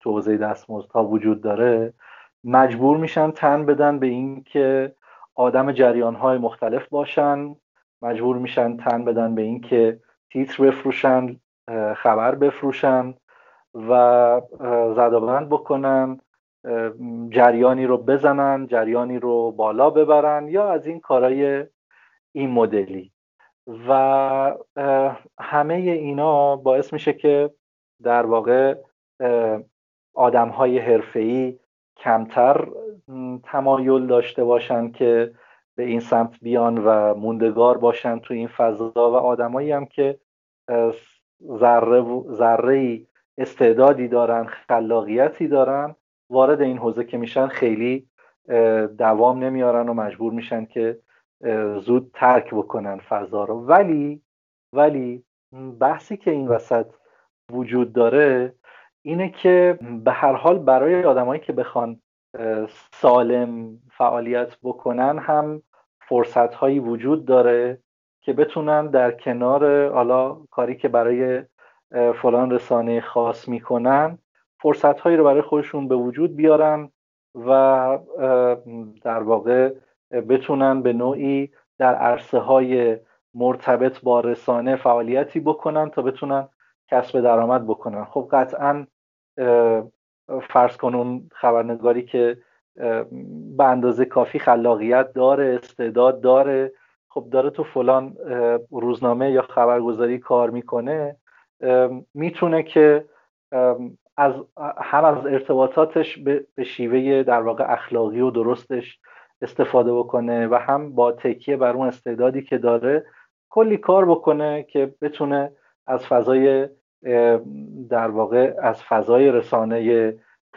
تو حوزه دستمزدها وجود داره مجبور میشن تن بدن به این که آدم جریان های مختلف باشن. مجبور میشن تن بدن به این که تیتر بفروشن خبر بفروشن. و زدابند بکنن جریانی رو بزنن جریانی رو بالا ببرن یا از این کارای این مدلی. و همه اینا باعث میشه که در واقع آدم های حرفه‌ای کمتر تمایل داشته باشن که به این سمت بیان و موندگار باشن تو این فضا. و آدمایی هم که ذره ذره استعدادی دارن خلاقیتی دارن وارد این حوزه که میشن خیلی دوام نمیارن و مجبور میشن که زود ترک بکنن فضا رو. ولی ولی بحثی که این وسط وجود داره اینه که به هر حال برای آدمایی که بخوان سالم فعالیت بکنن هم فرصت هایی وجود داره که بتونن در کنار حالا کاری که برای فلان رسانه خاص می‌کنن. فرصت هایی رو برای خودشون به وجود بیارن و در واقع بتونن به نوعی در عرصه های مرتبط با رسانه فعالیتی بکنن تا بتونن کسب درآمد بکنن. خب قطعا فرض کن خبرنگاری که به اندازه کافی خلاقیت داره استعداد داره خب داره تو فلان روزنامه یا خبرگزاری کار می‌کنه. می‌تونه که از هم از ارتباطاتش به شیوه در واقع اخلاقی و درستش استفاده بکنه و هم با تکیه بر اون استعدادی که داره کلی کار بکنه که بتونه از فضای در واقع از فضای رسانه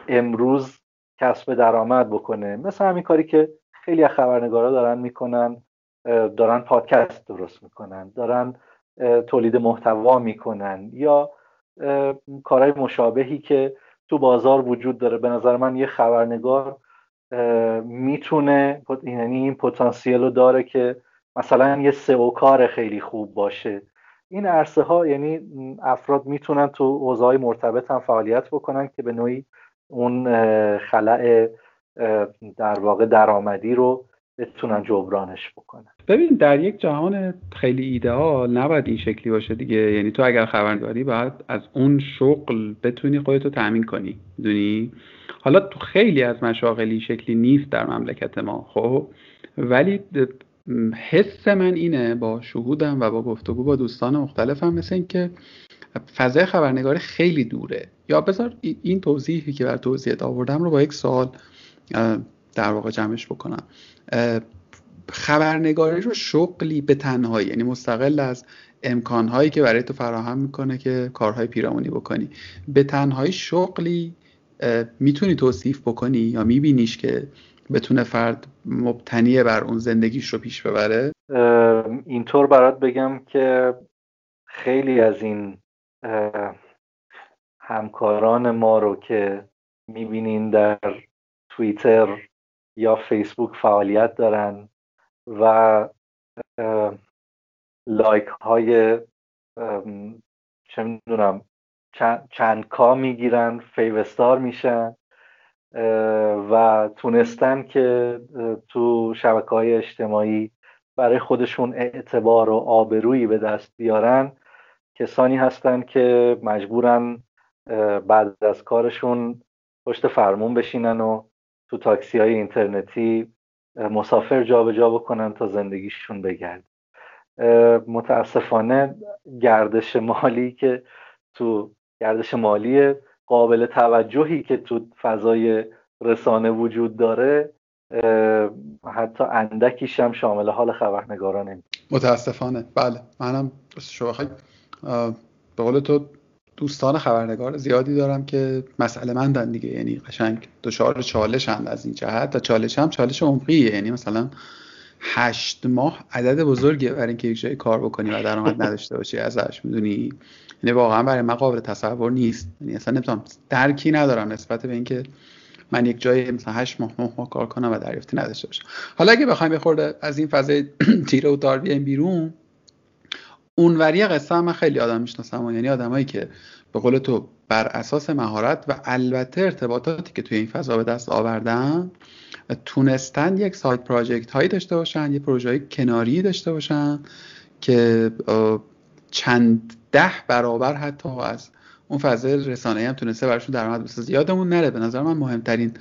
امروز کسب درآمد بکنه. مثل همین کاری که خیلی از خبرنگارا دارن می‌کنن دارن پادکست درست می‌کنن دارن تولید محتوا می‌کنن یا کارهای مشابهی که تو بازار وجود داره. به نظر من یه خبرنگار می‌تونه یعنی این پتانسیل رو داره که مثلا یه سئو کار خیلی خوب باشه. این عرصه ها یعنی افراد می‌تونن تو حوزه های مرتبط هم فعالیت بکنن که به نوعی اون خلع در واقع درآمدی رو بتونن جبرانش بکنن. ببین در یک جهان خیلی ایدئال نباید این شکلی باشه دیگه. یعنی تو اگر خبرنگاری باید از اون شغل بتونی خودتو تامین کنی. دونی؟ حالا تو خیلی از مشاغلی شکلی نیست در مملکت ما خب؟ ولی حس من اینه با شهودم و با گفتگو با دوستان مختلفم مثل اینکه فضای خبرنگاری خیلی دوره. یا بذار این توضیحی که بر توضیحت آوردم رو با یک سوال در واقع جمعش بکنم. خبرنگاری رو شغلی به تنهایی یعنی مستقل از امکانهایی که برای تو فراهم می‌کنه که کارهای پیرامونی بکنی. به تنهایی شغلی می‌تونی توصیف بکنی یا میبینیش که بتونه فرد مبتنی بر اون زندگیش رو پیش ببره؟ اینطور برات بگم که خیلی از این همکاران ما رو که می‌بینین در توییتر یا فیسبوک فعالیت دارن و لایک های چه می‌دونم چند, کا می‌گیرن فیوستار میشن و تونستن که تو شبکه های اجتماعی برای خودشون اعتبار و آبرویی به دست بیارن کسانی هستن که مجبورن بعد از کارشون پشت فرمون بشینن و تو تاکسی های اینترنتی مسافر جابجا جا بکنن تا زندگیشون بگرد متاسفانه گردش مالی که تو گردش مالی قابل توجهی که تو فضای رسانه وجود داره حتی اندکیش هم شامل حال خبرنگاران متاسفانه. بله. منم شما به قول تو دوستان خبرنگار زیادی دارم که مسئله مندن دیگه. یعنی قشنگ دچار چالش هم از این جهت و چالش هم چالش عمقیه. یعنی مثلا هشت ماه عدد بزرگیه برای اینکه یک جای کار بکنی و درآمد نداشته باشی ازش می‌دونی؟ یعنی واقعا برای من قابل تصور نیست. یعنی اصلا نمی‌تونم درکی ندارم نسبت به اینکه من یک جای مثلا 8 ماه 9 ماه کار کنم و دریافتی نداشته باشم. حالا اگه بخوایم بخورده از این فضای [clears throat] تیره و دار بیایم بیرون اونوری قصه من خیلی آدم می‌شناسم یعنی آدمایی که به قول تو بر اساس مهارت و البته ارتباطاتی که توی این فضا به دست آوردن تونستن یک سایت پراجکت هایی داشته باشن یه پروژه های کناری داشته باشن که چند ده برابر حتی از اون فضای رسانه هم تونسته براشون درآمد بسازه. یادمون نره به نظر من مهمترین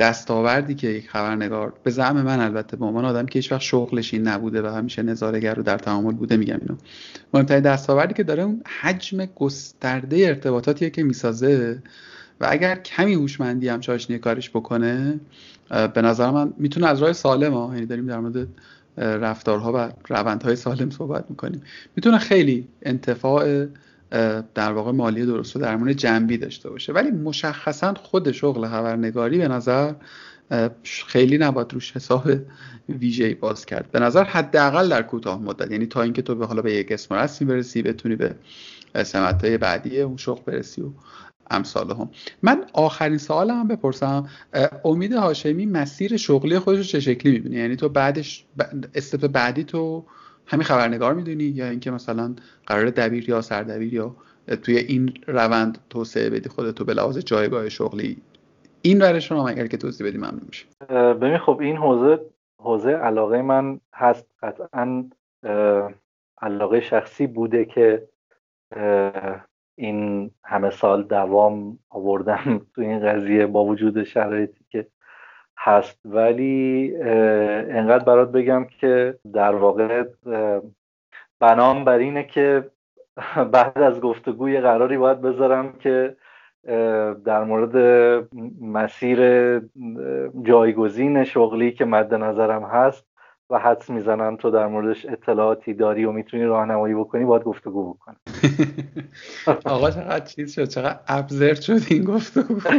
دستاوردی که یک خبرنگار به زعم من البته به عنوان آدم که هیچ وقت شغلش این نبوده و همیشه نظارهگر رو در تعامل بوده میگم اینو. مهمترین دستاوردی که داره اون حجم گسترده ارتباطاتیه که می‌سازه و اگر کمی هوشمندی هم چاشنی کارش بکنه به نظر من می‌تونه از راه سالم ها یعنی داریم در مورد رفتارها و روندهای سالم صحبت می‌کنیم. می‌تونه خیلی انتفاع در واقع مالی درست و درمون جنبی داشته باشه. ولی مشخصا خود شغل خبرنگاری به نظر خیلی نباید روش حساب ویژه باز کرد. به نظر حداقل در کوتاه مدت یعنی تا اینکه تو به حالا به یک اسم رسمی برسی بتونی به سمت بعدی اون شغل برسی و امثال هم. من آخرین سوال هم بپرسم امید هاشمی مسیر شغلی خودش رو چه شکلی می‌بینی؟ یعنی تو بعدش استپ بعدی تو همین خبرنگار می‌دونی؟ یا اینکه مثلا قرار دبیر یا سردبیر یا توی این روند توسعه بدی خودتو به لحاظ جایگاه شغلی این ورش رو اگر که توضیح بدی ممنون میشه ببین خب این حوزه حوزه علاقه من هست قطعا علاقه شخصی بوده که این همه سال دوام آوردم [laughs] تو این قضیه با وجود شرایطی که هست. ولی انقدر برات بگم که در واقع بنام بر اینه که [laughs] بعد از گفتگوی قراری باید بذارم که در مورد مسیر جایگزین شغلی که مد نظرم هست و حدس می‌زنم تو در موردش اطلاعاتی داری و می‌تونی راهنمایی بکنی باید گفتگو بکنی [laughs] آقا چقدر چیز شد چقدر ابزرد شد این گفتگو. [laughs]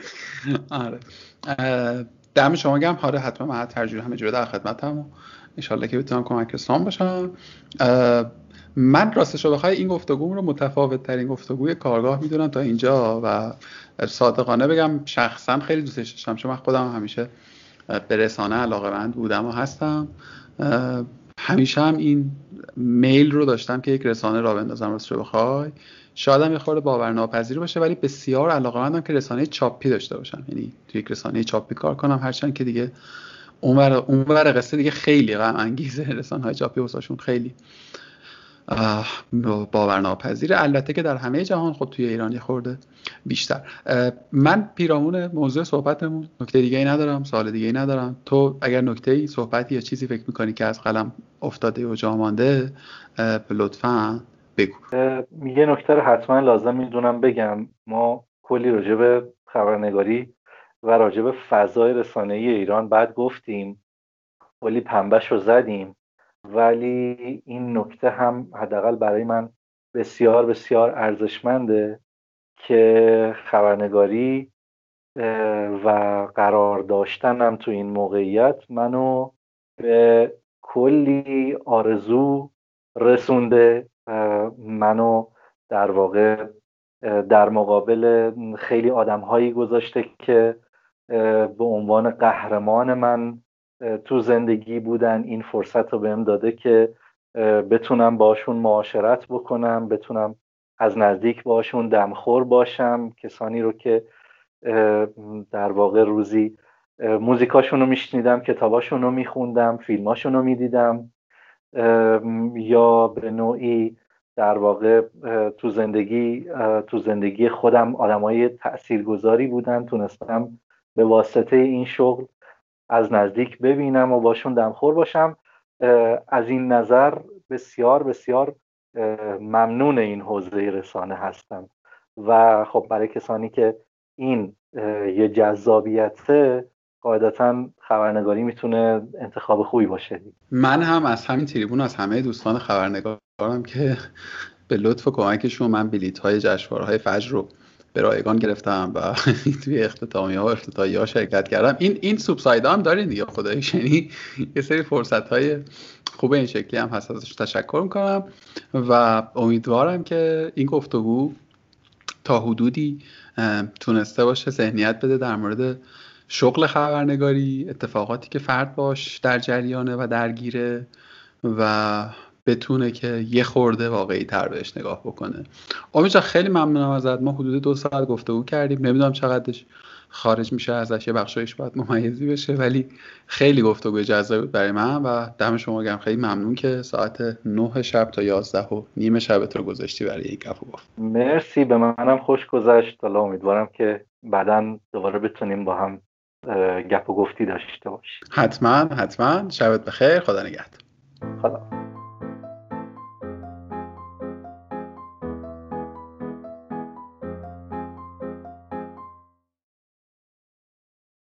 [laughs] آره. دم شما گم آره حتما من ترجیح همه جوره در خدمتم. و انشالله که بتونم کمک رسان باشم من راستش رو بخوای این گفتگو رو متفاوت ترین گفتگوی کارگاه می‌دونم تا اینجا و صادقانه بگم شخصا خیلی دوستش داشتم چون من خودم همیشه به رسانه علاقه مند بودم و هستم. همیشه هم این میل رو داشتم که یک رسانه را بندازم راست رو بخوای. شاید هم یه خورده باورناپذیر باشه ولی بسیار علاقه مندم که رسانه چاپی داشته باشم. یعنی تو یک رسانه چاپی کار کنم هرچند که دیگه اونور اونور قصه دیگه خیلی غم انگیزه. [laughs] رسانه های چاپی واسهشون خیلی باورناپذیر البته که در همه جهان خب توی ایران خورده بیشتر. من پیرامون موضوع صحبتمون نکته دیگه ای ندارم سوال دیگه ای ندارم. تو اگر نکته ای صحبتی یا چیزی فکر می‌کنی که از قلم افتاده و جا مانده لطفا بگو. یه نکته رو حتما لازم می‌دونم بگم. ما کلی راجع به خبرنگاری و راجع به فضای رسانه ای ایران بعد گفتیم کلی پنبش رو زدیم. ولی این نکته هم حداقل برای من بسیار بسیار ارزشمنده که خبرنگاری و قرار داشتنم تو این موقعیت منو به کلی آرزو رسونده منو در واقع در مقابل خیلی آدم هایی گذاشته که به عنوان قهرمان من تو زندگی بودن این فرصت رو بهم داده که بتونم باشون معاشرت بکنم بتونم از نزدیک باشون دمخور باشم. کسانی رو که در واقع روزی موزیکاشون رو میشنیدم کتاباشون رو میخوندم فیلماشون رو می‌دیدم. یا به نوعی در واقع تو زندگی تو زندگی خودم آدمای تاثیرگذاری بودن. تونستم به واسطه این شغل از نزدیک ببینم و باشون دمخور باشم. از این نظر بسیار بسیار ممنون این حوزه رسانه هستم. و خب برای کسانی که این یه جذابیته قاعدتا خبرنگاری می‌تونه انتخاب خوبی باشه. من هم از همین تریبون از همه دوستان خبرنگارم که به لطف و کمکشون من بلیت های جشنواره های فجر رو به رایگان گرفتم و [laughs] توی اختتامی ها و افتتاحی ها شرکت کردم. این این سوبساید هم دارین دیگه خدای [laughs] یعنی یه سری فرصت های خوب این شکلی هم هست ازش تشکر می‌کنم و امیدوارم که این گفتگو تا حدودی تونسته باشه ذهنیت بده در مورد شغل خبرنگاری اتفاقاتی که فرد باش در جریانه و درگیره و بتونه که یه خورده واقعی تر بهش نگاه بکنه. امید خیلی ممنونم ازت. ما حدود دو ساعت گفتگو کردیم. نمی‌دونم چقدرش خارج میشه ازش یه بخشایش باید ممیزی بشه ولی خیلی گفتگو جذابی بود برای من و دم شما گرم. خیلی ممنون که ساعت 9 شب تا 11 و نیم شب تو گذاشتی برای این گپ گفت مرسی به منم خوش گذشت. حالا امیدوارم که بعدا دوباره بتونیم با هم گپ و گفتی داشته باشیم حتما حتما. شبت بخیر. خدا نگهدار. خدا